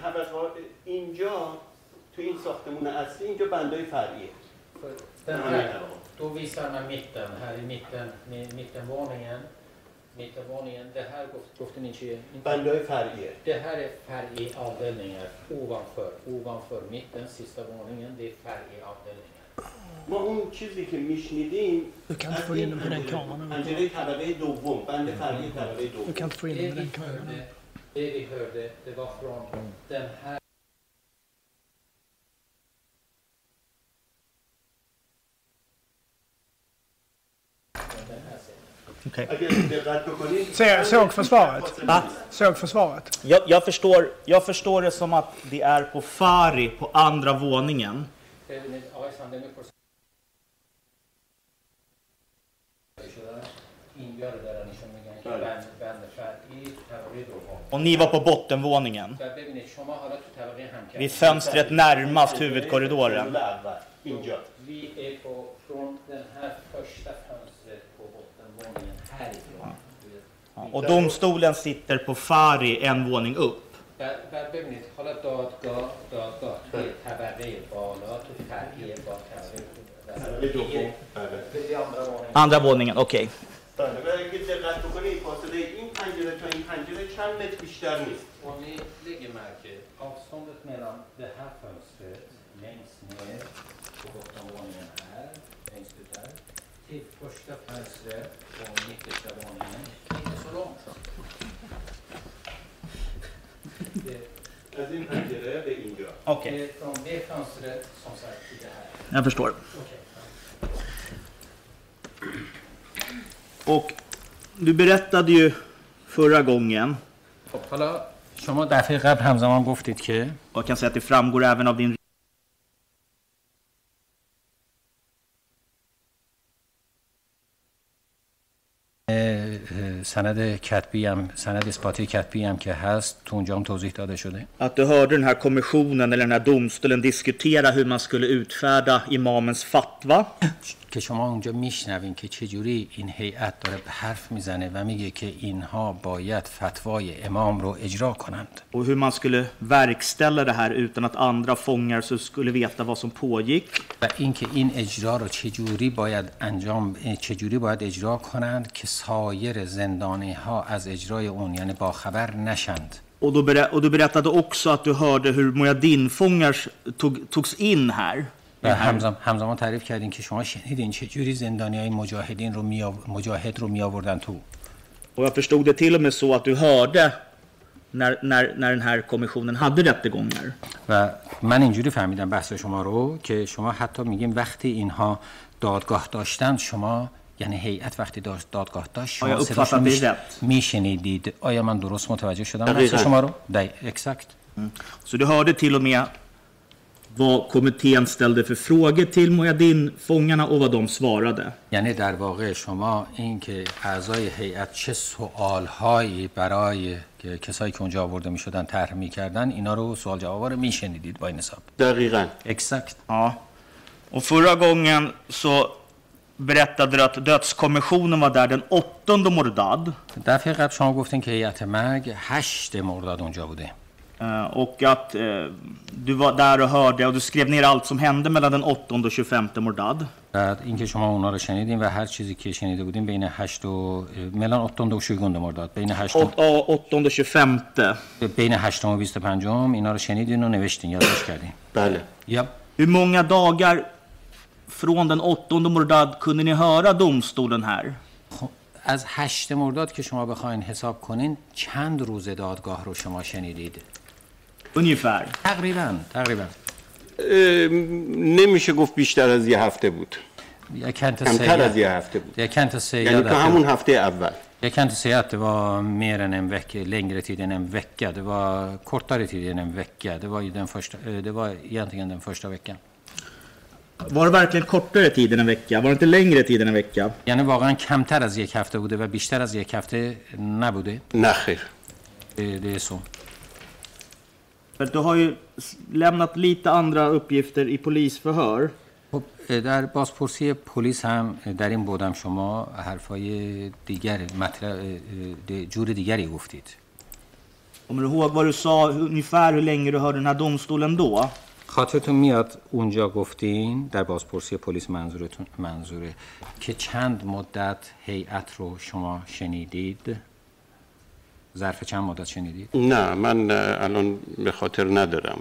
طبقات اینجا تو این ساختمون اصلی اینجا بندای فرعیه Den همین här, طبقات. då visar man mitten, här i mitten, mi- mittenvåningen. Mittenvåningen, det här gof- goften inte... بندای فرعیه Det här är färgavdelningar ovanför, ovanför mitten, sista våningen, det är färgavdelningar. ما اون چیزی که میشنیدیم Du kan inte få in dem på den kameran. پنجره طبقه دوم بند فرعی طبقه Du دوم kan inte få in Det dem på vi den kameran. hörde, det vi hörde, det var från den här Okej. اگر دقت Okay. Så, såg försvaret? Va? Såg försvaret? Jag, jag, förstår, jag förstår det som att det är på Fari på andra våningen. Och ni var på bottenvåningen? Vid fönstret närmast huvudkorridoren? Vi är på, från den här Och domstolen sitter på Fari en våning upp. Andra våningen, okej. Okay. Om ni lägger märke, avståndet mellan det här fönstret längst ner på bottenvåningen här, längst ut där, till första fönstret på mittersta våningen Okej, det är från det fönstret som sagt till det här. jag förstår. Okej. Och du berättade ju förra gången, خب حالا شما دفعه قبل همزمان گفتید که och jag kan säga att det framgår även av din سند کتبی هم سند اثباتی کتبی هم که هست تو اونجا هم توضیح داده شده Att du hörde den här kommissionen eller den här domstolen diskutera hur man skulle utfärda imamens fatwa. که شما اونجا میشنوین که چجوری این هیئت داره به حرف می‌زنه و میگه که اینها باید فتوای امام رو اجرا کنند Och hur man skulle verkställa det här utan att andra fångar så skulle veta vad som pågick. و اینکه این اجرا رو چجوری باید انجام چجوری باید اجرا کنند که سایر زندانی ها از اجرای اون یعنی با خبر نشند Och, berä- och du berättade också att du hörde hur Mujahedin-fångar tog, togs in här. و همزمان, همزمان تعریف کردین که شما شنیدین چجوری زندانی های مجاهدین رو می آو- مجاهد رو می آوردن تو. Och jag förstod det till och med så att du hörde när, när, när den här kommissionen hade rättegångar. و من اینجوری فهمیدم بحث شما رو که شما حتی میگیم وقتی اینها دادگاه داشتن شما یعنی هیئت وقتی داشت دادگاه داشت شما صداشون میش... میشنیدید. آیا من درست متوجه شدم. بحث شما رو؟ دقیق exakt Så du hörde till och med vad kommittén ställde för frågor till Mujahedin-fångarna och vad de svarade. یعنی در واقع شما این که اعضای هیئت چه سوالهایی برای کسایی که اونجا آورده می شدن طرح می کردن اینا رو سوال جواب رو می شنیدید با این حساب دقیقا exakt Ja. Och förra gången så berättade du att dödskommissionen var där den 8 Mordad. دفعه قبل شما گفتین که هیئت مرگ هشت مرداد اونجا بوده Och att eh, du var där och hörde och du skrev ner allt som hände mellan den 8 och 25 Mordad. بعد اینکه شما اونا رو شنیدین و هر چیزی که شنیده بودین بین 8 و ملان 8 و 20 مرداد بین 8 و 8 och 25. بین 8 و 25 اینا رو شنیدین و نوشتین یادداشت کردین بله یا Hur många dagar från den 8 Mordad kunde ni höra domstolen här? از 8 مرداد که شما بخواین حساب کنین چند روز دادگاه رو شما شنیدید Ungefär. تقریبا تقریبا اه، نمیشه گفت بیشتر از یه هفته بود Jag kan inte کمتر säga, از یه هفته بود jag kan inte säga یعنی det تو att همون det, هفته اول jag kan inte säga att det var mer än en vecka, längre tid än en vecka. Det var kortare tid än en vecka. Det var, ju den första, eh, det var egentligen den första veckan. Var det verkligen kortare tid än en vecka? Var det inte längre tid än en vecka? یعنی واقعا کمتر از یک هفته بوده و بیشتر از یک هفته نبوده نه خیر det, det är så du har ju lämnat lite andra uppgifter i polisförhör. در بازپرسی پلیس هم در این بودم شما حرفای دیگر مطلب جور دیگری گفتید Kommer du ihåg vad du sa ungefär hur länge du hörde den här domstolen då? خاطرتون میاد اونجا گفتین در بازپرسی پلیس منظورتون منظوره که چند مدت هیئت رو شما شنیدید ظرف چند مدت شنیدید نه من الان به خاطر ندارم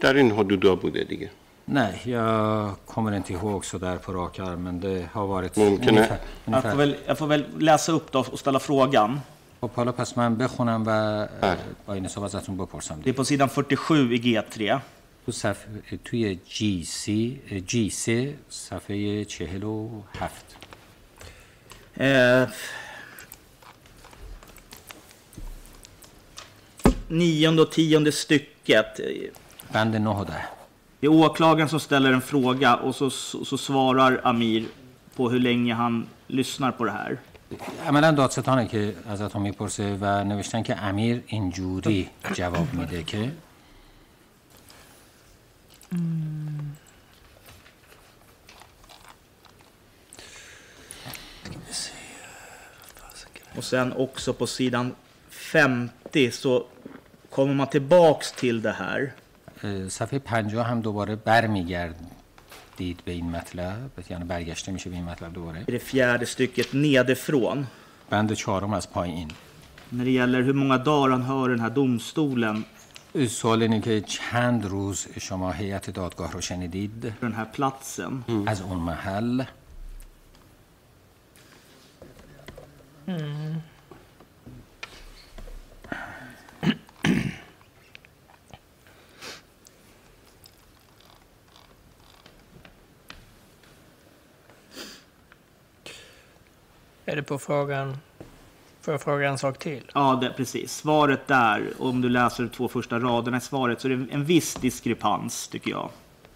در این حدودا بوده دیگه jag kommer inte ihåg så där på rak arm, men det har varit ممکنه ungefär. Jag får, väl, jag får väl läsa upp då och ställa frågan. خب حالا پس من بخونم و اه، با این حساب ازتون بپرسم Det är på sidan 47 i G3. تو صفحه توی جی سی جی سه صفحه چهل و هفت nionde och tionde stycket. بند نه و ده Det är åklagaren som ställer en fråga och så, så, så svarar Amir på hur länge han lyssnar på det här. عملا دادستانه که ازتون میپرسه و نوشتن که امیر اینجوری جواب میده که Och sen också på sidan 50 så kommer man tillbaks till det här. اه، صفحه 50 هم دوباره برمیگردید به این مطلب یعنی برگشته میشه به این مطلب دوباره I det fjärde stycket nedifrån. بند چهارم از پایین När det gäller hur många dagar han hör den här domstolen سوال اینه که چند روز شما هیئت دادگاه رو شنیدید på den här platsen. از اون محل Är det på frågan... Får jag fråga en sak till? Ja, det, precis. Svaret där, om du läser de två första raderna i svaret, så är det en viss diskrepans, tycker jag.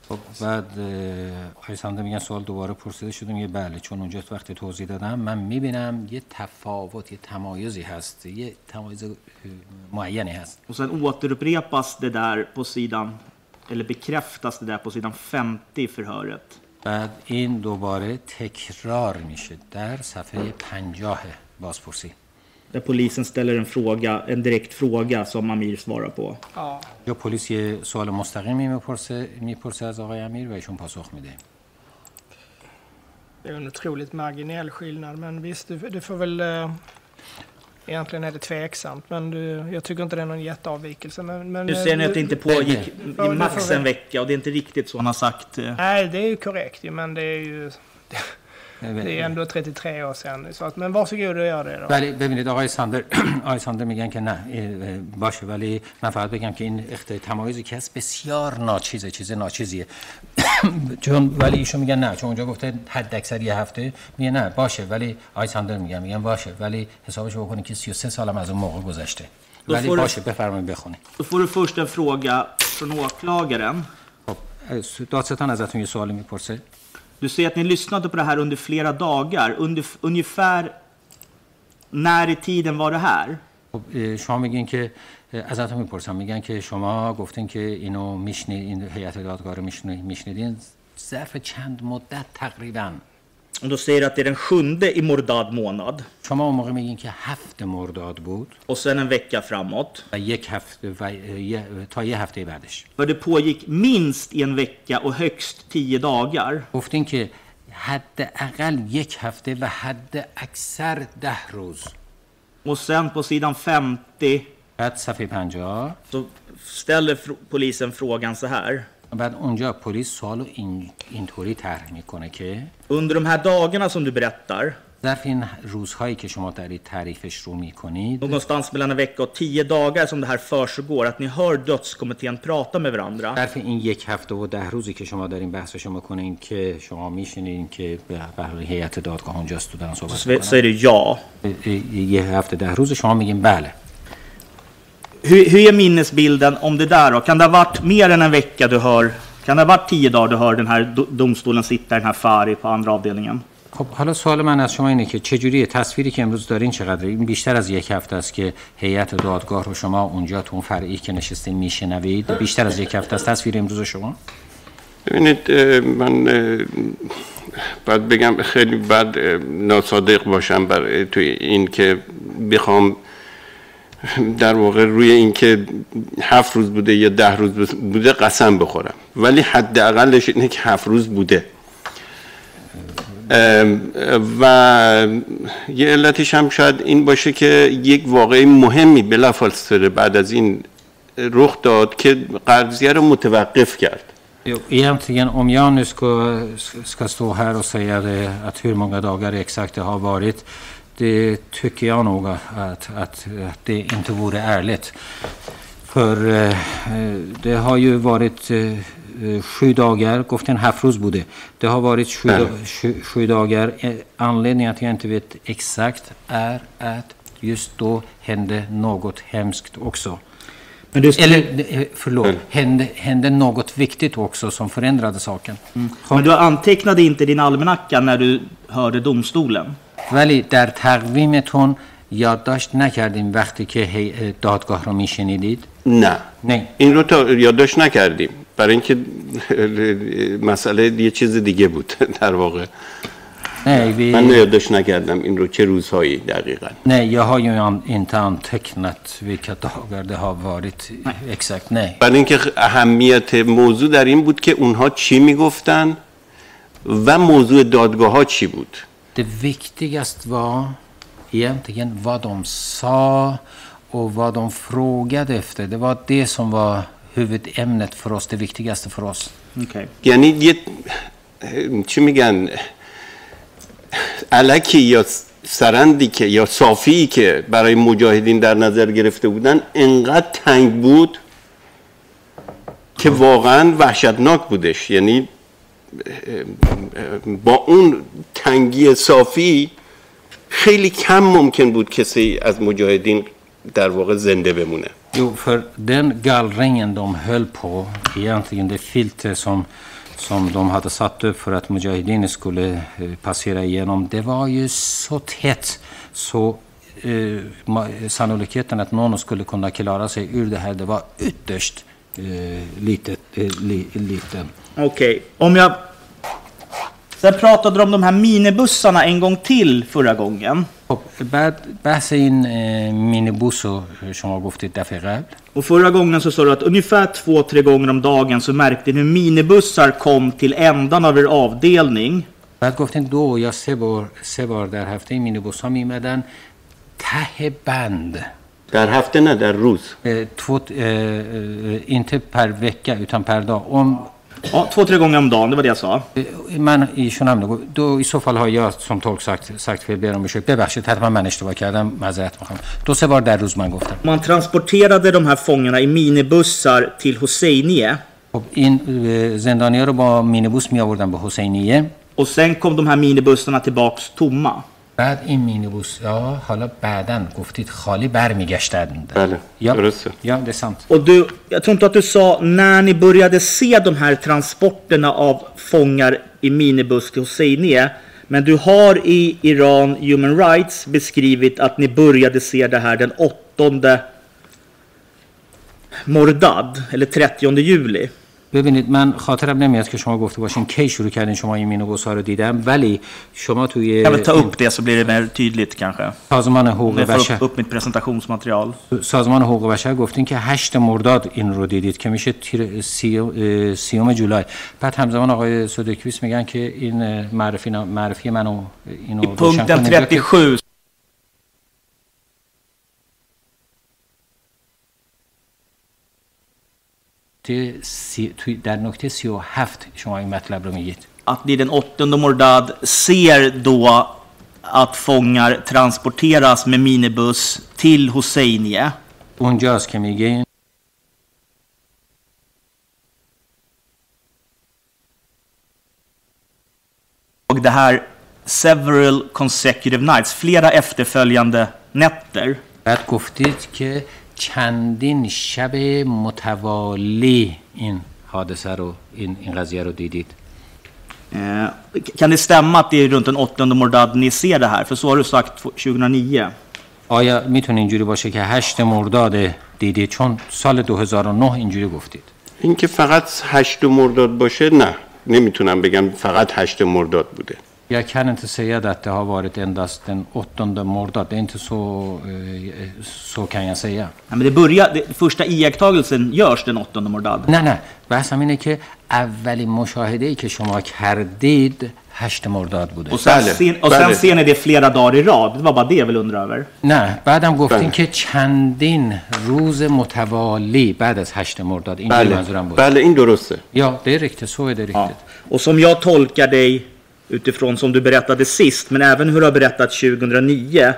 خب بعد اه، آقای سنده میگن سوال دوباره پرسیده شده میگه بله چون اونجا وقتی توضیح دادم من میبینم یه تفاوت یه تمایزی هست یه تمایز اه، معینی هست Och sen återupprepas det där på sidan, eller bekräftas det där på sidan 50 i förhöret. بعد این دوباره تکرار میشه در صفحه پنجاه بازپرسی Där polisen ställer en fråga, en direkt fråga som Amir svarar på. Ja. یا پلیس یه سوال مستقیمی میپرسه میپرسه از آقای امیر و ایشون پاسخ میده Det är en otroligt marginell skillnad, men visst, du, du får väl... Eh, egentligen är det tveksamt, men du, jag tycker inte det är någon jätteavvikelse. Men, men, Nu ser eh, att det inte du- pågick du i du max en vecka och det är inte riktigt så han har sagt. eh. Nej, det är ju korrekt men det är ju... Det är ändå 33 år sedan. Så att, men varsågod och gör det då. ولی ببینید آقای ساندر آقای ساندر میگن که نه باشه ولی من فقط بگم که این اختیار تمایزی که هست بسیار ناچیزه چیز ناچیزیه چون ولی ایشون میگن نه چون اونجا گفته حد اکثر یه هفته میگه نه باشه ولی آقای ساندر میگن میگن باشه ولی حسابش بکنید که 33 سالم از اون موقع گذشته. ولی باشه بفرمایید بخونید Då får du först en fråga från åklagaren. خب دادستان ازتون یه سوالی می‌پرسه. Du säger att ni lyssnade på det här under flera dagar. Under, ungefär när i tiden var det här? خب شما میگین که ازتون می‌پرسم میگن که شما گفتین که اینو میشنید این هیئت دادگاه رو میشنید- میشنیدین ظرف چند مدت تقریبا Och då säger du att det är den sjunde i Mordad månad. شما اون موقع میگین که هفت مرداد بود Och sen en vecka framåt. و یک هفته و یه- تا یه هفته بعدش För det pågick minst i en vecka och högst tio dagar. گفتین که حداقل یک هفته و حد اکثر ده روز Och sen på sidan 50 بعد صفحه 50 så ställer fr- polisen frågan så här. بعد اونجا پلیس سوالو این اینطوری طرح می‌کنه که Under de här dagarna som du berättar, ظرف این روزهایی که شما دارید تعریفش رو می‌کنید någonstans mellan en vecka och tio dagar som det här försiggår, att ni hör dödskommittén prata med varandra. ظرف این یک هفته و ده روزی که شما دارین بحثش می‌کنین که شما میشینین که حال هیئت دادگاه اونجاست تو دارن صحبت Så می‌کنن du ja. یه هفته ده روز شما میگین بله Hur, hur är minnesbilden om det där då? Kan det ha varit mer än en vecka du hör? Kan det ha varit tio dagar du hör den här do- domstolen sitta i den här Fari på andra avdelningen? خب حالا سوال من از شما اینه که چجوریه تصویری که امروز دارین چقدره این بیشتر از یک هفته است که هیئت دادگاه رو شما اونجا تو اون فرعی که نشستین میشنوید بیشتر از یک هفته است تصویر امروز شما ببینید من باید بگم خیلی بد ناصادق باشم برای توی این که بخوام در واقع روی این که هفت روز بوده یا ده روز بوده قسم بخورم. ولی حداقلش اینه که هفت روز بوده. و یه علتش هم شاید این باشه که یک واقعی mehemmi بلافاصله بعد از این رخ داد که قرضیه رو متوقف کرد. Egentligen om jag nu ska, ska stå här och säga det, att hur många dagar exakt det har varit det tycker jag nog att, att, att det inte vore ärligt. För eh, eh det har ju varit eh, eh sju dagar, Goften Hafruz. Det har varit sju, sju, sju, dagar. Eh, anledningen att jag inte vet exakt är att just då hände något hemskt också. Skulle... Eller förlåt, mm. hände, hände något viktigt också som förändrade saken. Mm. Men du antecknade inte din almanacka när du hörde domstolen? ولی در تقویمتون یادداشت نکردیم وقتی که دادگاه رو میشنیدید؟ نه. نه. این رو تا یادداشت نکردیم. برای اینکه مسئله یه چیز دیگه بود در واقع. Nej, vi, من یادداشت نکردم این رو چه روزهایی دقیقا. jag har ju an, inte antecknat vilka dagar det har varit exakt. Nej. برای اینکه اهمیت موضوع در این بود که اونها چی می‌گفتن و موضوع دادگاه ها چی بود. Det viktigaste var egentligen vad de sa och vad de frågade efter. Det var det som var huvudämnet för oss, det viktigaste för oss. Okay. یعنی یه چی میگن علکی یا سرندی که یا صافی که برای مجاهدین در نظر گرفته بودن انقدر تنگ بود که واقعا وحشتناک بودش یعنی با اون تنگی صافی خیلی کم ممکن بود کسی از مجاهدین در واقع زنده بمونه Jo, för den gallringen de höll på, egentligen det filter som, som de hade satt upp för att Mujahedin skulle eh, passera igenom, det var ju så tätt så eh, ma- sannolikheten att någon skulle kunna klara sig ur det här, det var ytterst eh, litet, eh, li, liten. Okej, om jag... Sen pratade de om de här minibussarna en gång till förra gången. خب بعد بحث این اه، مینیبوس رو شما گفتید دفعه قبل Och förra gången så sa du att ungefär två, tre gånger om dagen så märkte ni hur minibussar kom till ändan av er avdelning. بعد گفتین دو یا سه بار سه بار در هفته مینیبوس ها میمدن ته بند در هفته نه در روز Eh, två, eh, eh, inte per vecka utan per dag. Om Ja, två, tre gånger om dagen, det var det jag sa. من ایشون هم دو i så fall har jag som tolk sagt, sagt fel ber om ursäkt. Bebachshid, حتما من اشتباه کردم معذرت میخوام. دو سه بار در روز من گفتم. Man transporterade de här fångarna i minibussar till Hosseinie. خب این زندانیا رو با مینیبوس می آوردن به حسینیه. Och sen kom de här minibussarna tillbaks tomma. بعد این مینیبوس ها حالا بعدا گفتید خالی برمیگشتند بله ja. درسته Ja, det är sant. Och du, jag tror inte att du sa när ni började se de här transporterna av fångar i minibuss till Hosseinie. Men du har i Iran Human Rights beskrivit att ni började se det här den 8 Mordad, eller 30 juli. ببینید من خاطرم نمیاد که شما گفته باشین کی شروع کردین شما این مینوبوس ها رو دیدم ولی شما توی Jag vill ta upp det så blir det mer tydligt kanske. سازمان حقوق jag får بشر upp, upp mitt presentationsmaterial. سازمان حقوق بشر گفتین که 8 مرداد این رو دیدید که میشه تیر سی- سیوم جولای بعد همزمان آقای سودکویس میگن که این معرفی معرفی منو اینو روشن Punkten کنید که 37 توی سی- توی در نکته 37 شما این مطلب رو میگید att ni den 8 Mordad ser då att fångar transporteras med minibuss till Hosseinie. اونجاست که میگه Och det här several consecutive nights, flera efterföljande nätter. بعد گفتید که چندین شب متوالی این حادثه رو این, این قضیه رو دیدید؟ kan det stämma att det är runt den 8 Mordad ni ser det här? För så har du sagt 2009. آیا می‌تونه اینجوری باشه که هشت مرداد دیدید؟ چون سال 2009 اینجوری گفتید. این که فقط هشت مرداد باشه نه. نمی‌تونم بگم فقط هشت مرداد بوده. Jag kan inte säga att det har varit endast den åttonde mordad. Det är inte så, eh, så kan jag säga. Ja, men det börjar, det, första iakttagelsen görs den 8 Mordad. نه نه بحثم اینه که اولین مشاهده ای که شما کردید هشت مرداد بوده Och sen, sen, och sen ser ni det flera dagar i rad. Det var bara det jag ville undra över. نه بعدم گفتین بله. که چندین روز متوالی بعد از هشت مرداد این بله منظورم بود بله این درسته یا det är riktigt så är det Ja. riktigt Och som jag tolkar dig utifrån som du berättade sist, men även hur du har berättat 2009,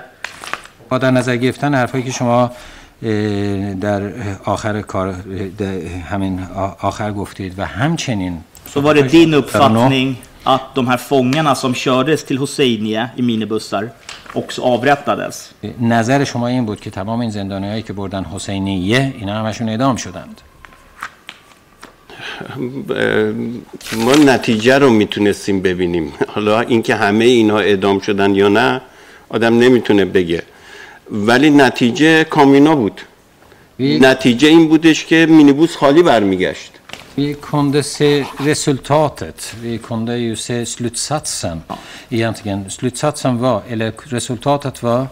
با در نظر گرفتن حرفایی که شما اه، در آخر کار اه، در همین آ- آخر گفتید و همچنین så var det din uppfattning att de här fångarna som kördes till Hosseinie i minibussar också avrättades. نظر شما این بود که تمام این زندانیایی که بردن حسینیه اینا همشون اعدام شدند ما نتیجه رو می‌تونستیم ببینیم. حالا اینکه همه اینها اعدام شدن یا نه آدم نمی‌تونه بگه. ولی نتیجه کامینا بود. نتیجه این بودش که مینیبوس خالی برمیگشت. Vi kunde se resultatet, vi kunde ju se slutsatsen egentligen. Slutsatsen var, eller resultatet var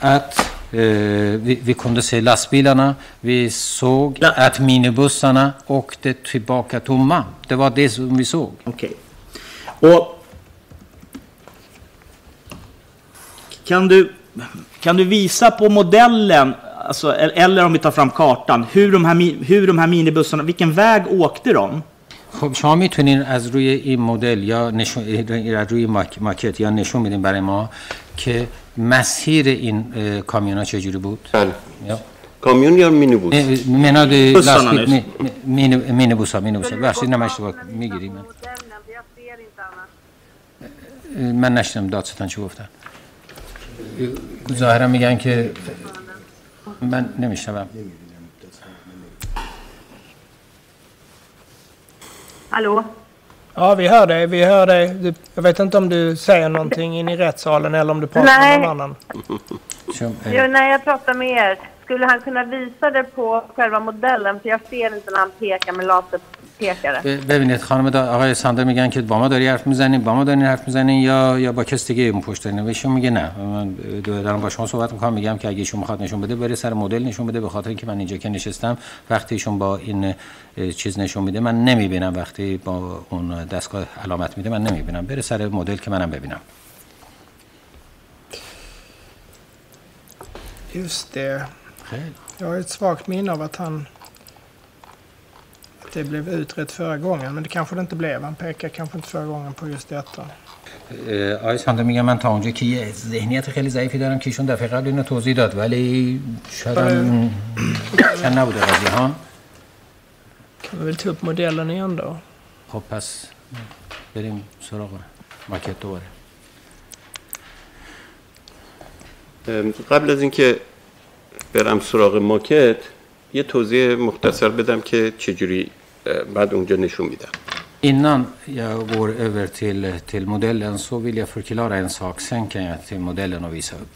att vi, vi kunde se lastbilarna, vi såg att minibussarna åkte tillbaka tomma. Det var det som vi såg. Okej. Och kan du, kan du visa på modellen, alltså, eller om vi tar fram kartan, hur de här, hur de här minibussarna, vilken väg åkte de? خب شما می‌تونین از روی این مدل یا نشون از روی ماک- ماکت یا نشون بدین برای ما که مسیر این کامیون ها چجوری بود؟ بله یا کامیون یا مناد lastbil, nyss. mi- mi- minibussar, minibussar. ببخشید نه من اشتباه می‌گیریم من من نشنم دادستان چی گفتن ظاهرا میگن که من نمیشنوم Hallå? Ja, vi hör dig. Vi hör dig. Du, jag vet inte om du säger någonting in i rättssalen eller om du pratar nej. med någon annan. Jo, nej, jag pratar med er. Skulle han kunna visa det på själva modellen? För jag ser inte när han pekar med laser ببینید خانم دا آقای ساندر میگن که با ما داری حرف می‌زنی با ما داری حرف می‌زنی یا یا با کس دیگه اون پشت داری ایشون میگه نه. من دو- دارم با شما صحبت می‌کنم میگم که اگه ایشون می‌خواد نشون بده بره سر مدل نشون بده به خاطر اینکه من اینجا که نشستم وقتی ایشون با این چیز نشون میده من نمی‌بینم. وقتی با اون دستگاه علامت میده من نمی‌بینم. بره سر مدل که منم ببینم. Just det. Jag har ett svagt minne av att han, det blev utrett förra gången, men det kanske det inte blev. Han pekar kanske inte förra gången på just detta. آقای سانده میگم من تا اونجا که ذهنیت خیلی ضعیفی دارم که ایشون دفعه قبل اینو توضیح داد ولی شاید چند نبوده قضیه ها Kan vi väl ta upp modellen igen då? خب پس بریم سراغ ماکت دوباره قبل از اینکه برم سراغ ماکت یه توضیح مختصر بدم که چجوری بعد اونجا نشون میدم Innan jag går över till, till modellen så vill jag förklara en sak. Sen kan jag till modellen och visa upp.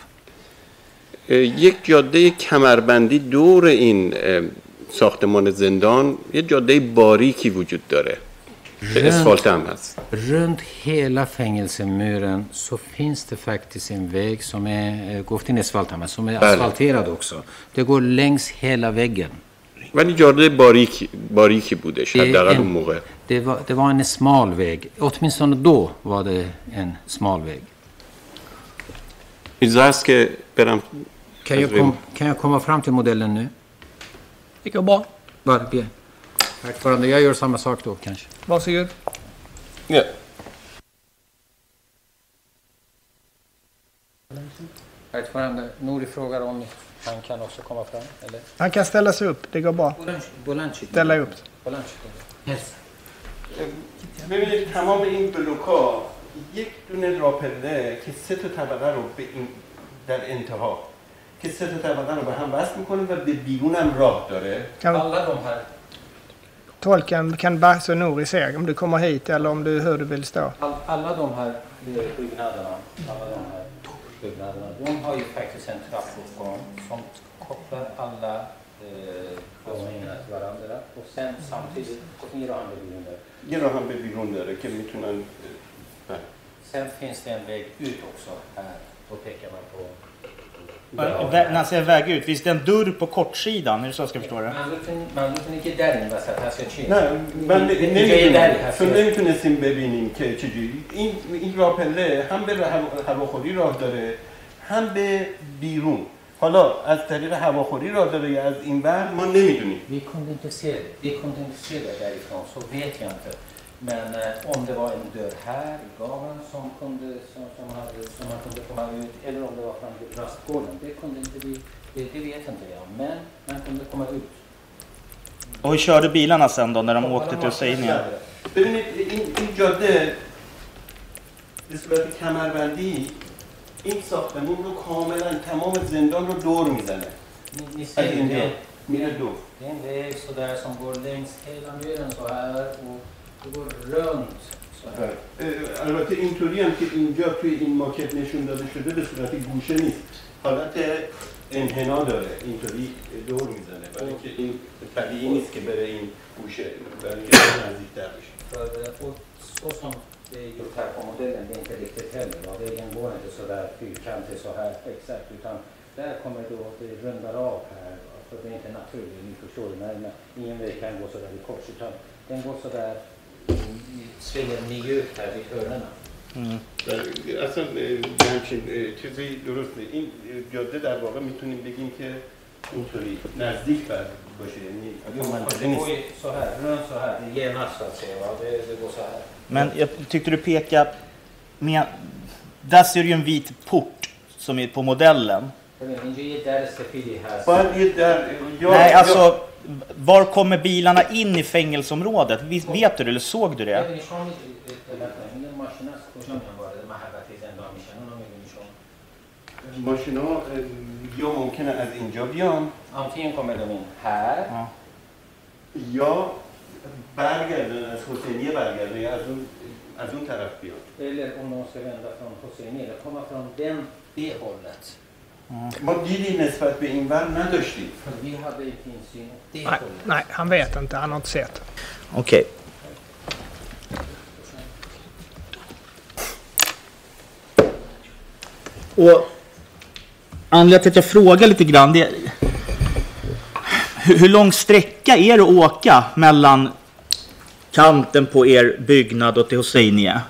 اه، یک جاده کمربندی دور این اه، ساختمان زندان یه جاده باریکی وجود داره که اسفالت هم هست Runt hela fängelsemuren så finns det faktiskt en väg som är, eh, گفتین اسفالت هم هست, som är بله. asfalterad också. Det går längs hela väggen. ولی جاده باریکی باریکی بودش حداقل اون موقع det, var, det var en smal väg. Åtminstone då var det en smal väg. Kan jag, kom, kan jag komma fram till modellen nu? Det går bra. Bara, be. Ordförande, jag gör samma sak då kanske. Varsågod. Ja. Ordförande, Nori frågar om han kan också komma fram. Eller? Han kan ställa sig upp. Det går bra. Bolanchi. Ställa upp. Bolanchi. Yes. ببینید تمام این بلوک ها یک دونه راپله که سه تا طبقه رو به این در انتها که سه تا طبقه رو به هم وصل میکنه و به بیرون هم راه داره Kan, Alla de här, tolken kan Basse och Nori se om du kommer hit eller om du, hur du vill stå. all, alla de här eh, byggnaderna, alla de här kursbyggnaderna, de har ju faktiskt en trappuppgång som kopplar alla eh, till varandra och sen samtidigt Giro Hammarby-grunder. Giro Hammarby-grunder, Sen finns det en väg ut också här. Då pekar man på Vä- När han säger väg ut, finns det en dörr på kortsidan? Är det så jag ska förstå det? منظورتون اینه که در این وسط هست یا چی؟ نه من نمی‌دونم چون نمی‌تونستیم ببینیم که چجوری این این راپله هم به هوا- هواخوری راه داره هم به بیرون حالا از طریق هواخوری راه داره یا از این ور ما نمی‌دونیم Vi kunde inte se det. Vi kunde inte se det därifrån, så vet jag inte. Men eh, om det var en dörr här i gaveln som, kunde, som, som, hade, som man kunde komma ut eller om det var fram till rastgården, det kunde inte vi, det, det vet inte jag. Men man kunde komma ut. Och hur körde bilarna sen då när de åkte till Husseiniya? ببینید این این جاده به صورت کمربندی این ساختمون رو کاملا تمام زندان رو دور میزنه Ni, ni از ser ju اینجا det. میره دور Det är en väg sådär som går längs hela muren البته این طوری هم که اینجا توی این ماکت نشون داده شده به صورت گوشه نیست. حالت انهنا داره. این طوری دور می‌زنه. برای که این طبیعی نیست که بره این گوشه برای که این نزید در Det är en väg kan این så där i korset. Den این så där mm, svänger mjukt här vid hörnorna. اصلا اه، همچین اه، چیزی درست نیست این اه، جاده در واقع میتونیم بگیم که اینطوری نزدیک بر باشه یعنی Jo, men det går ju så här, runt så här, det är genast så att säga. Va? Det, det går så här. Men jag tyckte du pekade med... Där ser du ju en vit port som är på modellen. اینجا یه در سفیدی هست. باید یه در یا Nej, یا- alltså var kommer bilarna in i fängelseområdet? Vis- Vet du det eller såg du det? ببینید شما می‌دونید اطلاعات این ماشین است کجا میان وارد محوطه زندان میشن اونو می‌بینید شما ماشینا یا ممکنه از اینجا بیان Antingen kommer de in här یا برگردن از حسینیه برگردن یا از اون از اون طرف بیان eller om de ska vända från Hosseini eller komma från den, det hållet. Nej, nej, han vet inte. Han har inte sett. Okej. Okay. Och anledningen till att jag frågar lite grann det är hur lång sträcka är det att åka mellan kanten på er byggnad och till Hoseinie?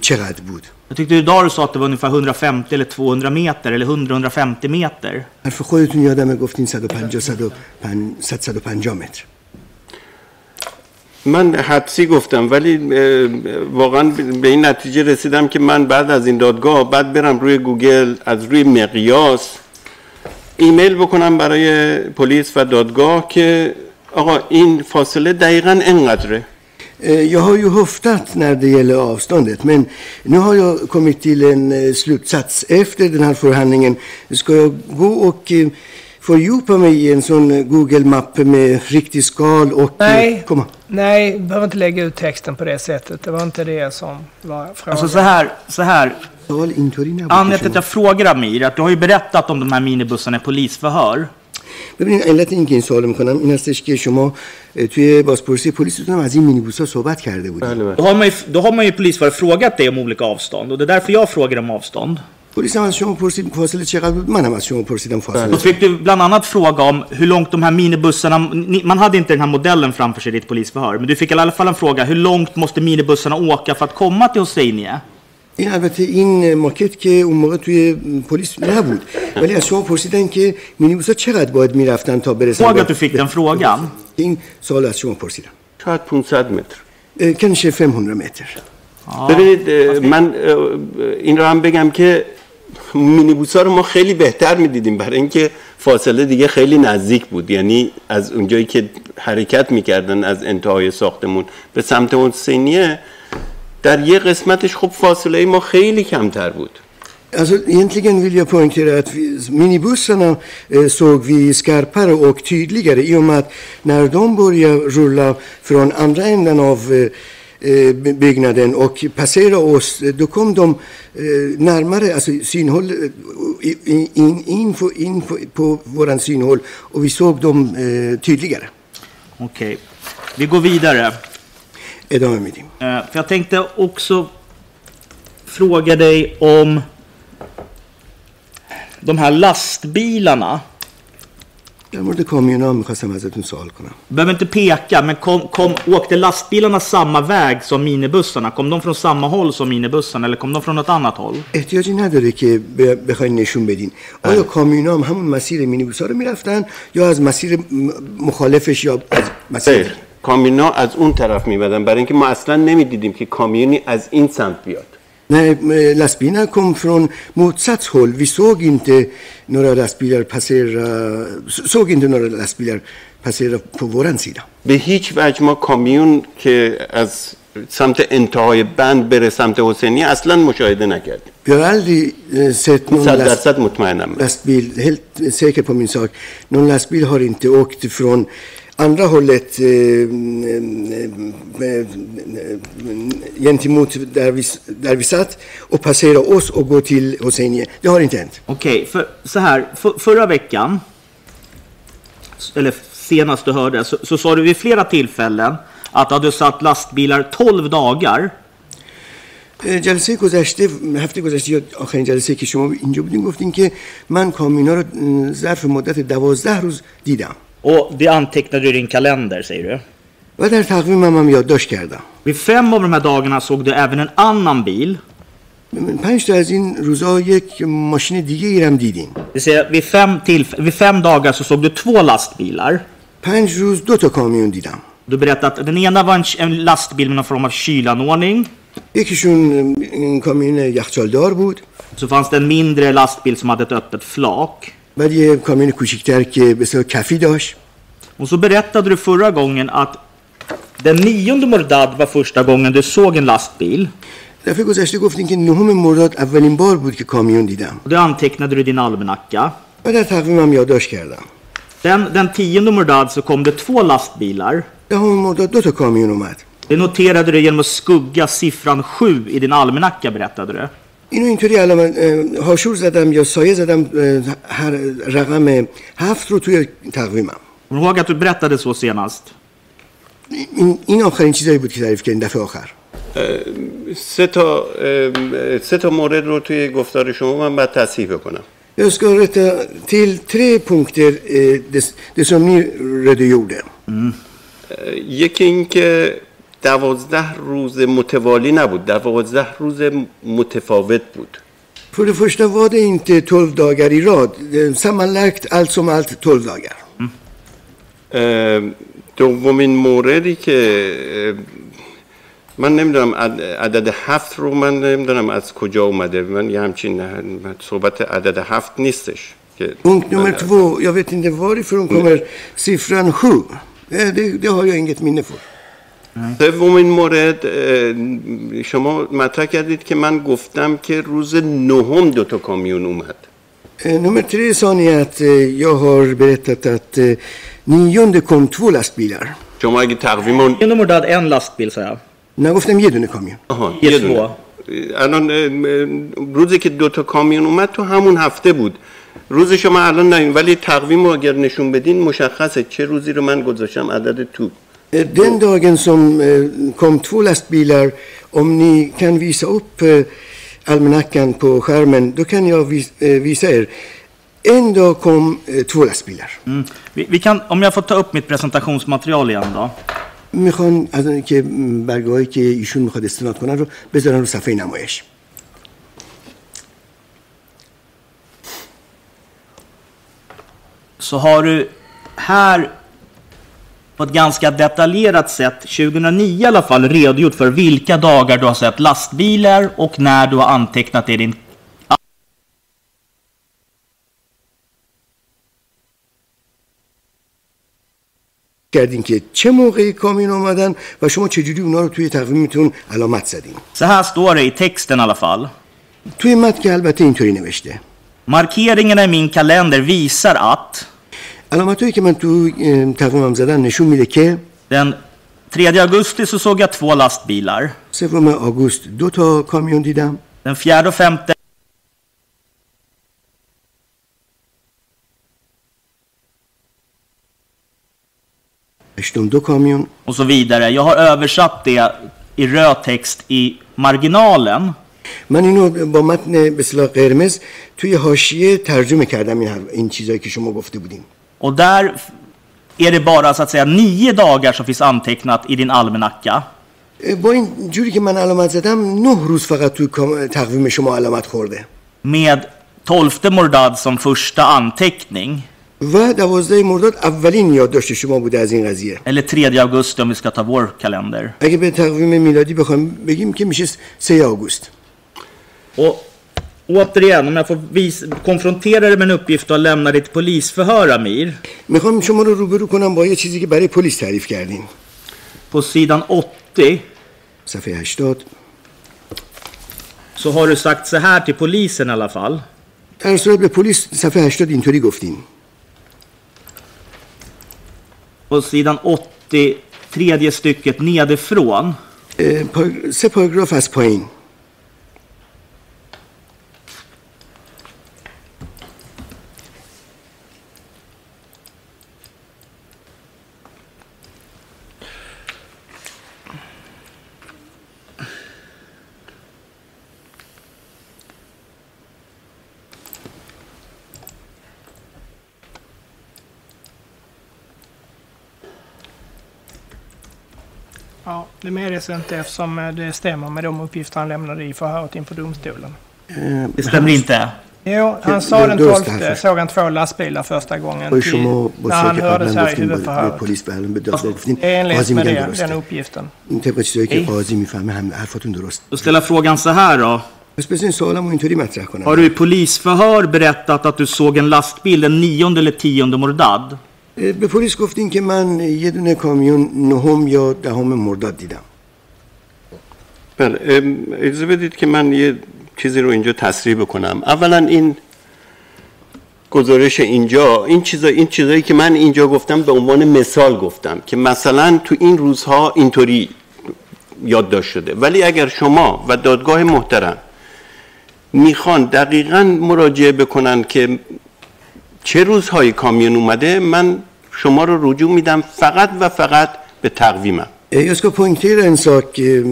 چقدر بود Jag tyckte idag du sa att det var ungefär 150 eller 200 meter. Eller 100-150 meter. حرف خودتون یادمه گفتین 150 150 متر من حدسی گفتم ولی واقعا به این نتیجه رسیدم که من بعد از این دادگاه بعد برم روی گوگل از روی مقیاس ایمیل بکنم برای پلیس و دادگاه که آقا این فاصله دقیقا انقدره Jag har ju höftat när det gäller avståndet, men nu har jag kommit till en slutsats. Efter den här förhandlingen ska jag gå och fördjupa mig i en sån Google-mapp med riktig skal och... Nej, komma. nej, du behöver inte lägga ut texten på det sättet. Det var inte det som var frågan. Alltså så här, så här. Anledningen till att jag frågar Amir, att du har ju berättat om de här minibussarna i polisförhör. ببینید علت این که این سوال میکنم این هستش که شما توی بازپرسی پلیستون از این مینیبوس ها صحبت کرده بودید Då har man ju, då har man ju polisförhör frågat dig om olika avstånd och det är därför jag frågar om avstånd. پلیس هم از شما پرسید فاصله چقدر بود منم از شما پرسیدم فاصله Då fick du bland annat fråga om hur långt de här minibussarna, ni- man hade inte den här modellen framför sig i ditt polisförhör, men du fick i alla fall en fråga hur långt måste minibussarna åka för att komma till Hosseinie? این البته این ماکت که اون موقع توی پلیس نبود. ولی از شما پرسیدن که مینیبوس ها چقدر باید می‌رفتن تا برسن att du fick den. این سوال از شما پرسیدم. شاید 500 متر. کنشه 500 متر. ببینید من این رو هم بگم که مینیبوس ها رو ما خیلی بهتر می‌دیدیم. برای اینکه فاصله دیگه خیلی نزدیک بود. یعنی از اونجایی که حرکت می‌کردن از انتهای ساختمون به سمت حسینیه در یه قسمتش خب فاصله ما خیلی کمتر بود Alltså, egentligen vill jag poängtera att vi, minibussarna eh, såg vi skarpare och tydligare i och med att när de började rulla från andra änden av eh, eh, by- byggnaden och passera oss, eh, då kom de eh, närmare, alltså synhåll, eh, in, in, in, på, in på, på våran synhåll och vi såg dem eh, tydligare. Okej, vi går vidare. ادامه میدیم Eh, För jag tänkte också fråga dig om de här lastbilarna. در مورد کامیونا میخواستم ازتون سوال کنم Du behöver inte peka, men kom, kom, åkte lastbilarna samma väg som minibussarna? Kom de från samma håll som minibussarna eller kom de från något annat håll? احتیاجی نداره که ب- بخواین نشون بدین آیا کامیونا هم همون مسیر مینیبوس ها رو میرفتن یا از مسیر م- مخالفش یا از مسیر خیر کامیونا از اون طرف میبدن برای اینکه ما اصلا نمی‌دیدیم که کامیونی از این سمت بیاد m- lastbilarna kom från motsatt håll. Vi såg inte några lastbilar passera, såg inte några lastbilar passera på våran sida. به هیچ وجه ما کامیون که از سمت انتهای بند بره سمت حسینی اصلا مشاهده نکردیم Vi har aldrig eh, sett någon صد درصد مطمئنم lastbil, helt säker på min sak, någon lastbil har inte åkt från andra hållet eh, eh, eh, gentemot där vi, där vi satt och passera oss och gå till Hoseinie. Det har inte hänt. Okej, för, så här. För, förra veckan, eller senast du hörde, så, så sa du vid flera tillfällen att du hade satt lastbilar 12 dagar. جلسه گذشته هفته گذشته یا آخرین جلسه که شما اینجا بودین گفتین که من کامیونا رو ظرف مدت دوازده روز دیدم Och det antecknade du i din kalender, säger du. و در تقویمم هم یادداشت کردم Vid fem av de här dagarna såg du även en annan bil. پنج تا از این روزها یک ماشین دیگه ایرم دیدیم Det vill säga, vid fem, tillf- vid fem dagar så såg du två lastbilar. پنج روز دو تا کامیون دیدم Du berättade att den ena var en, en lastbil med någon form av kylanordning. یکیشون این کامیون یخچالدار بود Så fanns det en mindre lastbil som hade ett öppet flak. بعد یه کامیون کوچیکتر که به کفی داشت Och så berättade du förra gången att den nionde Mordad var första gången du såg en lastbil. دفعه گذشته گفتین که نهم مرداد اولین بار بود که کامیون دیدم Och det antecknade du i din almanacka. و در تقویمم یادداشت کردم Den, den tionde Mordad så kom det två lastbilar. دهم مرداد دو تا کامیون اومد Det noterade du genom att skugga siffran 7 i din almanacka berättade du. اینو اینطوری اه، هاشور زدم یا سایه زدم هر رقم هفت رو توی تقویمم ihåg att du berättade så senast? این, این آخرین چیزایی بود که تعریف کردین دفعه آخر سه تا سه تا مورد رو توی گفتار شما من باید تصحیح بکنم Jag ska rätta till tre punkter eh, det, det som ni redogjorde. اه، یکی این که دوازده روز متوالی نبود دوازده روز متفاوت بود För det första var det inte 12 dagar i rad. Sammanlagt allt som allt 12 dagar. دومین موردی که من نمی‌دونم عدد هفت رو من نمی‌دونم از کجا اومده من یه همچین صحبت عدد هفت نیستش Punkt nummer två, jag vet inte varifrån kommer siffran sju. Det, det har jag inget minne för. سومین مورد شما مطرح کردید که من گفتم که روز نهم دو تا کامیون اومد Nummer tre sa ni att jag har berättat att nionde kom två lastbilar. شما اگه تقویم Nionde mordad en lastbil sa jag. نگفتم یه دونه کامیون. آها یه دونه. الان روزی که دو تا کامیون اومد تو همون هفته بود روز شما الان نه ولی تقویم رو اگر نشون بدین مشخصه چه روزی رو من گذاشتم عدد تو Den dagen som kom två lastbilar, om ni kan visa upp almanackan på skärmen, då kan jag visa er. En dag kom två lastbilar. Mm. Vi, vi kan, om jag får ta upp mitt presentationsmaterial igen då. میخوان از که برگاهی که ایشون میخواد استناد کنن رو بذارن رو صفحه نمایش så har du här på ett ganska detaljerat sätt, 2009 i alla fall, redogjort för vilka dagar du har sett lastbilar och när du har antecknat det i din کردین که چه موقعی کامیون اومدن و شما چجوری اونا رو توی تقویمتون علامت زدین Så här står det i texten i alla fall. توی متن که البته اینطوری نوشته Markeringarna i min kalender visar att علامتهایی که من تو تقویمم زدن نشون میده که den 3 augusti så såg jag två lastbilar. سوم آگوست دو تا کامیون دیدم Den 4 och 5 هشتم دو کامیون och så vidare. Jag har översatt det i röd text i marginalen. من اینو با متن به قرمز توی حاشیه ترجمه کردم این این چیزایی که شما گفته بودین Och där är det bara så att säga nio dagar som finns antecknat i din almanacka. با این جوری که من علامت زدم نه روز فقط توی تقویم شما علامت خورده Med 12 mordad som första anteckning. و دوازده مرداد اولین یادداشت شما بوده از این قضیه Eller 3 augusti om vi ska ta vår kalender. اگه به تقویم میلادی بخوام بگیم که میشه 3 آگوست Och återigen, om jag får vis, konfrontera dig med en uppgift och lämna ditt polisförhör, Amir. میخوام شما رو روبرو کنم با یه چیزی که برای پلیس تعریف کردین På sidan 80 صفحه 80 så har du sagt så här till polisen i alla fall. در صورت به پلیس صفحه 80 اینطوری گفتین På sidan 80, tredje stycket nedifrån. اه، پا- سه پاراگراف از پایین Det medges inte eftersom eh, det stämmer med de uppgifter han lämnade i förhöret inför domstolen. Det stämmer inte? Jo, han sa den 12 såg han två lastbilar första gången till, när han hördes här i huvudförhöret. Enligt med alltså, det, den uppgiften. Då ställer jag frågan så här då. Har du i polisförhör berättat att du såg en lastbil den nionde eller 10 Mordad? به پلیس گفتین که من یه دونه کامیون نهم یا دهم مرداد دیدم. بله اجازه بدید که من یه چیزی رو اینجا تصریح بکنم. اولا این گزارش اینجا این چیزا این چیزایی که من اینجا گفتم به عنوان مثال گفتم که مثلا تو این روزها اینطوری یادداشت شده. ولی اگر شما و دادگاه محترم می‌خوان دقیقا مراجعه بکنن که چه روزهایی کامیون اومده من شما رو رجوع میدم فقط و فقط به تقویمم Eh, Jag ska poängtera en sak eh,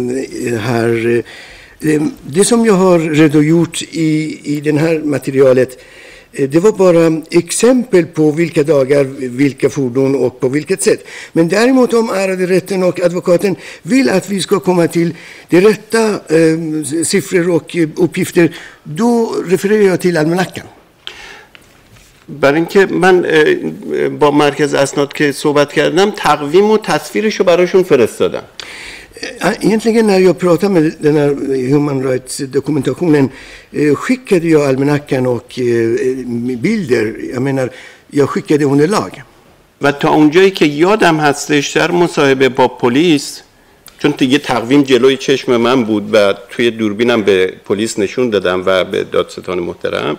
här. Eh, Det som jag har redogjort i, i det här materialet, Det var bara exempel på vilka dagar, vilka fordon och på vilket sätt. Men däremot om ärade rätten och advokaten vill att vi ska komma till de rätta eh, siffror och uppgifter, då refererar jag till almanackan. برای اینکه من با مرکز اسناد که صحبت کردم تقویم و تصویرش رو براشون فرستادم Egentligen när jag pratade med den här Human Rights-dokumentationen skickade jag almanackan och bilder. Jag menar, jag skickade underlag. و تا اونجایی که یادم هستش در مصاحبه با پلیس چون دیگه تقویم جلوی چشم من بود و توی دوربینم به پلیس نشون دادم و به دادستان محترم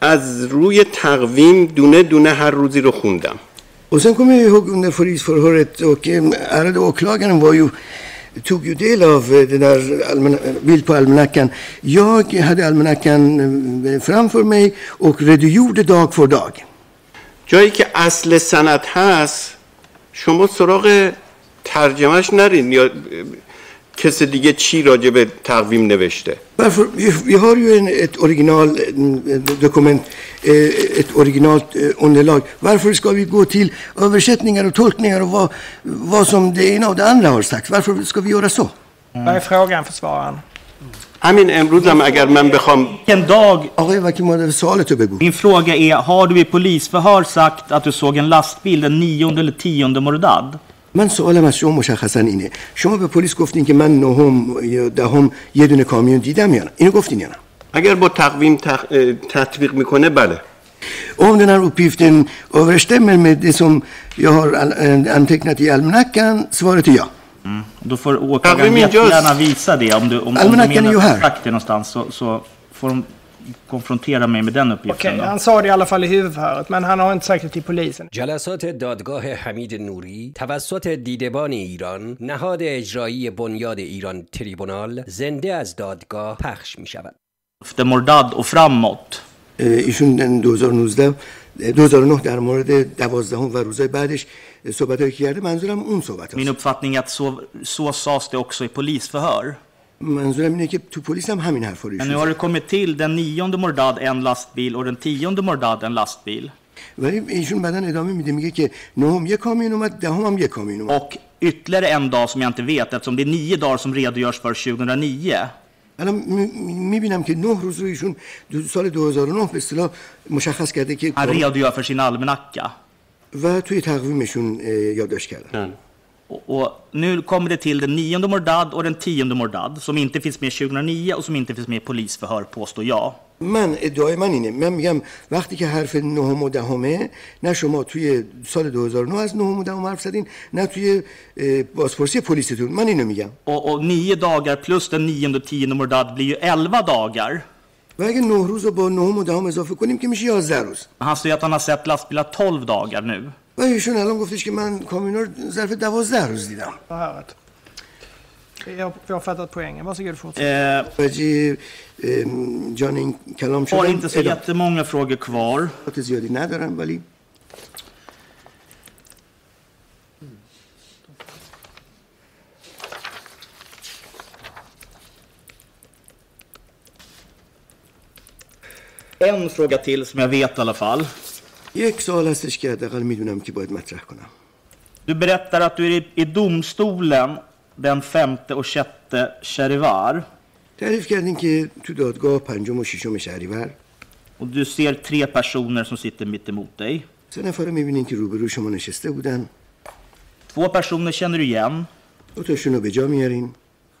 از روی تقویم دونه دونه هر روزی رو خوندم Och sen kommer jag ihåg under polisförhöret och ärade åklagaren var ju tog ju del av den där bild på almanackan. Jag hade almanackan framför mig och redogjorde dag för dag. جایی که اصل سند هست شما سراغ ترجمهش نرین یا کس دیگه چی راجع به تقویم نوشته Varför, vi, har ju en, ett original dokument, ett originalt underlag. Varför ska vi gå till översättningar och tolkningar och vad, vad som det ena och det andra har sagt? Varför ska vi göra så? Vad är frågan försvararen? همین امروز هم اگر من بخوام آقای وکیل مادر سوالتو بگو min fråga är, har du i polisförhör sagt att du såg en lastbil den 9 eller 10 Mordad? من سوالم از شما مشخصا اینه. شما به پلیس گفتین که من نهم یا دهم یه دونه کامیون دیدم یا نه؟ اینو گفتین یا نه؟ اگر با تقویم تخ... تطبیق می‌کنه بله. اون دنر او پیفتن اوورشته من مدیسوم یا هر انتکنتی المنکن سوارت یا. Då får åklagaren jättegärna visa det om du, om, du menar att det är någonstans så, så får de konfrontera mig med den uppgiften. Okej, han sa det i alla fall i huvudförhöret, men han har inte sagt det till polisen. جلسات دادگاه حمید نوری توسط دیدبان ایران نهاد اجرایی بنیاد ایران تریبونال زنده از دادگاه پخش می شود. Efter Mordad och framåt. ایشون 2019 2009 در مورد دوازدهم و روزهای بعدش صحبت هایی کرده منظورم اون صحبت Min uppfattning är att så, så sades det också i polisförhör. منظورم اینه که تو پلیس هم همین حرفا رو Men nu har det kommit till den nionde Mordad en lastbil och den tionde Mordad en lastbil. ولی ایشون بعدا ادامه میده میگه که نهم یک کامیون اومد دهم هم یک کامیون اومد Och ytterligare en dag som jag inte vet eftersom det är nio dagar som redogörs för 2009. الان میبینم که نه روز رو ایشون دو سال 2009 به اصطلاح مشخص کرده که Han redogör för sin almanacka. و توی تقویمشون یادداشت کردن Och, och nu kommer det till den nionde Mordad och den tionde Mordad som inte finns med 2009 och som inte finns med i polisförhör, påstår jag. من ادعای من اینه من میگم وقتی که حرف نهم و دهمه نه شما توی سال 2009 از نهم و دهم حرف زدین نه توی بازپرسی پلیستون من اینو میگم Och, och nio dagar plus den nionde och tionde Mordad blir ju elva dagar. و اگه نه روز رو با نهم و دهم اضافه کنیم که میشه 11 روز Han säger att han har sett lastbilar 12 dagar nu. و ایشون الان گفتش که من کامیونا رو ظرف 12 روز دیدم Förhöret. Jag, jag har fattat poängen. Varsågod fortsätt. Eh, وجه جان این کلام har شدم inte så jättemånga frågor kvar. اطلاعات زیادی ندارم ولی En fråga till som jag vet i alla fall. یک سوال هستش که حداقل میدونم که باید مطرح کنم Du berättar att du är i, i domstolen den femte och sjätte Cherivar. تعریف کردین که تو دادگاه پنجم و ششم شهریور Och du ser tre personer som sitter mitt emot dig. سه نفر رو میبینین که روبرو شما نشسته بودن Två personer känner du igen, دو تاشون رو به جا میارین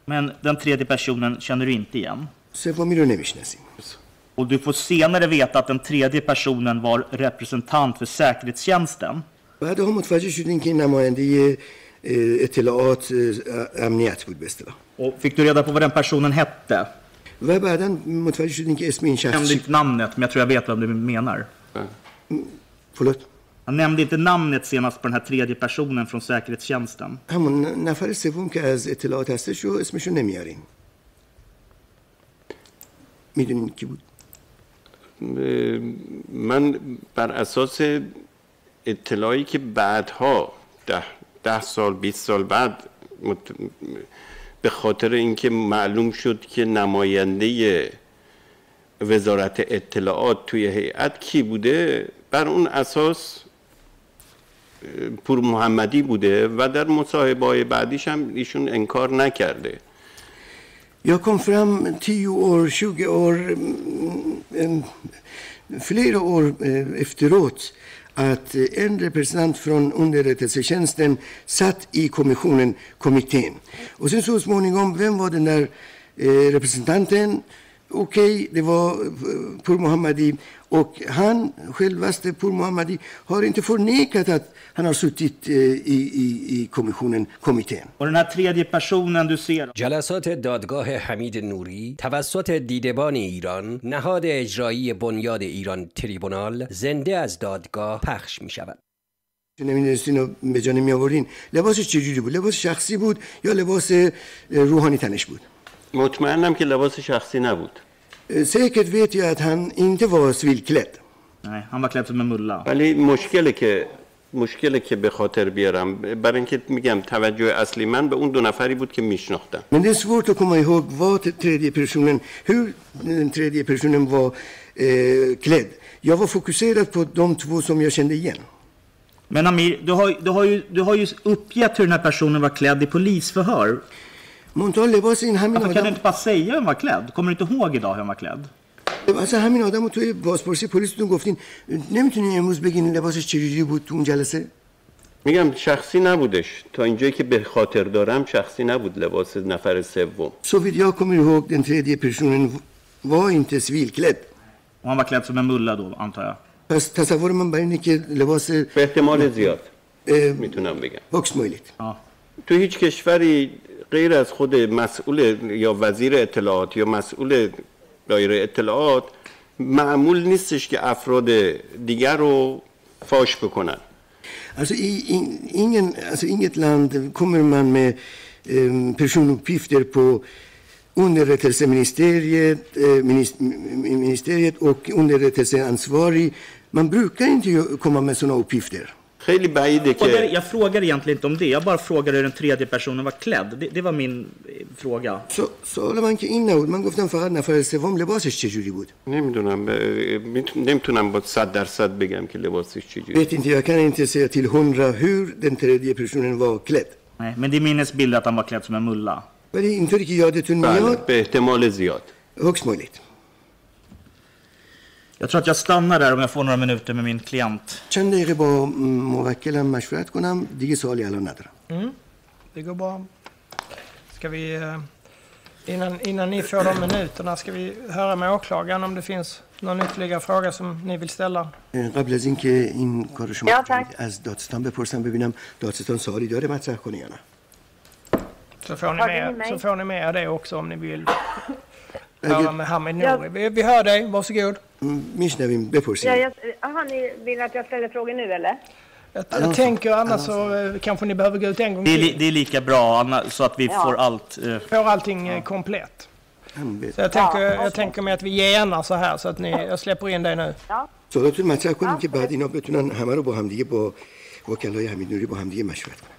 men den tredje personen känner du inte igen. سومی رو نمیشناسیم Och du får senare veta att den tredje personen var representant för säkerhetstjänsten. بعد ها متوجه شدین که این نماینده اه، اطلاعات اه، امنیت بود به اصطلاح Och fick du reda på vad den personen hette? و بعدا متوجه شدین که اسم این Jag شخص nämnde چی inte namnet, men jag tror jag vet vem du menar. فلوت Han nämnde inte namnet senast på den här tredje personen från säkerhetstjänsten. همون نفر سوم که از اطلاعات هستش رو اسمشو نمیارین میدونین کی بود من بر اساس اطلاعی که بعدها ده, ده سال 20 سال بعد به خاطر اینکه معلوم شد که نماینده وزارت اطلاعات توی هیئت کی بوده بر اون اساس پور محمدی بوده و در مصاحبه های بعدیش هم ایشون انکار نکرده. Jag kom fram 10 år, 20 år, mm, flera år eh, efteråt att en representant från underrättelsetjänsten satt i kommissionen, kommittén. Och sen så småningom, vem var den där eh, representanten? Okej, okay, det var eh, Pur Mohammadi och han, självaste Pur Mohammadi, har inte förnekat att han har suttit i, i, i kommissionen, kommittén. Och den här tredje personen du ser... جلسات دادگاه حمید نوری توسط دیدبان ایران نهاد اجرایی بنیاد ایران تریبونال زنده از دادگاه پخش می شود. نمی‌دونستین و به جا نمی آوردین لباسش چجوری بود لباس شخصی بود یا لباس روحانی تنش بود مطمئنم که لباس شخصی نبود Säkert vet jag att han inte var civilklädd. Nej, han var klädd som en mulla. ولی مشکلی که مشکلی که به خاطر بیارم برای اینکه میگم توجه اصلی من به اون دو نفری بود که میشناختم Men det är svårt att komma ihåg vad tredje personen, hur den tredje personen var eh, klädd. Jag var fokuserad på de två som jag kände igen. Men Amir, du har, du, har ju, du har ju uppgett hur den här personen var klädd i polisförhör. منتها لباس این همین Varför kan du آدم inte bara säga hur han var klädd? Kommer du inte ihåg idag hur han var klädd? اصلا همین آدم رو توی بازپرسی پلیستون گفتین نمی‌تونین امروز بگین لباسش چجوری بود تو اون جلسه میگم شخصی نبودش تا اینجایی که به خاطر دارم شخصی نبود لباس نفر سوم Så vitt jag kommer ihåg den tredje personen var inte civilklädd. Och han var klädd som en mulla då, antar jag. پس تصور من برای اینه که لباس به احتمال زیاد می‌تونم بگم möjligt. Ja. تو هیچ کشوری غیر از خود مسئول یا وزیر اطلاعات یا مسئول دایره اطلاعات معمول نیستش که افراد دیگر رو فاش بکنن Alltså i, in, ingen, alltså inget land kommer man med eh, personuppgifter på underrättelseministeriet eh, minis- ministeriet och underrättelseansvarig. Man brukar inte komma med sådana uppgifter. خیلی بعیده Och det, که jag frågar egentligen inte om det, jag bara frågar hur den tredje personen var klädd. Det, det var min eh, fråga. Så, سوال من که این نبود من گفتم فقط نفر سوم لباسش چجوری بود نمیدونم نمیتونم با صد درصد بگم که لباسش چجوری vet inte, jag kan inte säga till hundra hur den tredje personen var klädd. Nej, men det är minnesbild att han var klädd som en mulla. ولی اینطوری که یادتون بله میاد به احتمال زیاد högst möjligt. Jag tror att jag stannar där om jag får några minuter med min klient. چند دقیقه با موکلم مشورت کنم دیگه سوالی الان ندارم Mm, det går bra. Ska vi, eh, innan, innan ni får de minuterna, ska vi höra med åklagaren om det finns någon ytterligare fråga som ni vill ställa? قبل از اینکه این کار شما Ja, انجام tack. بدید، از دادستان بپرسم ببینم دادستان سوالی داره مطرح کنه یا نه Så får ni, Hörde ni med, mig? så får ni med det också om ni vill اگه höra med Hamid Ja. Nouri. Vi, vi hör dig, varsågod. م، میشنویم بپرسیم Ja, jag, aha, ni vill att jag ställer frågor nu eller? Jag, jag tänker annars så eh, kanske ni behöver gå ut en gång Det är, li, till. det är lika bra Anna, så att vi Ja. får allt. Eh, Får allting eh, komplett. هم به- Så jag tänker, Ja, jag okej. tänker mig att vi genar så här så att ni, jag släpper in dig nu. سوالاتون مطرح کنیم که بعد اینا بتونن همه رو با همدیگه با وکلای حمید نوری با همدیگه مشورت کنن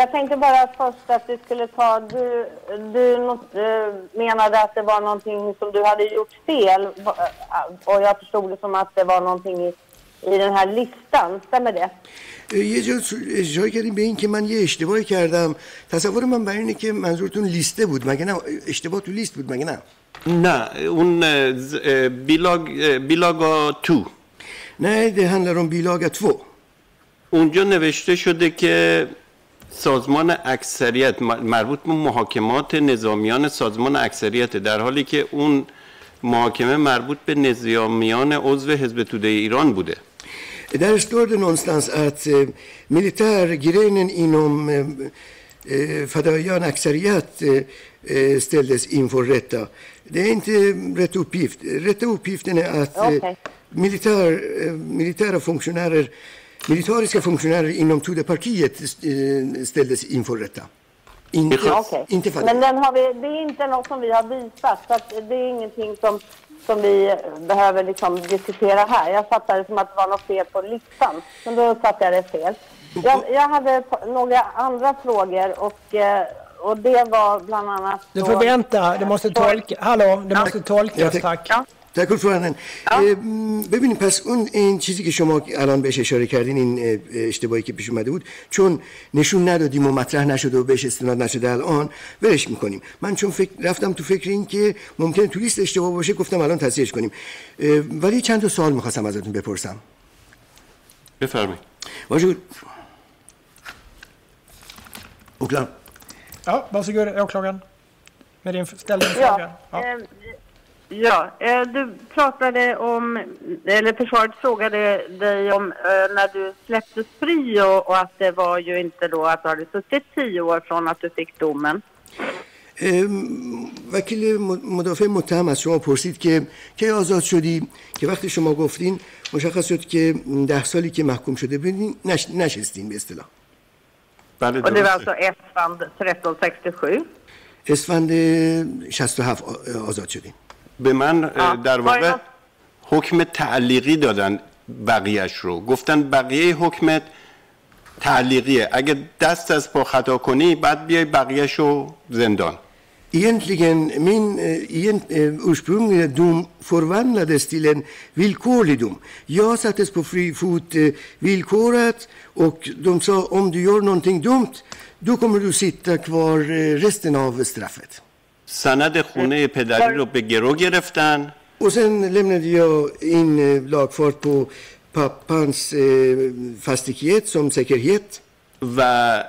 Jag tänkte bara först att vi skulle ta... Du, du not- eh, menade att det var någonting som du hade gjort fel va- eh, och jag förstod det som att det var någonting i, i den här listan. Stämmer det? یه جا اشاره کردیم به این که من یه اشتباهی کردم تصور من برای اینه که منظورتون لیسته بود مگه نه اشتباه تو لیست بود مگه نه نه اون اه، ز- اه، بیلاگ اه، بیلاگا تو نه det handlar om bilaga 2 اونجا نوشته شده که سازمان اکثریت مربوط به محاکمات نظامیان سازمان اکثریت در حالی که اون محاکمه مربوط به نظامیان عضو حزب توده ایران بوده. Där står det någonstans att militärgrenen inom فدایان اکثریت ställdes inför rätta det är inte rätta uppgift rätta uppgiften är att ملیتر ملیتر فونکشنرر militariska funktionärer inom Tudepartiet eh, ställdes inför rätta. Inte, Okej. inte Men den har vi, det är inte något som vi har visat, så att det är ingenting som, som vi behöver liksom diskutera här. Jag fattade det som att det var något fel på listan, men då satte jag det fel. Jag, jag hade några andra frågor och, eh, och det var bland annat... Du får vänta, det måste tolka. Hallå, det måste tolkas, tack. تکل فرانن ببینید پس اون این چیزی که شما الان بهش اشاره کردین این اشتباهی که پیش اومده بود چون نشون ندادیم و مطرح نشده و بهش استناد نشده الان ولش می‌کنیم من چون فکر رفتم تو فکر این که ممکنه تو لیست اشتباه باشه گفتم الان تصحیحش کنیم ولی چند تا سوال می‌خواستم ازتون بپرسم بفرمایید واجود Åklagaren. Ja, varsågod åklagaren. Med din, ställ din Ja, fråga. Ja. Ja, eh, du pratade om, eller försvaret frågade dig om eh, när du släpptes fri och, och att det var ju inte då att du hade suttit tio år från att du fick domen. Eh, وکیل مدافع متهم از شما پرسید که که آزاد شدی؟ که وقتی شما گفتین مشخص شد که ده سالی که محکوم شده بودین نش، نشستین به اسطلاح بله درسته. و دیوه اصفند 67 آزاد شدیم. به من در واقع حکم تعلیقی دادن بقیهش رو گفتن بقیه حکمت تعلیقیه اگه دست از پا خطا کنی بعد بیای بقیهش رو زندان Egentligen, min eh, egent, eh, ursprungliga dom förvandlades till en villkorlig dom. Jag sattes på fri fot eh, villkorat och de sa om du gör någonting dumt, då kommer du sitta kvar eh, resten av straffet. سند خونه پدری رو به گرو گرفتن. Och sen lämnade jag in eh, lagfart på pappans eh, fastighet som säkerhet. و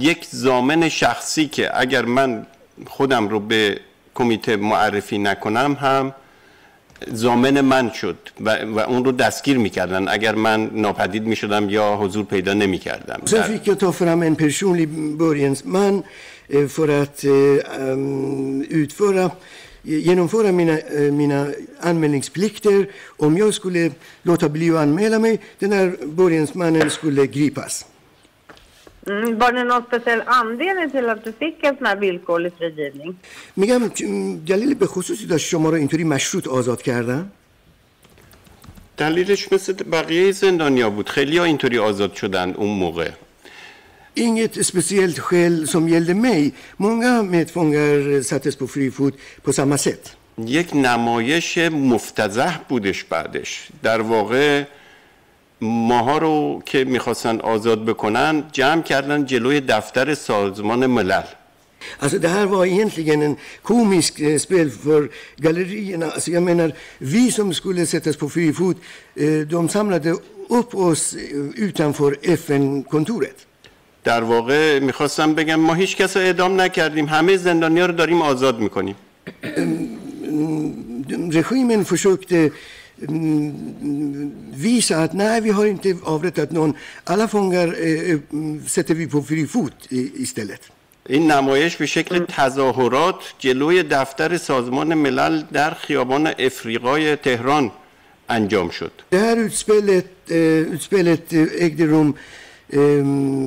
یک زامن شخصی که اگر من خودم رو به کمیته معرفی نکنم هم زامن من شد و, و اون رو دستگیر می‌کردن. اگر من ناپدید می‌شدم یا حضور پیدا نمی‌کردم. Sen fick jag ta fram en personlig borgensman för att eh, um, utföra, genomföra mina, eh, mina anmälningsplikter. Om jag skulle låta bli att anmäla mig, den här borgensmannen skulle gripas. Mm, var det någon speciell anledning till att du fick en sån här villkorlig frigivning? میگم دلیل به خصوصی داشت شما رو اینطوری مشروط آزاد کردن؟ دلیلش مثل بقیه زندانیا بود خیلی ها اینطوری آزاد شدن اون موقع Inget speciellt skäl som gällde mig. Många medfångar sattes på fri fot på samma sätt. یک نمایش مفتزه بودش بعدش در واقع ماها رو که می‌خواستن آزاد بکنن جمع کردن جلوی دفتر سازمان ملل Alltså det här var egentligen en komisk eh, spel för gallerierna. Alltså jag menar, vi som skulle sättas på fri fot, eh, de samlade upp oss eh, utanför FN-kontoret. در واقع می‌خواستم بگم ما هیچ کس رو اعدام نکردیم همه زندانیا رو داریم آزاد می‌کنیم Regimen försökte visa att nej, vi har inte avrättat någon. Alla fångar sätter vi på fri fot istället. این نمایش به شکل تظاهرات جلوی دفتر سازمان ملل در خیابان افریقای تهران انجام شد Det här utspelet, utspelet ägde rum eh,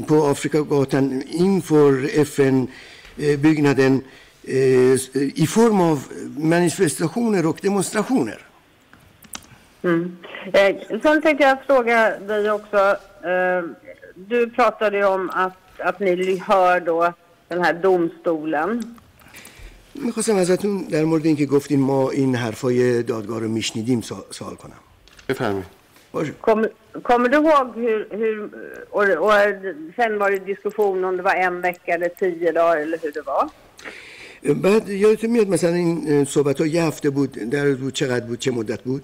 på Afrikagatan inför FN-byggnaden eh, i form av manifestationer och demonstrationer. Mm. Eh, sen tänkte jag fråga dig också. Eh, du pratade ju om att, att ni hör då den här domstolen. میخواستم ازتون در مورد اینکه گفتین ما این حرفای دادگاه رو میشنیدیم سوال سوال کنم بفرمایید باشه Kommer, kommer du ihåg hur... hur och, och sen var det diskussion om det var en vecka eller tio dagar eller hur det var. بعد یادتون میاد مثلا این صحبت ها یه هفته بود در بود چقدر بود چه مدت بود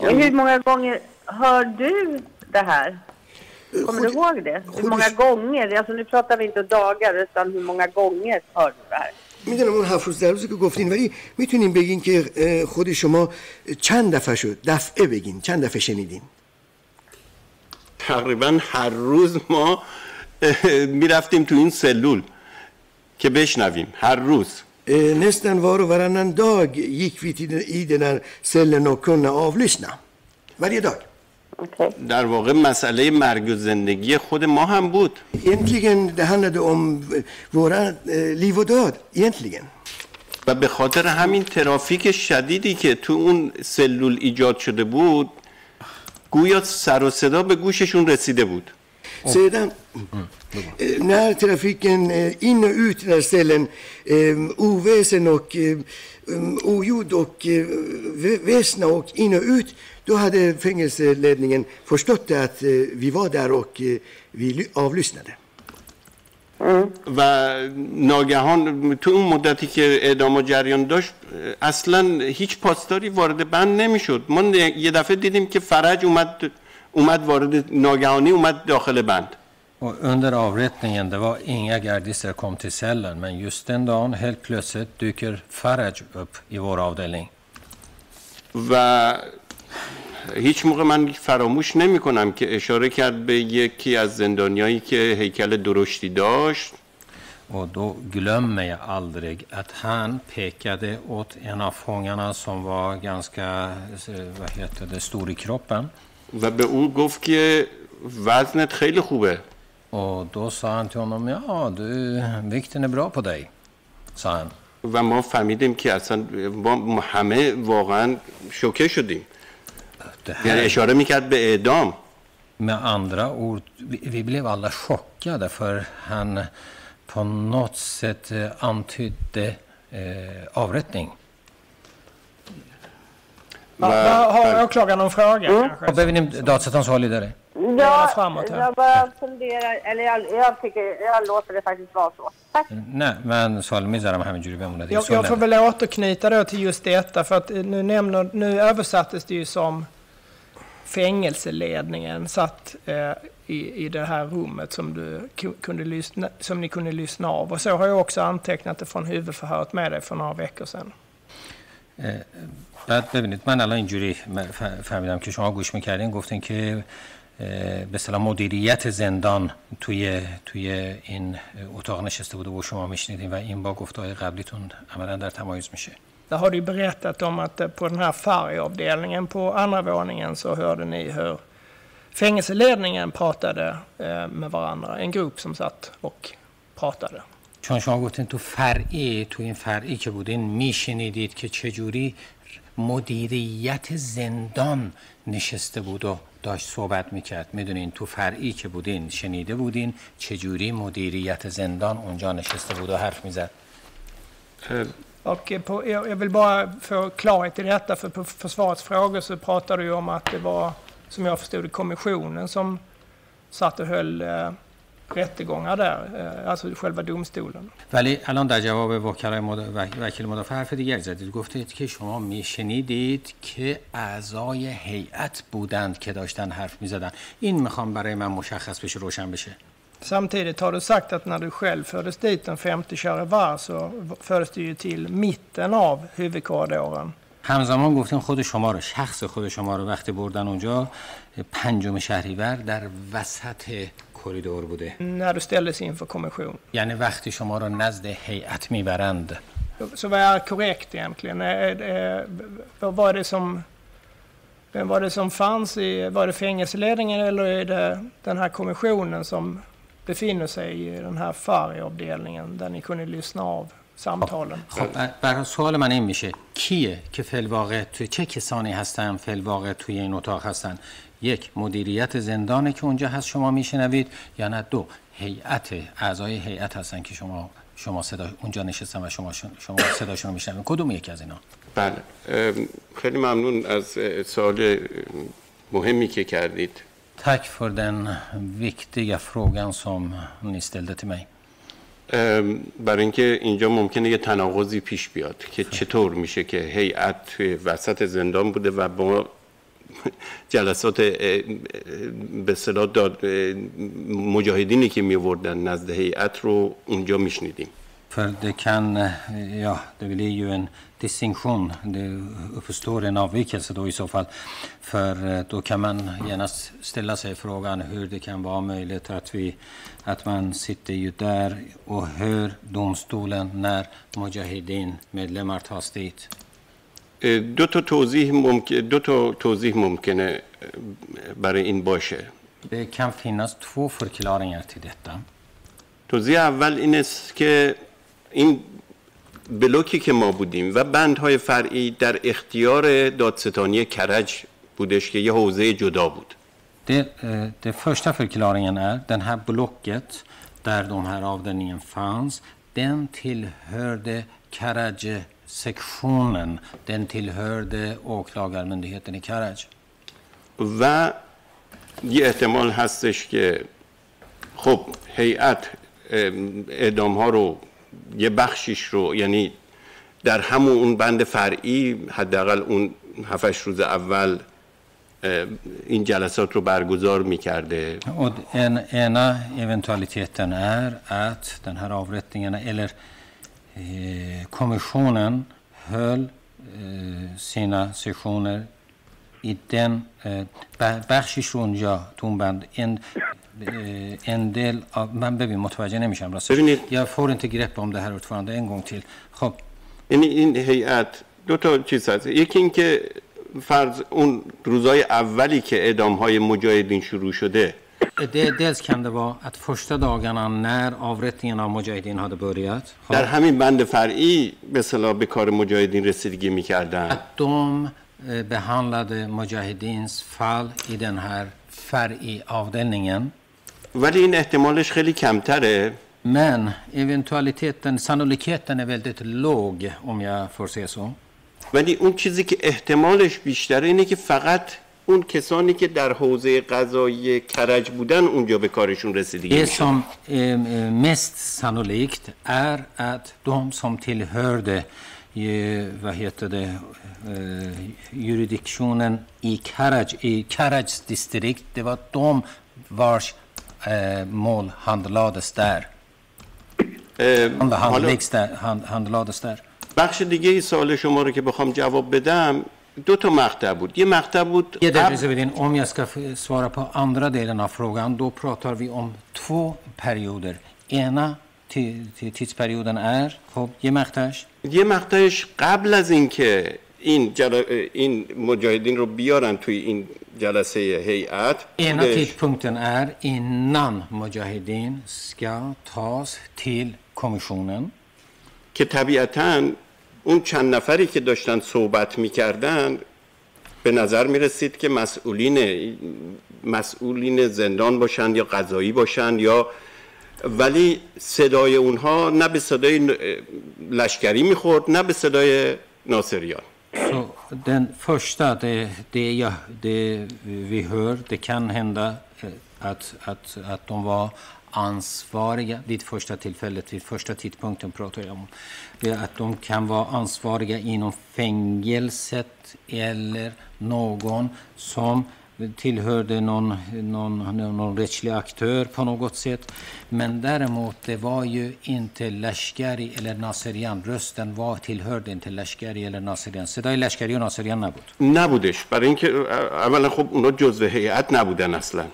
Hur många gånger hör du det här? Kommer du ihåg det? Hur många gånger? Alltså nu pratar vi inte dagar utan hur många gånger hör du det här? می‌دونم اون هفت روز در روزی که گفتین ولی می‌تونین بگین که خود شما چند دفعه شد دفعه بگین چند دفعه شنیدین؟ تقریبا هر روز ما می‌رفتیم تو این سلول که بشنویم هر روز. var och varannan dag gick vi till den- i den här در واقع مسئله مرگ و زندگی خود ما هم بود. اینتلیگن دهند ام ورا لیو و داد اینتلیگن و به خاطر همین ترافیک شدیدی که تو اون سلول ایجاد شده بود گویا سر و صدا به گوششون رسیده بود. خب. سیدن نه ترافیکن این و اوت در سلن او ویسن و او یود و ویسن و این و اوت då hade fängelseledningen förstått att vi var där och vi avlyssnade. و ناگهان تو اون مدتی که اعدام و جریان داشت اصلا هیچ پاسداری وارد بند نمیشد ما یه دفعه دیدیم که فرج اومد اومد وارد ناگهانی اومد داخل بند Och under avrättningen det var inga gardister kom till cellen men just den dagen helt plötsligt dyker Faraj upp i vår avdelning. و هیچ موقع من فراموش نمی کنم که اشاره کرد به یکی از زندانیایی که هیکل درشتی داشت. و دو گلمه یه aldrig ات هن پیکده اوت این av fångarna som var ganska vad heter det, stor i kroppen و به او گفت که وزنت خیلی خوبه. و دو sa han till honom ja du, vikten är bra på dig sa و ما فهمیدیم که اصلا ما همه واقعا شوکه شدیم. det här. Jag körde Mikael eh, Dam. Med andra ord, vi blev alla chockade för han på något sätt eh, antydde eh, avrättning. Har åklagaren någon fråga? Mm. Behöver ni datorn så? Ja, jag bara funderar, eller jag, jag, tycker, jag låter det faktiskt vara så. Tack. Nej, men Salmi Zaram Jag, jag får väl återknyta då till just detta, för att eh, nu, nämner, nu översattes det ju som fängelseledningen satt eh, i, i det här rummet som, du kunde lyssna, som ni kunde lyssna av. Och så har jag också antecknat det från huvudförhöret med dig för några veckor sedan. بعد ببینید من الان اینجوری فهمیدم که شما گوش میکردین گفتین که به صلاح مدیریت زندان توی توی این اتاق نشسته بوده و شما میشنیدین و این با گفتهای قبلیتون عملا در تمایز میشه Där har du berättat om att på den här färgavdelningen på andra våningen så hörde ni hur fängelseledningen pratade med varandra. En grupp som satt och pratade. چون شما گفتین تو فرعی تو این فرعی که بودین میشنیدید که چجوری مدیریت زندان نشسته بود و داشت صحبت میکرد میدونین تو فرعی که بودین شنیده بودین چجوری مدیریت زندان اونجا نشسته بود و حرف میزد Och på, jag vill bara få klarhet i detta, för på försvarets frågor så pratade du om att det var, som jag förstod kommissionen som satt och höll eh, rättegångar där, alltså själva domstolen. ولی الان در جواب وکلای وکیل مدافع حرف دیگری زدید گفتید که شما میشنیدید که اعضای هیئت بودند که داشتن حرف می‌زدن این می‌خوام برای من مشخص بشه روشن بشه Samtidigt har du sagt att när du själv fördes dit den 5 Charivar så fördes du ju till mitten av huvudkorridoren. همزمان گفتیم خود شما رو شخص خود شما رو وقتی بردن اونجا پنجم شهریور در وسط کریدور بوده när du ställdes inför kommission. یعنی وقتی شما رو نزد هیئت میبرند Så vad är korrekt egentligen? Vad var det som vem var det som fanns i, var det fängelseledningen eller är det den här kommissionen som befinner sig i den här FARI-avdelningen där ni kunde lyssna av samtalen. خب برای سوال من این میشه کیه که فی الواقع توی چه کسانی هستن فی الواقع توی این اتاق هستن یک مدیریت زندانه که اونجا هست شما میشنوید یا نه دو هیئت اعضای هیئت هستن که شما شما صدا اونجا نشستن و شما شما صداشون رو میشنوید کدوم یکی از اینا بله خیلی ممنون از سوال مهمی که کردید Tack för den viktiga frågan som ni ställde till mig. برای اینکه اینجا ممکنه یه تناقضی پیش بیاد که چطور میشه که هیئت توی وسط زندان بوده و با جلسات به صلاح داد مجاهدینی که میوردن نزد هیئت رو اونجا میشنیدیم För det kan, ja, det blir ju en distinktion. Det uppstår en avvikelse då i så fall. För då kan man genast ställa sig frågan hur det kan vara möjligt att, vi, att man sitter ju där och hör domstolen när Mujahedin medlemmar tas dit. دو تا توضیح ممکن دو تا توضیح ممکنه برای این باشه. Det kan finnas två förklaringar till detta. توضیح اول این است که این بلوکی که ما بودیم و بندهای فرعی در اختیار دادستانی کرج بودش که یه حوزه جدا بود Det, det första förklaringen är den här blocket där de här avdelningen fanns. Den tillhörde Karaj-sektionen. Den tillhörde åklagarmyndigheten i Karaj. و یه احتمال هستش که خب هیئت اعدام ها رو یه بخشیش رو یعنی در همون اون بند فرعی حداقل اون هفتش روز اول این جلسات رو برگزار می‌کرده. Och en, ena eventualiteten är att den här avrättningen eller eh, kommissionen höll eh, sina sessioner i den بخشیش رو اونجا تو اون بند en, del av, من ببین متوجه نمیشم راستش jag får inte grepp om det här ordförande en gång till خب یعنی این هیئت دو تا چیز هست یکی اینکه فرض اون روزای اولی که اعدام های مجاهدین شروع شده Det, dels kan det vara att första dagarna när avrättningen av mujahedin hade börjat در همین بند فرعی به صلاح به کار مجاهدین رسیدگی می‌کردن att de eh, behandlade mujahedins fall i den här färg-avdelningen. ولی این احتمالش خیلی کمتره Men eventualiteten, sannolikheten är väldigt låg om jag får säga så. ولی اون چیزی که احتمالش بیشتره اینه که فقط اون کسانی که در حوزه قضایی کرج بودن اونجا به کارشون رسیدگی Det میشه som är mest sannolikt är att de som tillhörde eh, vad heter det, eh, jurisdiktionen i Karaj, i Karajs distrikt, det var de vars Eh, mål handlades där. Eh, Handläggs där, hand, handlades där. بخش دیگه ای سوال شما رو که بخوام جواب بدم دو تا مقطع بود. یه مقطع بود یه دقیقه بدین اوم یاس کا سوارا پا اندرا دیلن اف دو پراتار وی اوم تو پریودر. اینا تی تیز پریودن ار. خب یه مقطعش یه مقطعش قبل از اینکه این جل... این مجاهدین رو بیارن توی این جلسه هیئت Ena بودش. tidpunkten är innan Mujahedin ska tas till kommissionen. که طبیعتا اون چند نفری که داشتن صحبت می‌کردن به نظر می‌رسید که مسئولین مسئولین زندان باشن یا قضایی باشن یا ولی صدای اونها نه به صدای لشکری می‌خورد نه به صدای ناصریان Så den första, det, det, ja, det vi hör, det kan hända eh, att, att, att de var ansvariga vid första tillfället, vid första tidpunkten pratar jag om. Det Att de kan vara ansvariga inom fängelset eller någon som tillhörde någon, någon, någon rättslig aktör på något sätt. Men däremot, det var ju inte Lashkari eller Naserian. Rösten var, tillhörde inte Lashkari eller Naserian. صدای لشکری و ناصریان نبود. نبودش برای اینکه اولا خب اونا جزو هیئت نبودن اصلا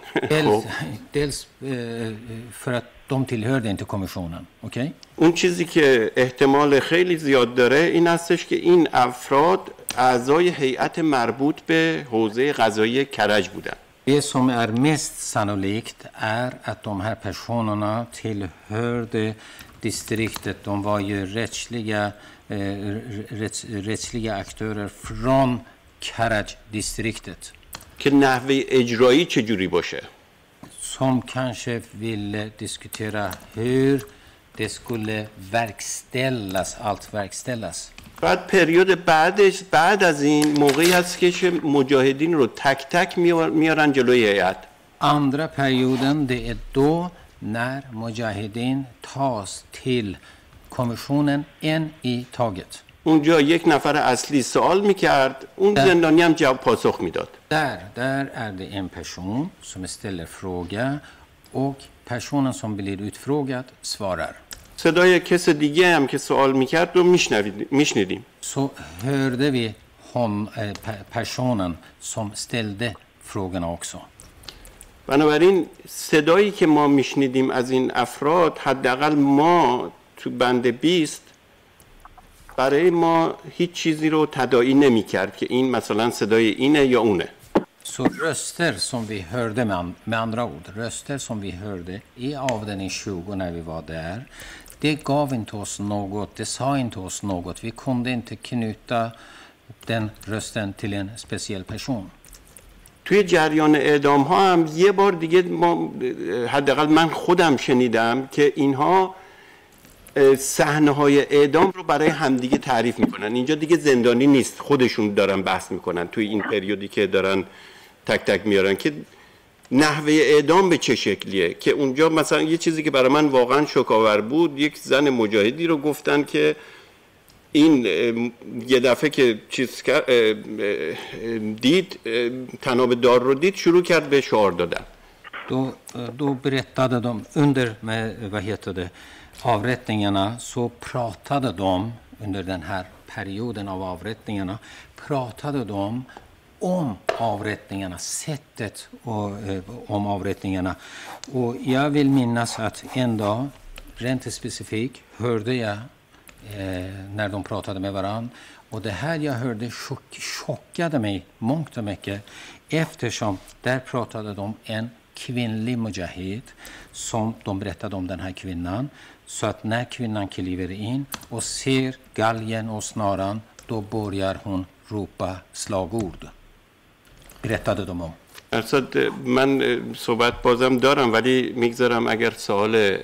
för att de tillhörde inte kommissionen. Okej? اون چیزی که احتمال خیلی زیاد داره این هستش که این افراد اعضای هیئت مربوط به حوزه قضایی کرج بودن Det som är mest sannolikt är att de här personerna tillhörde distriktet. De var ju rättsliga, eh, rätts, rättsliga aktörer från Karaj-distriktet. که نحوه اجرایی چجوری باشه Som kanske ville diskutera hur det skulle verkställas, allt verkställas. بعد پریود بعدش بعد از این موقعی هست که مجاهدین رو تک تک میار- میارن جلوی هیئت Andra perioden, det är då när Mujahedin tas till kommissionen en i taget. اونجا یک نفر اصلی سوال می‌کرد اون زندانی هم جواب پاسخ می‌داد Där, där är det en person som ställer fråga och personen som blir utfrågad svarar. صدای کس دیگه هم که سوال می‌کرد رو میشنیدیم Så hörde vi hon, eh, pe- personen som ställde frågorna också. بنابراین صدایی که ما میشنیدیم از این افراد حداقل ما تو بند 20 برای ما هیچ چیزی رو تداعی نمی کرد که این مثلا صدای اینه یا اونه Så röster som vi hörde, med, an- med andra ord, röster som vi hörde i avdelning 20 när vi var där, det gav inte oss något, det sa inte oss något. Vi kunde inte knyta den rösten till en speciell person. توی جریان اعدام ها هم یه بار دیگه ما حداقل من خودم شنیدم که اینها صحنه های اعدام رو برای همدیگه تعریف می‌کنن اینجا دیگه زندانی نیست خودشون دارن بحث می‌کنن توی این پریودی که دارن تک تک میارن که نحوه اعدام به چه شکلیه؟ که اونجا مثلا یه چیزی که برای من واقعا شکاور بود یک زن مجاهدی رو گفتن که این یه دفعه که چیز دید تناب دار رو دید شروع کرد به شعار دادن. då, då berättade de under vad heter det, avrättningarna så pratade de under den här perioden av avrättningarna pratade de om avrättningarna, sättet och, eh, om avrättningarna. Och jag vill minnas att en dag, rent specifikt, hörde jag eh, när de pratade med varandra. Och det här jag hörde chock, chockade mig mångt och mycket eftersom där pratade de en kvinnlig mujahid som de berättade om den här kvinnan. Så att när kvinnan kliver in och ser galgen och snaran då börjar hon ropa slagord. De om. ارشد من صحبت بازم دارم ولی می‌گذارم اگر سوال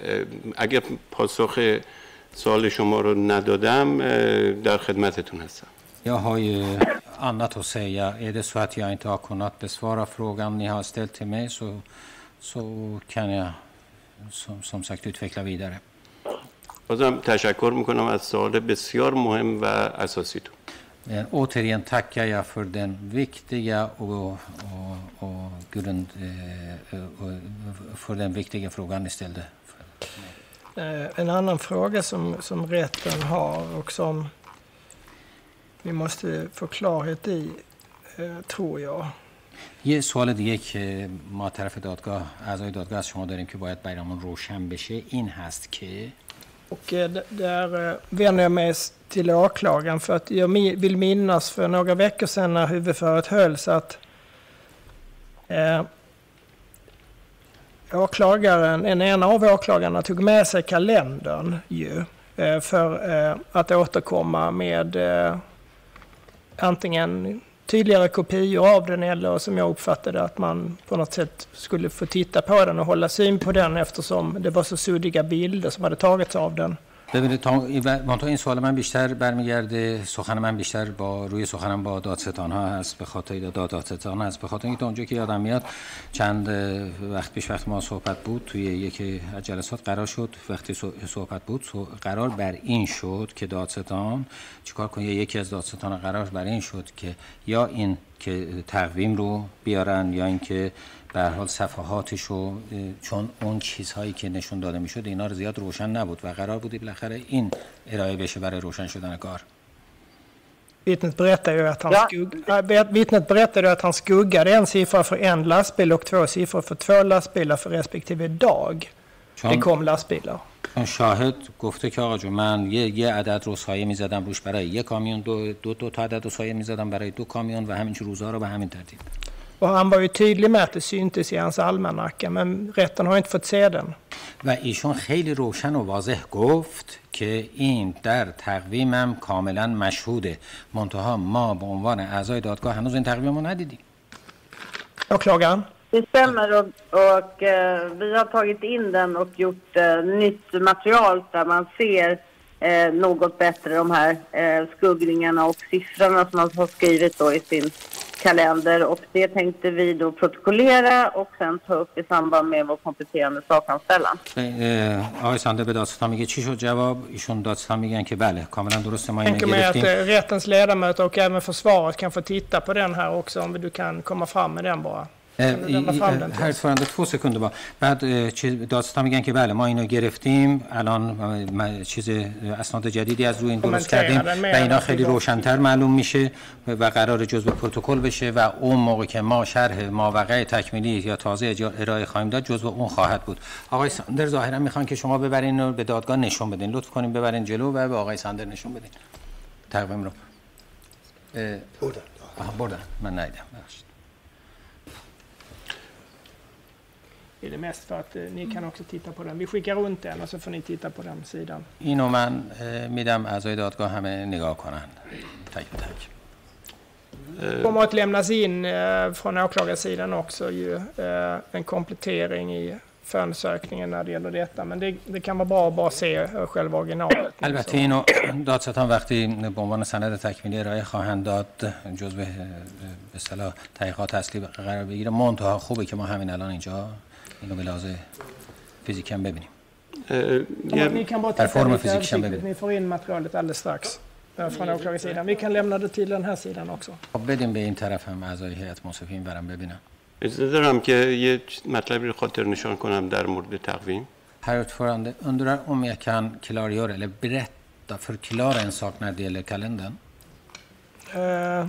اگر پاسخ سوال شما رو ندادم در خدمتتون هستم Jag har ju annat att säga. Är det så att jag inte har kunnat besvara frågan ni har ställt till mig så, så kan jag som, som sagt utveckla vidare. بازم تشکر می‌کنم از سوال بسیار مهم و اساسیتون Men återigen tackar jag för den viktiga och, och, och grund, och för den viktiga frågan ni ställde. En annan fråga som, som rätten har och som vi måste få klarhet i, tror jag. یه سوال دیگه که ما طرف دادگاه اعضای دادگاه از شما داریم که باید برامون روشن بشه این هست که och eh, där eh, vänder jag mig till åklagaren för att jag vill minnas för några veckor sedan när huvudförhöret hölls att eh, åklagaren, en ena av åklagarna tog med sig kalendern ju eh, för eh, att återkomma med eh, antingen tydligare kopior av den eller som jag uppfattade att man på något sätt skulle få titta på den och hålla syn på den eftersom det var så suddiga bilder som hade tagits av den. ببینید تا این سوال من بیشتر برمیگرده سخن من بیشتر با روی سخنم با دادستان ها هست به خاطر دادستان هست. به خاطر اینکه اونجا که یادم میاد چند وقت پیش وقت ما صحبت بود توی یکی از جلسات قرار شد وقتی صحبت بود قرار بر این شد که دادستان چیکار کنه یکی از دادستان قرار بر این شد که یا این که تقویم رو بیارن یا اینکه به هر حال صفحاتش رو چون اون چیزهایی که نشون داده می‌شد اینا رو زیاد روشن نبود و قرار بودی بالاخره این ارائه بشه برای روشن شدن کار Vittnet berättade ju att han, ja. skugg, vittnet berättade att han skuggade en siffra för en lastbil och två siffror för två lastbilar för respektive dag. Det kom lastbilar. شاهد گفته که آقا جون من یه, یه عدد رو سایه می‌زدم روش برای یه کامیون دو, دو, دو تا عدد رو سایه می‌زدم برای دو کامیون و همین روزها رو به همین ترتیب Och han var ju tydlig med att det syntes i hans almanacka, men rätten har inte fått se den. و ایشون خیلی روشن و واضح گفت که این در تقویمم کاملا مشهوده منتها ما به عنوان اعضای دادگاه هنوز این تقویم رو ندیدیم Åklagaren? Det stämmer och, och eh, vi har tagit in den och gjort eh, nytt material där man ser eh, något bättre de här eh, skuggningarna och siffrorna som man har skrivit då i sin kalender och det tänkte vi då protokollera och sen ta upp i samband med vår kompletterande sakanställan. آقای سانده به دادستان میگه چی شد جواب ایشون دادستان میگن که بله کاملا درسته ما اینو tänker mig att eh, rättens ledamöter och även försvaret kan få titta på den här också om du kan komma fram med den bara. هر فرنده تو سکونده با. بعد دادستان میگن که بله ما اینو گرفتیم. الان چیز اسناد جدیدی از روی این درست کردیم و اینا خیلی روشنتر معلوم میشه و قرار جزء پروتکل بشه و اون موقع که ما شرح ماوقع تکمیلی یا تازه ارائه خواهیم داد جزء اون خواهد بود. آقای ساندر ظاهرا می‌خوان که شما ببرین رو به دادگاه نشون بدین. لطف کنین ببرین جلو و به آقای ساندر نشون بدین. تقویم رو. بردن. بردن. من ندیدم. بخشید är det mest för att eh, ni kan också titta på den. Vi skickar runt den och så får ni titta på den sidan. اینو من میدم اعضای دادگاه همه نگاه کنن تک به تک Det kommer att lämnas in eh, från åklagarsidan också ju, eh, en komplettering i förundersökningen när det gäller detta. Men det, det kan vara bra att bara se själva originalet. البته اینو دادستان وقتی به عنوان سند تکمیلی ارائه خواهند داد جزء به اصطلاح تحقیقات اصلی قرار بگیره منتها خوبه که ما همین الان اینجا اینو به لحاظ فیزیکی هم ببینیم Ni kan bara titta lite översiktligt. Ni får in materialet alldeles strax från åklagarsidan. Vi kan lämna det till den här sidan också. بدیم به این طرف هم اعضای هیئت منصفین برم ببینم اجازه دارم که یه مطلبی رو خاطر نشان کنم در مورد تقویم Herr ordförande, undrar om jag kan klargöra eller berätta, förklara en sak när det gäller kalendern. Uh,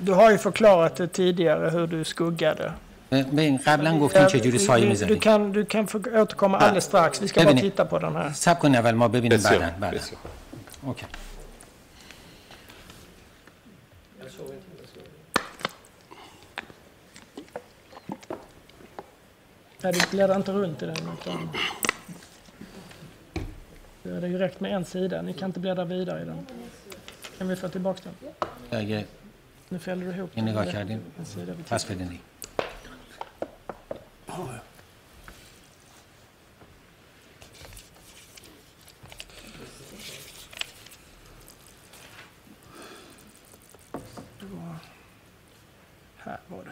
du har ju förklarat det tidigare hur du skuggade. ببین قبلا گفتیم چه جوری سایه Du می‌زدیم. kan, du kan få återkomma alldeles strax. Vi ska bara ببینید. titta på den här. سب کنید اول ما ببینیم بسیار، بعدا بعدا بسیار. اوکی Nej, du bläddrar inte runt i den. Utan... Det är ju räckt med en sida. Ni kan inte bläddra vidare i den. Kan vi få tillbaka den? اگه Nu fäller du ihop این den. نگاه Det är کردیم en sida här var det.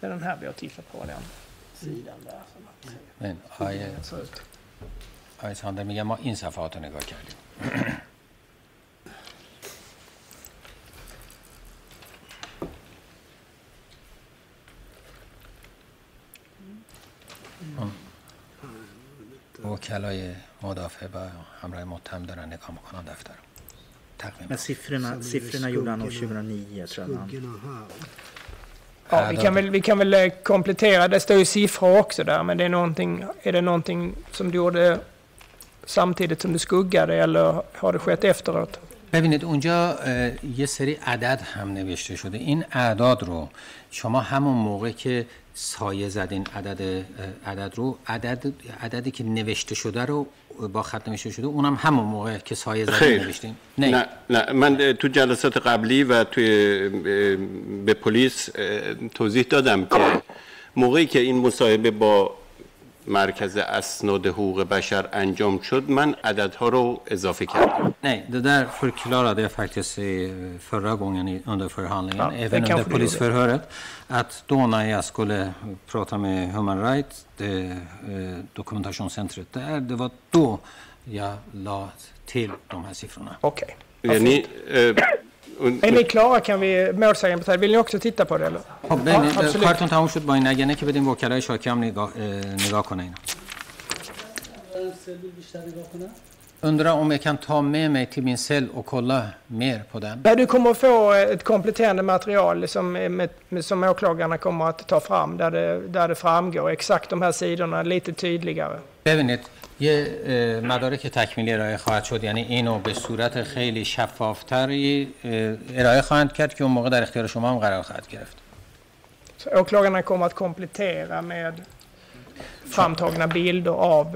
Det är den här vi har tittat på, den sidan där. Men, aj, aj, aj, aj, aj, aj, aj, aj, aj, aj, aj, aj, aj, وکلای مدافع و همراه متهم دارن نگاه میکنن دفتر رو. تقویم Men siffrorna, siffrorna gjorde han år 2009 tror jag. Han. Ja, vi kan, väl, vi kan väl eh, komplettera. Det står ju siffror också där, men det är, någonting, är det någonting som du gjorde samtidigt som du skuggade eller har det skett efteråt? ببینید اونجا یه سری عدد هم نوشته شده. این اعداد رو شما همون موقع که سایه زدین عدد عدد رو عدد عددی که نوشته شده رو با خط نوشته شده اونم همون موقع که سایه زدین خیر. نوشتین. نه. نه من تو جلسات قبلی و توی به پلیس توضیح دادم که موقعی که این مصاحبه با مرکز اسناد حقوق بشر انجام شد من عددها رو اذافه کردم Nej, det där förklarade jag faktiskt eh, förra gången i, under förhandlingen, Ja, det även under kanske du polisförhöret, att då när jag skulle prata med Human Rights, det, eh, dokumentationscentret där, det var då jag la till de här siffrorna. Okej. یعنی اون- Är ni klara kan vi målsägandebiträde. Vill ni också titta på det eller? خب ببینید Ja, absolut. کارتون تموم شد با این نگه نه که بدیم وکلای شاکی هم نگاه, اه، نگاه کنه اینا undrar om jag kan ta med mig till min cell och kolla mer på den. Nej, du kommer att få ett kompletterande material som, med, med, som åklagarna kommer att ta fram där det, där det framgår exakt de här sidorna lite tydligare. ببینید یه مدارک تکمیلی ارائه خواهد شد یعنی اینو به صورت خیلی شفافتری ارائه خواهند کرد که اون موقع در اختیار شما هم قرار خواهد گرفت åklagarna kommer att komplettera med framtagna bilder av,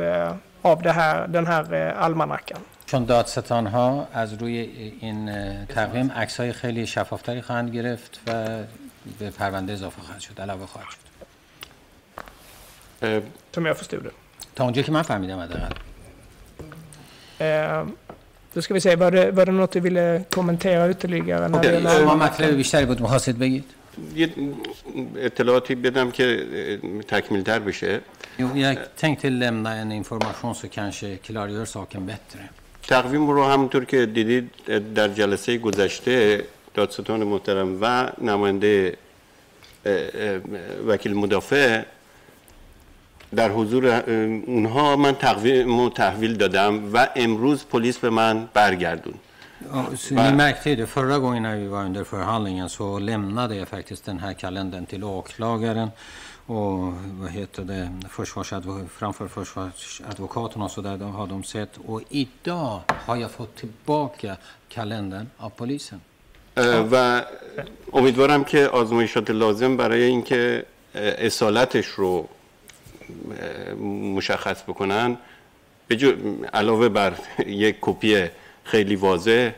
av det här, den här almanackan. چون دادستان ها از روی این تقویم عکس های خیلی شفافتری خواهند گرفت و به پرونده اضافه خواهد شد علاوه خواهد شد Som jag förstod det. تا اونجا که من فهمیدم حداقل då ska vi se, var det, var det något du ville kommentera ytterligare? När det Okej, gäller... مطلب بیشتری بود می‌خواستید بگید یه اطلاعاتی بدم که تکمیل تر بشه Jo, jag tänkte lämna en information så kanske klargör saken bättre. تقویم رو همونطور که دیدید در جلسه گذشته دادستان محترم و نماینده وکیل مدافع در حضور اونها من تقویم رو تحویل دادم و امروز پلیس به من برگردون ni märkte det, förra gången när vi var under förhandlingen så lämnade jag faktiskt den här kalendern till åklagaren och vad heter det, försvarsadvo- framför försvarsadvokaten och så där, de har de sett. Och idag har jag fått tillbaka kalendern av polisen. و امیدوارم که آزمایشات لازم برای اینکه اصالتش رو مشخص بکنن علاوه بر یک کپی خیلی واضح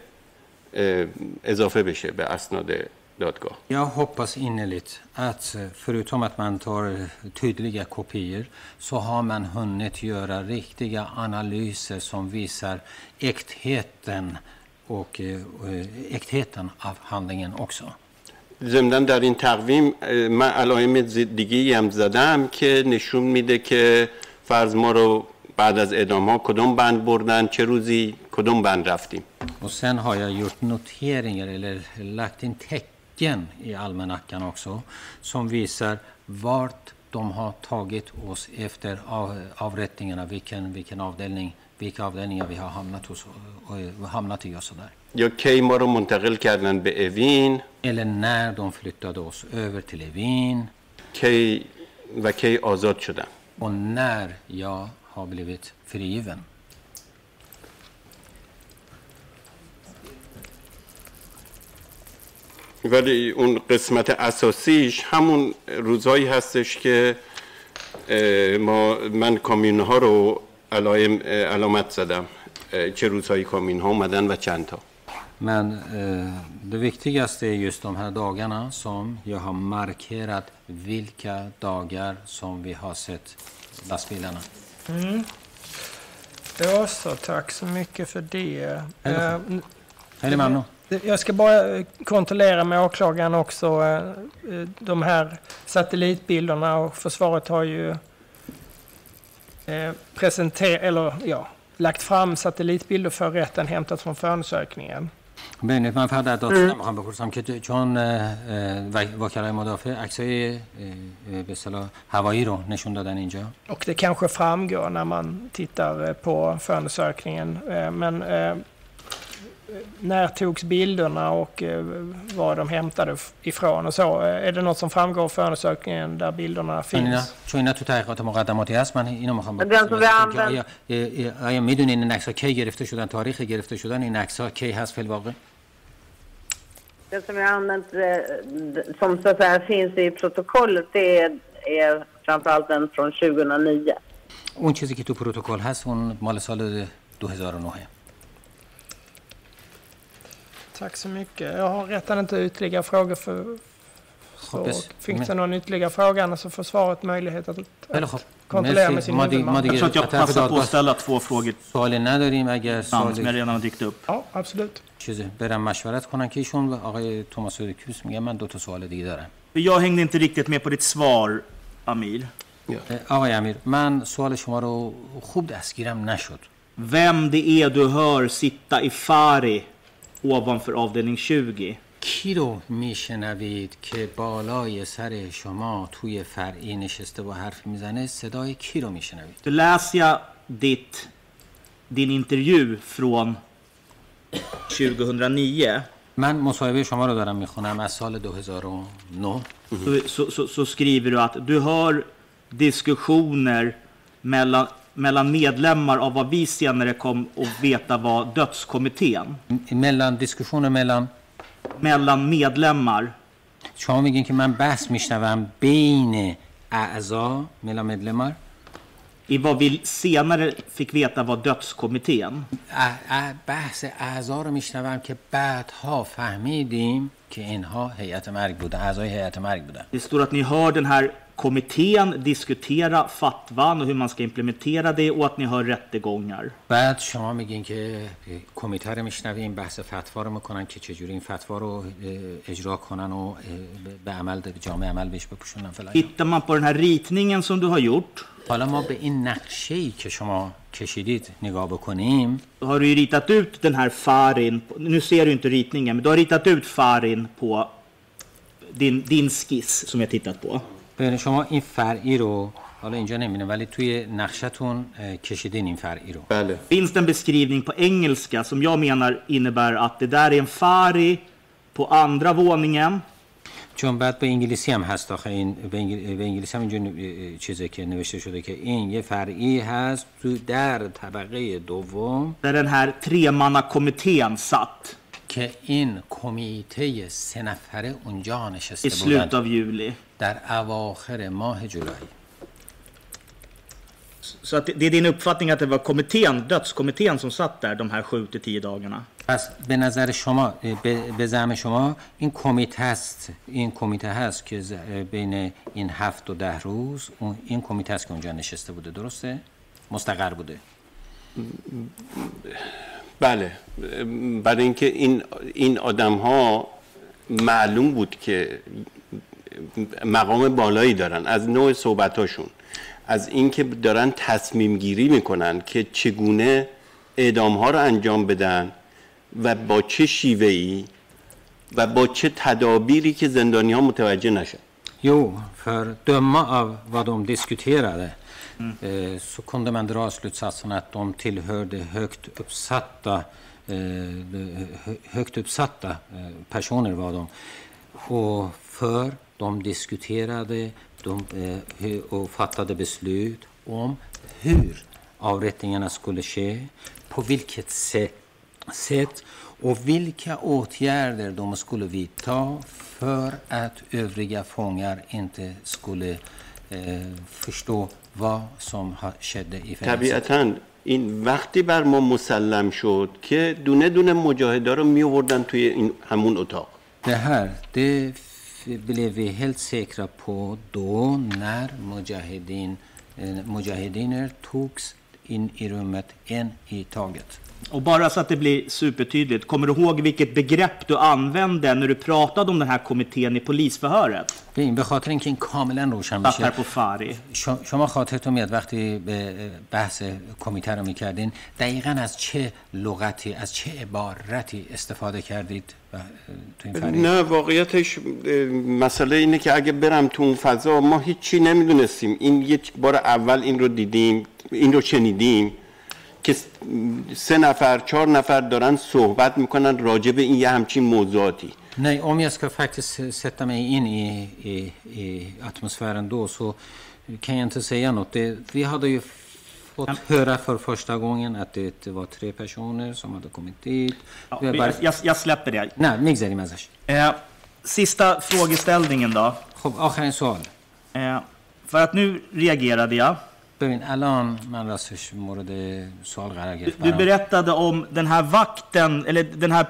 اضافه بشه به اسناد دادگاه Jag hoppas innerligt att förutom att man tar tydliga kopior så har man hunnit göra riktiga analyser som visar äktheten och eh, äktheten av handlingen också. ضمن در این تقویم من علائم دیگه هم زدم که نشون میده که فرض ما رو بعد از اعدام ها کدوم بند بردن چه روزی کدوم بند رفتیم Och sen har jag gjort eller lagt in tecken i almanackan också som visar vart de har tagit oss efter av, avrättningarna, vilken, vilken avdelning, vilka avdelningar vi har hamnat, hos, hamnat i och sådär. یا کی ما رو منتقل کردن به اوین؟ Eller när de flyttade oss över till Evin کی و کی آزاد شدم och när jag har blivit frigiven. ولی اون قسمت اساسیش همون روزهایی هستش که ما من کامیون ها رو علامت زدم. چه روزهایی کامیون ها اومدن و چند تا Men eh, det viktigaste är just de här dagarna som jag har markerat vilka dagar som vi har sett lastbilarna. Mm. Ja, så tack så mycket för det. Hej Eh. Jag ska bara eh, kontrollera med åklagaren också eh, eh, de här satellitbilderna och försvaret har ju presenterat, eller ja, lagt fram satellitbilder för rätten hämtat från förundersökningen. ببینید من فقط در دادستان می‌خوام بپرسم که چون و- وکلای مدافع عکسای به اصطلاح هوایی رو نشون دادن اینجا Och det kanske framgår när man tittar på förundersökningen. Men när togs bilderna och eh, var de hämtade f- ifrån och så? Eh, Är det något som framgår av förundersökningen där bilderna چون اینا, finns? چون اینا تو تحقیقات مقدماتی هست من اینو میخوام Men den som vi بپرسم که använder- آیا, اه، اه، آیا میدونین این عکس ها کی گرفته شدن تاریخ گرفته شدن این عکس ها کی هست فی الواقع Det som jag har använt, eh, d- som så att säga finns i protokollet, det är, är framförallt den från 2009. اون چیزی که تو پروتکل هست اون مال سال 2009 Tack så mycket. Jag har rättan inte ytterligare frågor för... Så, Hoppas- finns det någon ytterligare fråga annars så får svaret möjlighet att, خیلی att خب kontrollera مرسی. med sin ما دیگه, huvudman. ما دیگه Jag tror att jag طرف passar på att دادگاه ställa två frågor سوالی نداریم اگر namn som jag سوالی redan har dykt upp. Ja, absolut. چیزی برم مشورت کنن که ایشون و آقای توماس کیوس میگن من دو تا سوال دیگه دارم Jag hängde inte riktigt med på ditt svar, Amir. اه، آقای امیر من سوال شما رو خوب دستگیرم نشد Vem det är du hör sitta i Fari ovanför avdelning 20? کی رو میشنوید که بالای سر شما توی فرعی نشسته و حرف می‌زنه صدای کی رو میشنوید Då läser jag ditt, din intervju från 2009. من مصاحبه شما رو دارم می‌خونم از سال 2009 Så, så, så, så skriver du att du har diskussioner mellan, mellan medlemmar av vad vi senare kom att veta var dödskommittén. mellan diskussioner mellan Mellan medlemmar شما میگین که من بحث میشنوم بین اعضا mellan medlemmar i vad vi senare fick veta var dödskommittén. ا- ا- بحث اعضا رو میشنوم که بعدها فهمیدیم که اینها هیئت مرگ بودن اعضای هیئت مرگ بودن Det står att ni hör den här kommittén diskutera fatwan och hur man ska implementera det och att ni hör rättegångar. بعد شما میگین که کمیته رو میشنویم بحث فتوا رو میکنن که چجوری این فتوا رو اه، اجرا کنن و اه، به عمل به جامعه عمل بهش بپوشونن فلان Tittar man på den här ritningen som du har gjort حالا ما به این نقشه ای که شما کشیدید نگاه بکنیم har du ju ritat ut den här farin. Nu ser du inte ritningen, men du har ritat ut farin på din, din skiss som jag tittat på. ببینید شما این فرعی رو حالا اینجا نمی‌بینه ولی توی نقشتون کشیدین این فرعی رو. بله. Finns det en beskrivning på engelska som jag menar innebär att det där är en fari på andra våningen. چون بعد به انگلیسی هم هست آخه این به, انگل... به انگلیسی هم اینجا ن- چیزی که نوشته شده که این یه فرعی هست تو در طبقه دوم. Där den här tremannakommittén satt. که این کمیته سه نفره اونجا i نشسته slutet بودن. av juli. در اواخر ماه جولای. Så att det det är din uppfattning att det var kommittén, dödskommittén som satt där de här 7 till 10 dagarna? پس به نظر شما به زعم شما این کمیته هست این کمیته هست که بین این هفت و ده روز این کمیته هست که اونجا نشسته بوده درسته؟ مستقر بوده. بله. برای اینکه این این آدم ها معلوم بود که مقام بالایی دارن از نوع صحبتاشون از اینکه دارن تصمیم گیری می‌کنن که چگونه اعدام ها رو انجام بدن و با چه شیوه ای و با چه تدابیری که زندانی ها متوجه نشن Jo, för döma av vad de diskuterade mm. så kunde man dra slutsatsen att de tillhörde högt uppsatta, högt uppsatta personer var de. Och för de diskuterade de, och fattade beslut om hur avrättningarna skulle ske, på vilket sätt och vilka åtgärder de skulle vidta för att övriga fångar inte skulle eh, förstå vad som skedde i fängelset. این وقتی بر ما مسلم شد که دونه دونه مجاهدا رو می آوردن توی این همون اتاق Det här, det blev vi helt säkra på då när mujahedin, eh, mujahediner togs in i rummet en i taget. Och bara så att det blir supertydligt, kommer du ihåg vilket begrepp du använde när du pratade om den här kommittén i polisförhöret? ببین به خاطر اینکه این کاملا روشن بشه på Fari. شما خاطرتون میاد وقتی به بحث کمیته رو می‌کردین دقیقا از چه لغتی از چه عبارتی استفاده کردید تو این فری؟ نه واقعیتش مسئله اینه که اگه برم تو اون فضا ما هیچی نمی‌دونستیم این یک بار اول این رو دیدیم این رو شنیدیم که سه نفر چهار نفر دارن صحبت میکنن راجع به این یه همچین موضوعاتی Nej, om jag ska faktiskt sätta mig in i, i, i atmosfären då så kan jag inte säga något. Det, vi hade ju fått ja. höra för första gången att det var tre personer som hade kommit dit. Ja, bara... jag, jag släpper det. Nej, میگذاریم ازش. Eh, sista frågeställningen då. خب آخرین سوال. Eh, för att nu reagerade jag. ببین الان من راستش مورد سوال قرار گرفتم. Du berättade om den här vakten, eller den här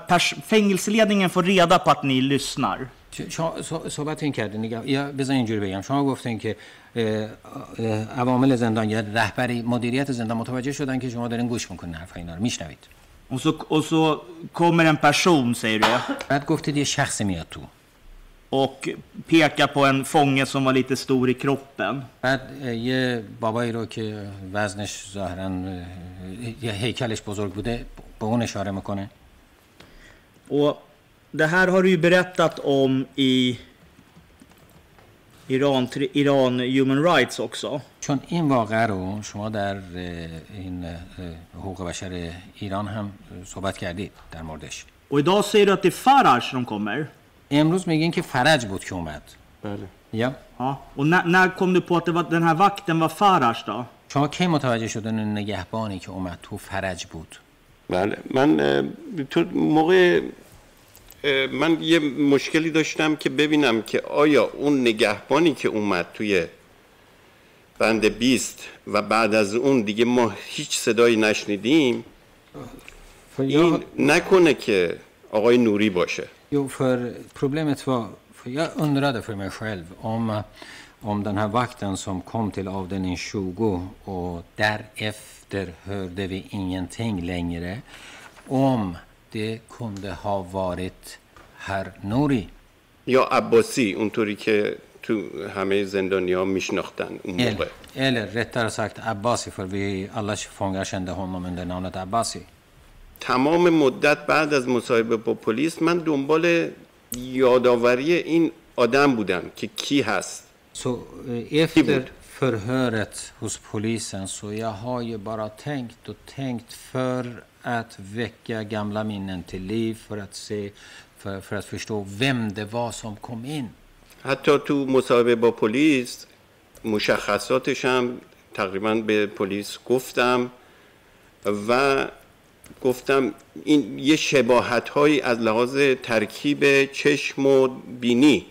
fängelseledningen får reda på att ni lyssnar. صحبت این کردین یا بذار اینجوری بگم. شما گفتین که عوامل زندان یا رهبری مدیریت زندان متوجه شدن که شما دارین گوش می‌کنین حرف اینا رو. میشنوید. Och så, och så kommer en person, säger du. بعد گفتید یه شخصی میاد تو. och pekar på en fånge som var lite stor i kroppen. بعد یه بابایی رو که وزنش ظاهرا یه هیکلش بزرگ بوده به اون اشاره میکنه. Och det här har du ju berättat om i Iran, Iran Human Rights också. چون این واقعه رو شما در این حقوق بشر ایران هم صحبت کردید در موردش. Och idag säger du att det är Farage de kommer. امروز میگین که فرج بود که اومد. بله. یا؟ ja. och när, när kom du på att det var, den här vakten var Faraj då? شما کی متوجه شدن نگهبانی که اومد تو فرج بود؟ بله. من تو موقع من یه مشکلی داشتم که ببینم که آیا اون نگهبانی که اومد توی بند 20 و بعد از اون دیگه ما هیچ صدایی نشنیدیم این نکنه که آقای نوری باشه. Jo, för problemet var, för jag undrade för mig själv om, om den här vakten som kom till avdelning 20 och därefter hörde vi ingenting längre, om det kunde ha varit herr Nouri. Ja, Abbasi, اونطوری که تو همه زندانی ها میشناختن اون موقع eller rättare sagt Abbasi för vi alla fångar kände honom under namnet Abbasi تمام مدت بعد از مصاحبه با پلیس من دنبال یادآوری این آدم بودم که کی هست Så efter förhöret hos polisen så jag har ju bara tänkt och tänkt för att väcka gamla minnen till liv för att se för, för att förstå vem det var som kom in. حتی تو مصاحبه با پلیس مشخصاتش هم تقریبا به پلیس گفتم و گفتم این یه شباهت هایی از لحاظ ترکیب چشم و بینی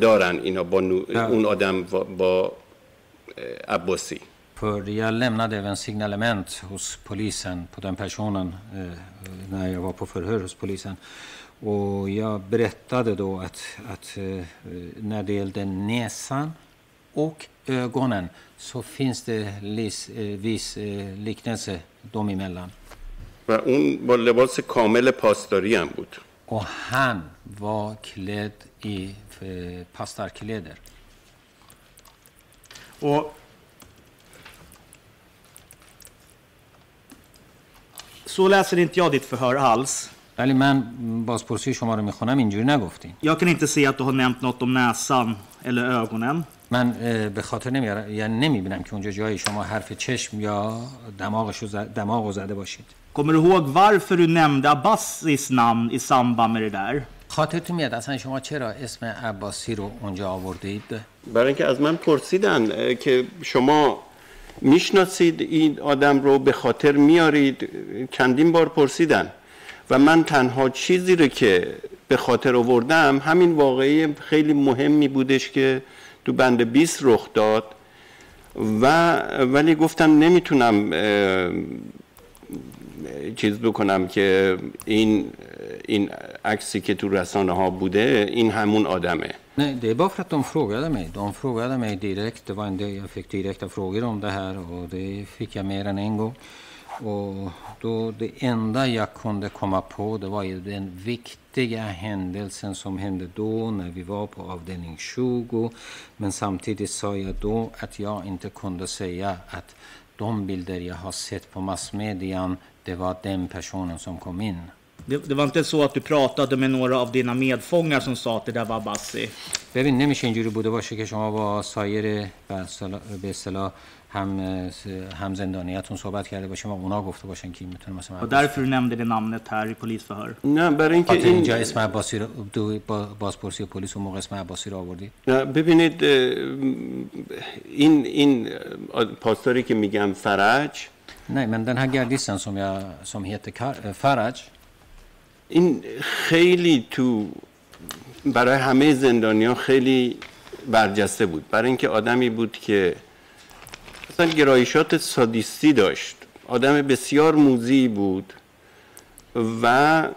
دارن اینا با اون آدم با عباسی För jag lämnade även signalement hos polisen på den personen eh, när jag var på förhör hos polisen. Och jag berättade då att, att eh, när det gällde näsan och ögonen så finns det lis, eh, viss eh, liknelse dem emellan. و اون با لباس کامل پاسداری هم بود Och han var klädd i eh, pastarkläder. Och så läser inte jag ditt förhör alls. ولی من بازپرسی شما رو میخونم اینجوری نگفتین Jag kan inte se att du har nämnt något om näsan eller ögonen. من به خاطر نمیارم یعنی نمی‌بینم که اونجا جایی شما حرف چشم یا دماغشو زد- دماغو زده باشید. Kommer du ihåg varför du nämnde Abbasis namn i samband med det där? خاطرتون میاد. اصلا شما چرا اسم عباسی رو اونجا آوردید؟ برای اینکه از من پرسیدن که شما می‌شناسید این آدم رو به خاطر میارید چندین بار پرسیدن. و من تنها چیزی رو که به خاطر آوردم همین واقعی خیلی مهمی بودش که تو بند 20 رخ داد و ولی گفتم نمی‌تونم چیز بکنم که این این عکسی که تو رسانه ها بوده این همون آدمه Nej, det är bara för att de frågade mig. De frågade mig direkt. Det var en del, jag fick direkta frågor om det här och det fick jag mer än en gång. Och då, det enda jag kunde komma på det var ju den viktiga händelsen som hände då när vi var på avdelning 20. Men samtidigt sa jag då att jag inte kunde säga att de bilder jag har sett på massmedian, det var den personen som kom in. Det, det var inte så att du pratade med några av dina medfångar som sa att det där var Abbasi? ببین نمیشه اینجوری بوده باشه که شما با سایر به اصطلاح- به اصطلاح هم هم زندانیتون صحبت کرده باشیم و اونا گفته باشن که می‌تونه مثلا Och därför du nämnde det namnet här i polisförhör? نه برای اینکه خاطر اینجا این اسم عباسی رو دو با بازپرسی پلیس اون موقع اسم عباسی رو آوردی؟ نه، ببینید این این پاسداری که میگم فرج Nej, men den här gardisten som, jag, som heter Kar- eh, Faraj, این خیلی تو برای همه زندانیان خیلی برجسته بود. برای اینکه آدمی بود که مثلا گرایشات سادیستی داشت آدم بسیار موزی بود و اه،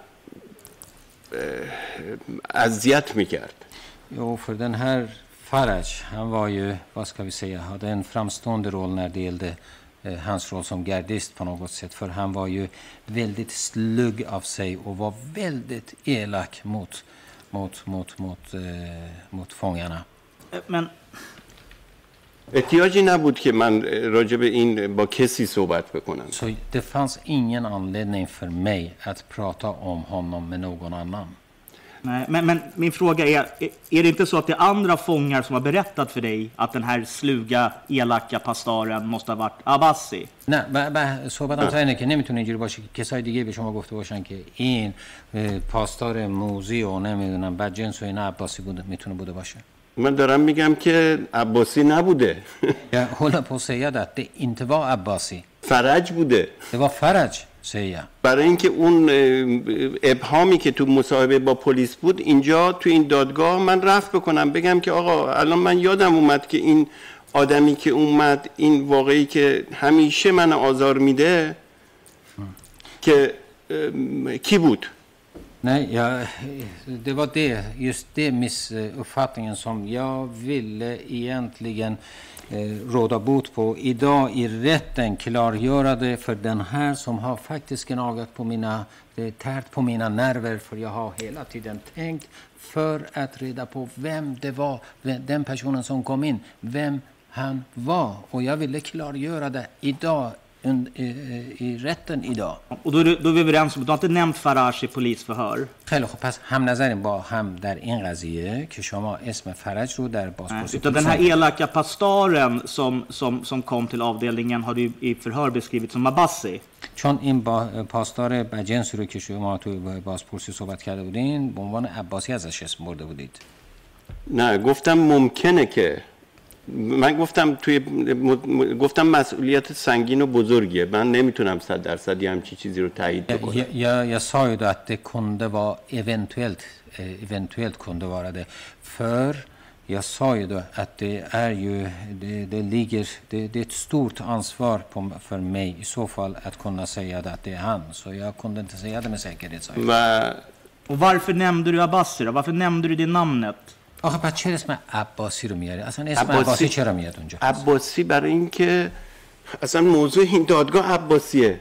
اذیت میکرد jo, för den här Faraj, han var ju, vad ska vi säga, hade en framstående roll när det gällde eh, hans roll som gardist på något sätt. För han var ju väldigt slugg av sig och var väldigt elak mot, mot, mot, mot, eh, mot fångarna. Eh, Men احتیاجی نبود که من راجع به این با کسی صحبت بکنم Så det fanns ingen anledning för mig att prata om honom med någon annan. Nej, men, men min fråga är, är- är det inte så att det är andra fångar som har berättat för dig att den här sluga, elaka pastaren måste ha varit Abbasi? نه ب- ب- صحبتم سر اینه که نمیتونه اینجوری باشه که کسای دیگه به شما گفته باشن که این اه، پاسدار موزی و نمیدونم بدجنس و این عباسی بوده میتونه بوده باشه من دارم میگم که عباسی نبوده. att det inte var Abbasi. فرج بوده. Faraj, säger jag. برای اینکه اون ابهامی که تو مصاحبه با پلیس بود اینجا تو این دادگاه من رفت بکنم. بگم که آقا الان من یادم اومد که این آدمی که اومد این واقعی که همیشه من آزار میده که کی بود؟ Nej, jag, det var det, just det missuppfattningen som jag ville egentligen eh, råda bot på. Idag i rätten klargöra det för den här som har faktiskt gnagat på mina, tärt på mina nerver för jag har hela tiden tänkt för att reda på vem det var, vem- den personen som kom in, vem han var. Och jag ville klargöra det idag i, i rätten idag. Och då är, du- då är vi överens om att du har inte nämnt Farage i polisförhör? خیلی خب پس هم نظریم با هم در این قضیه که شما اسم فرج رو در بازپرسی Utan den här elaka pastaren som, som, som kom till avdelningen har du i förhör beskrivit som Abbasi. چون این با پاسدار بجنس رو که شما تو بازپرسی صحبت کرده بودین به عنوان عباسی ازش اسم برده بودید نه گفتم ممکنه که من گفتم تو گفتم مسئولیت سنگین و بزرگیه. من نمی‌تونم صددرصدی هم چی چیزی رو تایید کنم یا یا سایدو ات کنده وا ایونتوئلت ایونتوئلت کندو واره ده فر یا سایدو ات دی ار جو ده ده ligger det ett stort ansvar på för mig i så fall att kunna säga det att det är یا så jag kunde inte säga det med säkerhet sa jag و و چرا یا عباسو چرا نمدو دی نامنت آخه بعد چرا اسم عباسی رو میاری؟ اصلا اسم عباسی, عباسی چرا میاد اونجا؟ عباسی برای اینکه اصلا موضوع این دادگاه عباسیه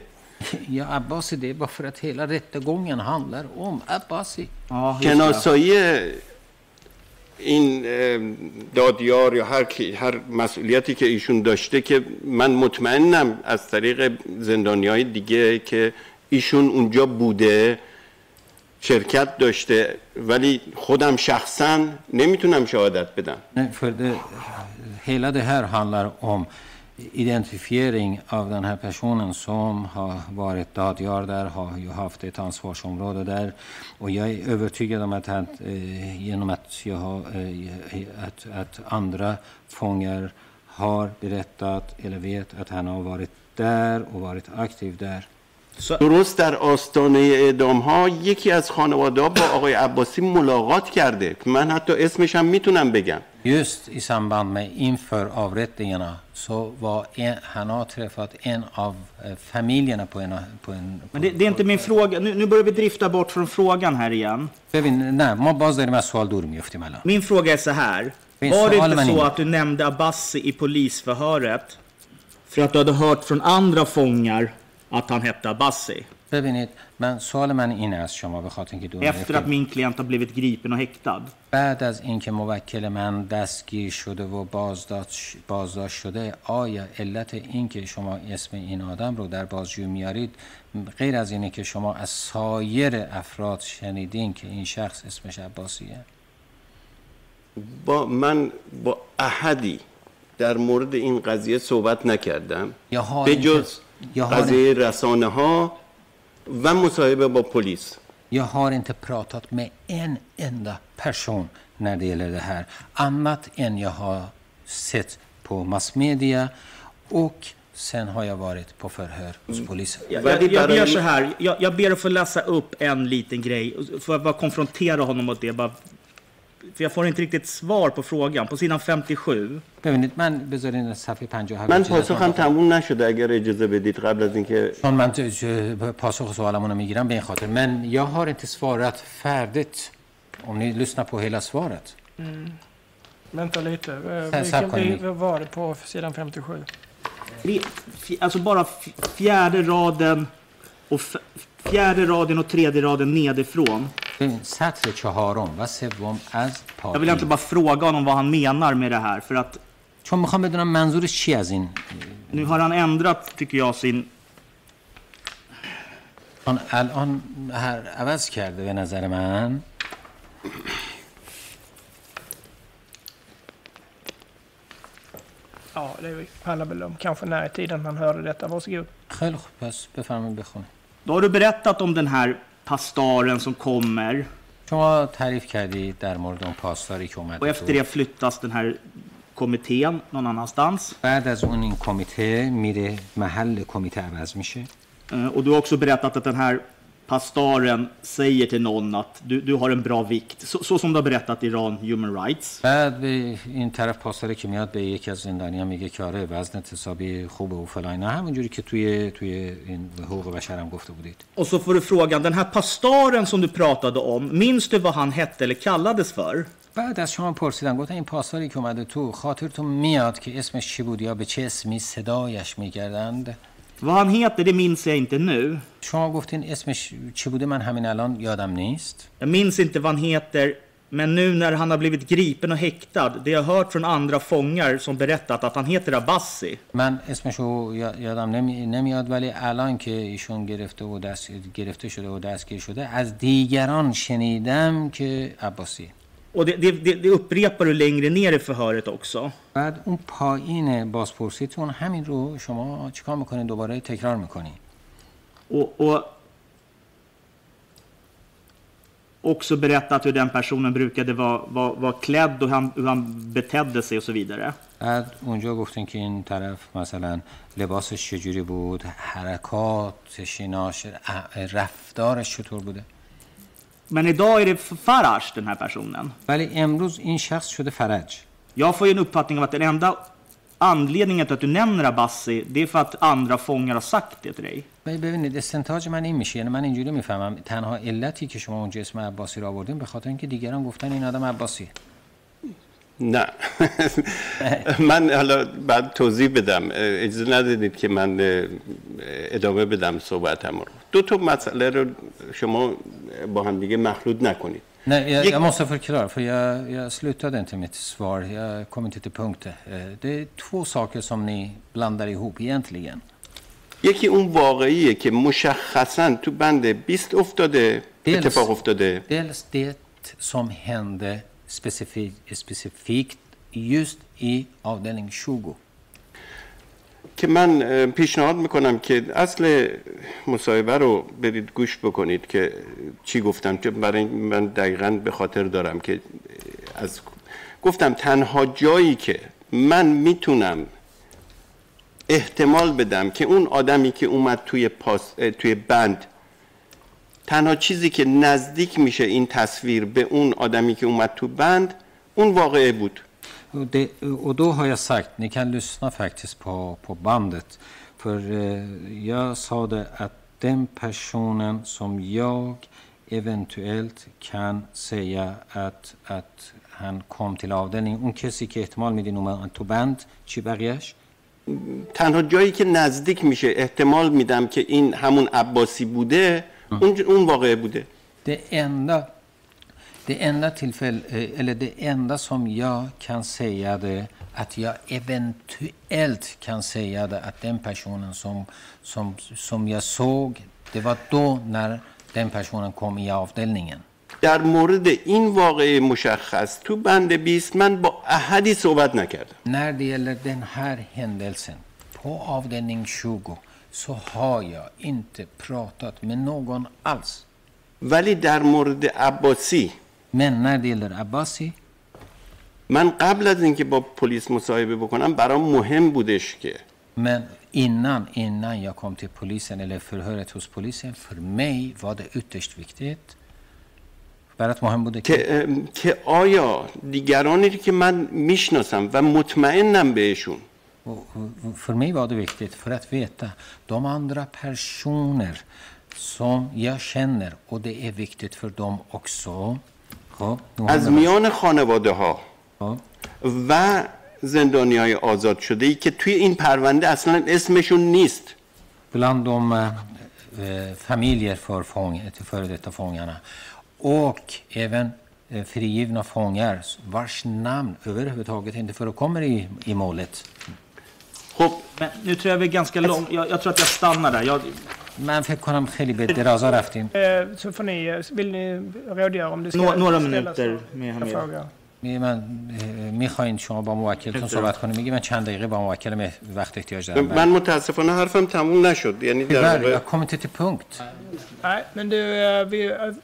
det är bara för att hela rättegången handlar om Abbasi. کناسایی این دادیار یا هر, هر مسئولیتی که ایشون داشته که من مطمئنم از طریق زندانی های دیگه که ایشون اونجا بوده شرکت داشته ولی خودم شخصا نمیتونم شهادت بدم för det, hela det här handlar om identifiering av den här personen som har varit dagdiar där, har ju haft ett ansvarsområde där. Och jag är övertygad om att, han, eh, genom att, jag har, eh, att, att andra fångar har berättat eller vet att han har varit där och varit aktiv där. درست در آستانه اعدام ها یکی از خانواده ها با آقای عباسی ملاقات کرده من حتی اسمش هم میتونم بگم Just i samband med inför avrättningarna så var en, han har träffat en av familjerna på en... På en Men det, det är inte min fråga. Nu, nu börjar vi drifta bort från frågan här igen. ببین نه ما باز داریم از سوال دور میفتیم الان Min fråga är så här. Var det inte så att du nämnde Abbasi i polisförhöret för att du hade hört från andra fångar att han hette Abbasi. ببینید من سوال من این است شما به خاطر اینکه دور Efter att min klient har blivit gripen och häktad. بعد از اینکه موکل من دستگیر شده و بازداشت بازداشت شده آیا علت اینکه شما اسم این آدم رو در بازجویی میارید غیر از اینه که شما از سایر افراد شنیدین که این شخص اسمش عباسیه با من با احدی در مورد این قضیه صحبت نکردم به جز قضیه رسانه ها و مصاحبه با polis. Jag har inte pratat med en enda person när det gäller det här. Annat än jag har sett på massmedia och sen har jag varit på förhör hos polisen. Jag, jag, jag ber så här, jag, jag ber att få läsa upp en liten grej. Får jag bara konfrontera honom mot det. Bara för jag får inte riktigt svar på frågan. På sidan 57. ببینید من بذارین صفحه 57 من پاسخم تموم نشده اگر اجازه بدید قبل از اینکه چون من پاسخ سوالمون رو میگیرم به این خاطر men jag har inte svarat färdigt om ni lyssnar på hela svaret. Mm. Vänta lite. Vilken vi var det på sidan 57? Alltså bara fjärde raden och fjärde raden och tredje raden nedifrån. سطر چهارم و سوم از پایین Jag vill inte bara fråga honom vad han menar med det här för att چون میخوام بدونم منظورش چی از این Nu har han ändrat tycker jag sin han الان هر عوض کرده به نظر من Ja, det handlar väl om kanske när i tiden han hörde detta. Varsågod. خیلی خوب پس بفرمایید بخونید Då har du berättat om den här pastaren som kommer. شما تعریف کردید در مورد اون پاسداری که اومده Och efter det flyttas den här kommittén någon annanstans. بعد از اون این کمیته میره محل کمیته عوض میشه. Och du har också berättat att den här pastaren säger till någon att du, du har en bra vikt, så, så som du har berättat i Iran Human Rights. بعد به این طرف پاسداری که میاد به یکی از زندانیان میگه که آره وزنت حسابی خوبه و فلان اینا همونجوری که توی توی این حقوق بشر هم گفته بودید. Och så får du frågan, den här pastaren som du pratade om, minns du vad han hette eller kallades för? بعد از شما پرسیدن گفتن این پاسداری که اومده تو خاطرتون میاد که اسمش چی بود یا به چه اسمی صدایش میگردند؟ Vad han heter det minns jag inte nu. شما گفتین اسمش چی بوده من همین الان یادم نیست. Jag minns inte vad han heter men nu när han har blivit gripen och häktad, det jag har hört från andra fångar som berättat att han heter Abbasi. من اسمشو یادم نمی... نمیاد ولی الان که ایشون گرفته و دست گرفته شده و دستگیر شده از دیگران شنیدم که عباسی. Och det, det, det, upprepar du längre ner i förhöret också. بعد اون پایین بازپرسیتون همین رو شما چیکار می‌کنین دوباره تکرار می‌کنین och, och också berättat hur den personen brukade vara, vara, vara klädd och han, hur han betedde sig och så vidare. بعد اونجا گفتین که این طرف مثلا لباسش چجوری بود حرکاتش ایناش رفتارش چطور بوده Men idag är det Farage, den här personen. ولی امروز این شخص شده فرج. Jag får ju en uppfattning av att den enda anledningen till att du nämner Abbasi, det är för att andra fångar har sagt det till dig. ولی ببینید استنتاج من این میشه. یعنی من اینجوری می‌فهمم. تنها علتی که شما اون جسم عباسی رو آوردین به خاطر اینکه دیگران گفتن این آدم عباسیه نه. من حالا بعد توضیح بدم. اجازه ندادید که من ادامه بدم صحبتم رو. دو تا مسئله رو شما با هم دیگه مخلوط نکنید Nej, jag, jag måste förklara, för jag, jag slutade inte mitt svar. Jag kom inte till punkter. Det är två saker som ni blandar ihop egentligen. یکی اون واقعیه که مشخصا تو بند 20 افتاده Dels, اتفاق افتاده dels det som hände specifikt, specifikt just i avdelning 20. که من پیشنهاد می‌کنم که اصل مصاحبه رو برید گوش بکنید که چی گفتم. که برای من دقیقا به خاطر دارم که از گفتم تنها جایی که من می‌تونم احتمال بدم که اون آدمی که اومد توی, پاس، توی بند تنها چیزی که نزدیک میشه این تصویر به اون آدمی که اومد تو بند اون واقعه بود. Det, och då har jag sagt, ni kan lyssna faktiskt på, på bandet. För eh, jag sa det att den personen som jag eventuellt kan säga att, att han kom till avdelningen اون کسی که احتمال میدین اومد تو بند چی بقیهش؟ تنها جایی که نزدیک میشه احتمال میدم که این همون عباسی بوده اون, اون واقعه بوده Det enda, det enda tillfälle, eh, eller det enda som jag kan säga det att jag eventuellt kan säga det att den personen som, som, som jag såg, det var då när den personen kom i avdelningen. در مورد این واقعه مشخص تو بند 20 من با احدی صحبت نکردم När det gäller den här händelsen på avdelning 20 så har jag inte pratat med någon alls. ولی در مورد عباسی När det gäller Abbasi, من قبل از اینکه با پلیس مصاحبه بکنم برام مهم بودش که men innan, innan jag kom till polisen eller förhöret hos polisen, för mig var det ytterst viktigt. برات مهم بوده که که, آیا دیگرانی که من می‌شناسم و مطمئنم بهشون För mig var det viktigt för att veta de andra personer som jag känner och det är viktigt för dem också. از میان خانواده ها. و زندانی های آزاد شده ای که توی این پرونده اصلا اسمشون نیست Bland de eh, eh, familjer för, fång, till före detta fångarna och även eh, frigivna fångar vars namn överhuvudtaget inte förekommer i, i målet. خب Men nu tror jag vi är ganska långt. Jag, jag tror att jag stannar där. Jag, من فکر کنم خیلی به درازا رفتیم. Så får ni, vill ni rådgöra om det ska några, minuter med Hamir. frågor? می- من می‌خواین شما با موکلتون صحبت کنیم. میگی من چند دقیقه با موکل وقت احتیاج دارم. من متاسفانه حرفم تموم نشد. یعنی در Tyvärr, واقع till punkt. Nej, men du, vi,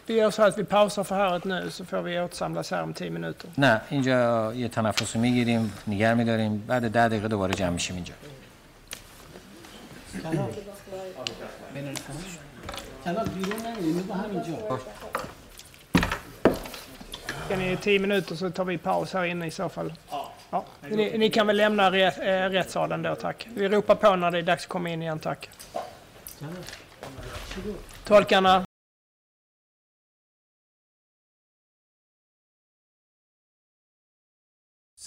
vi gör så att vi pausar förhöret nu så får vi återsamlas här om tio minuter. نه اینجا یه تنفس می‌گیریم نگر میداریم. بعد ده دقیقه دوباره جمع میشیم اینجا. Ska ni tio minuter så tar vi paus här inne i så fall. Ja. Ni, ni kan väl lämna rätt, äh, rättssalen då, tack. Vi ropar på när det är dags att komma in igen, tack. Tolkarna.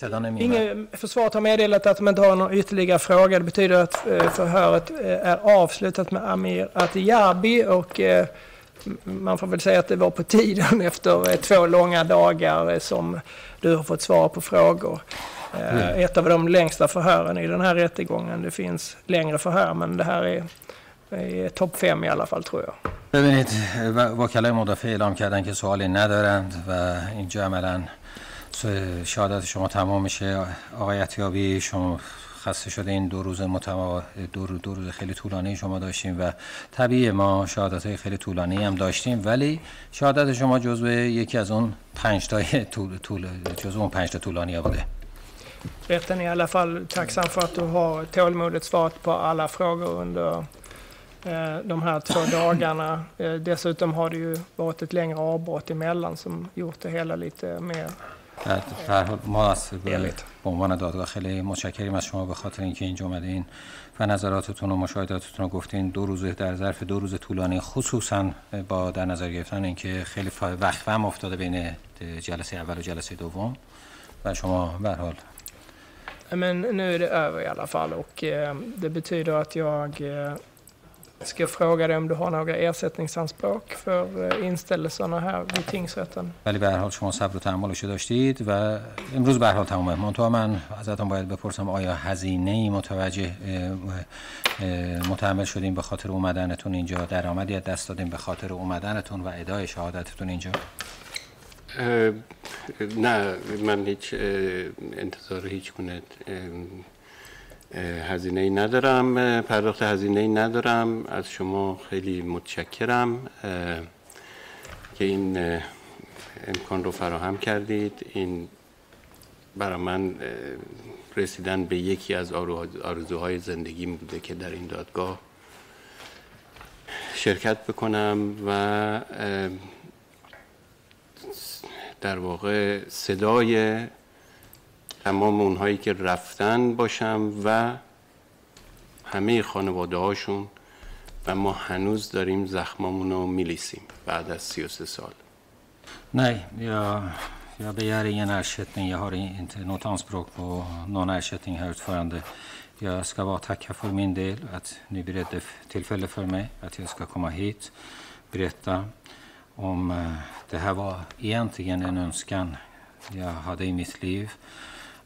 صدا نمیاد Ingen, försvaret har meddelat att de inte har någon ytterligare fråga. Det betyder att eh, förhöret eh, är avslutat med Amir Atiyabi och eh, m- man får väl säga att det var på tiden efter eh, två långa dagar eh, som du har fått svara på frågor. Eh, Ett av de längsta förhören i den här rättegången. Det finns längre förhör men det här är, är topp fem i alla fall tror jag. ببینید و- وکلای مدافع اعلام کردن که سوالی ندارند و اینجا عملا س- شهادت شما تمام میشه آقای اتیابی شما خسته شده این دو روز متوا... دو, رو- دو روز خیلی طولانی شما داشتیم و طبیعی ما شهادت های خیلی طولانی هم داشتیم ولی شهادت شما جزو یکی از اون پنج تای طول... طول... جزو اون پنج تا طولانی ها بوده Rätten är i alla fall tacksam för att du har tålmodigt svarat på alla frågor under eh, de här två dagarna. Eh, dessutom har det ju varit ett längre avbrott emellan som gjort det hela lite mer ما از به عنوان دادگاه خیلی متشکریم از شما به خاطر اینکه اینجا اومدین و نظراتتون و مشاهداتتون رو گفتین. دو روز در ظرف دو روز طولانی خصوصا با در نظر گرفتن اینکه خیلی وقت هم افتاده بین جلسه اول و جلسه دوم. و شما به حال. Men nu är det över i alla fall och eh, det betyder att jag eh, ska jag fråga dig om du har några ersättningsanspråk för eh, inställelserna här vid tingsrätten. ولی به هر حال شما صبر و تحملش داشتید و امروز به هر حال تمامه منتها من ازتون باید بپرسم آیا هزینه ای متوجه متحمل شدیم به خاطر اومدنتون اینجا درآمدی از دست دادیم به خاطر اومدنتون و ادای شهادتتون اینجا نه من هیچ انتظار هیچ گونه هزینه ای ندارم پرداخت هزینه ای ندارم. از شما خیلی متشکرم که این امکان رو فراهم کردید. این برای من رسیدن به یکی از آرزوهای زندگیم بوده که در این دادگاه شرکت بکنم و در واقع صدای تمام اونهایی که رفتن باشم و همه خانواده هاشون و ما هنوز داریم زخمامون رو میلیسیم بعد از 33 سال Nej, jag, jag begär ingen ersättning. Jag har inte något anspråk på någon ersättning, herr ordförande. Jag ska bara tacka för min del, att ni beredde tillfälle för mig att jag ska komma hit berätta om det här var egentligen en önskan jag hade i mitt liv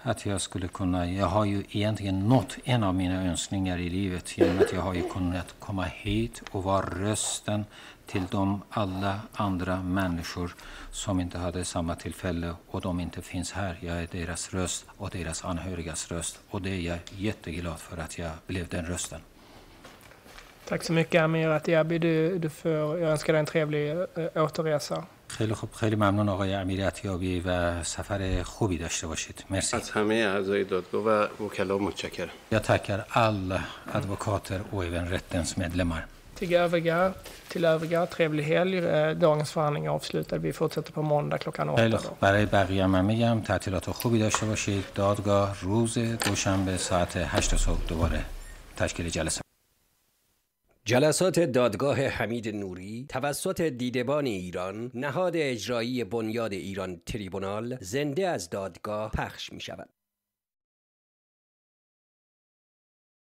att jag skulle kunna, jag har ju egentligen nått en av mina önskningar i livet genom att jag har ju kunnat komma hit och vara rösten till de alla andra människor som inte hade samma tillfälle och de inte finns här. Jag är deras röst och deras anhörigas röst och det är jag jätteglad för att jag blev den rösten. Tack så mycket Amir Atiabi. Du, du får, jag önskar dig en trevlig eh, återresa. خیلی خوب خیلی ممنون آقای امیر عطیابی و سفر خوبی داشته باشید مرسی از همه اعضای دادگاه و وکلا متشکرم Jag tackar alla advokater och även rättens medlemmar. Till övriga, till övriga, trevlig helg. Dagens förhandling är avslutad. Vi fortsätter på måndag klockan åtta. برای بقیه من میگم تعطیلات خوبی داشته باشید دادگاه روز دوشنبه ساعت 8 صبح دوباره تشکیل جلسه جلسات دادگاه حمید نوری توسط دیدبان ایران نهاد اجرایی بنیاد ایران تریبونال زنده از دادگاه پخش می شود.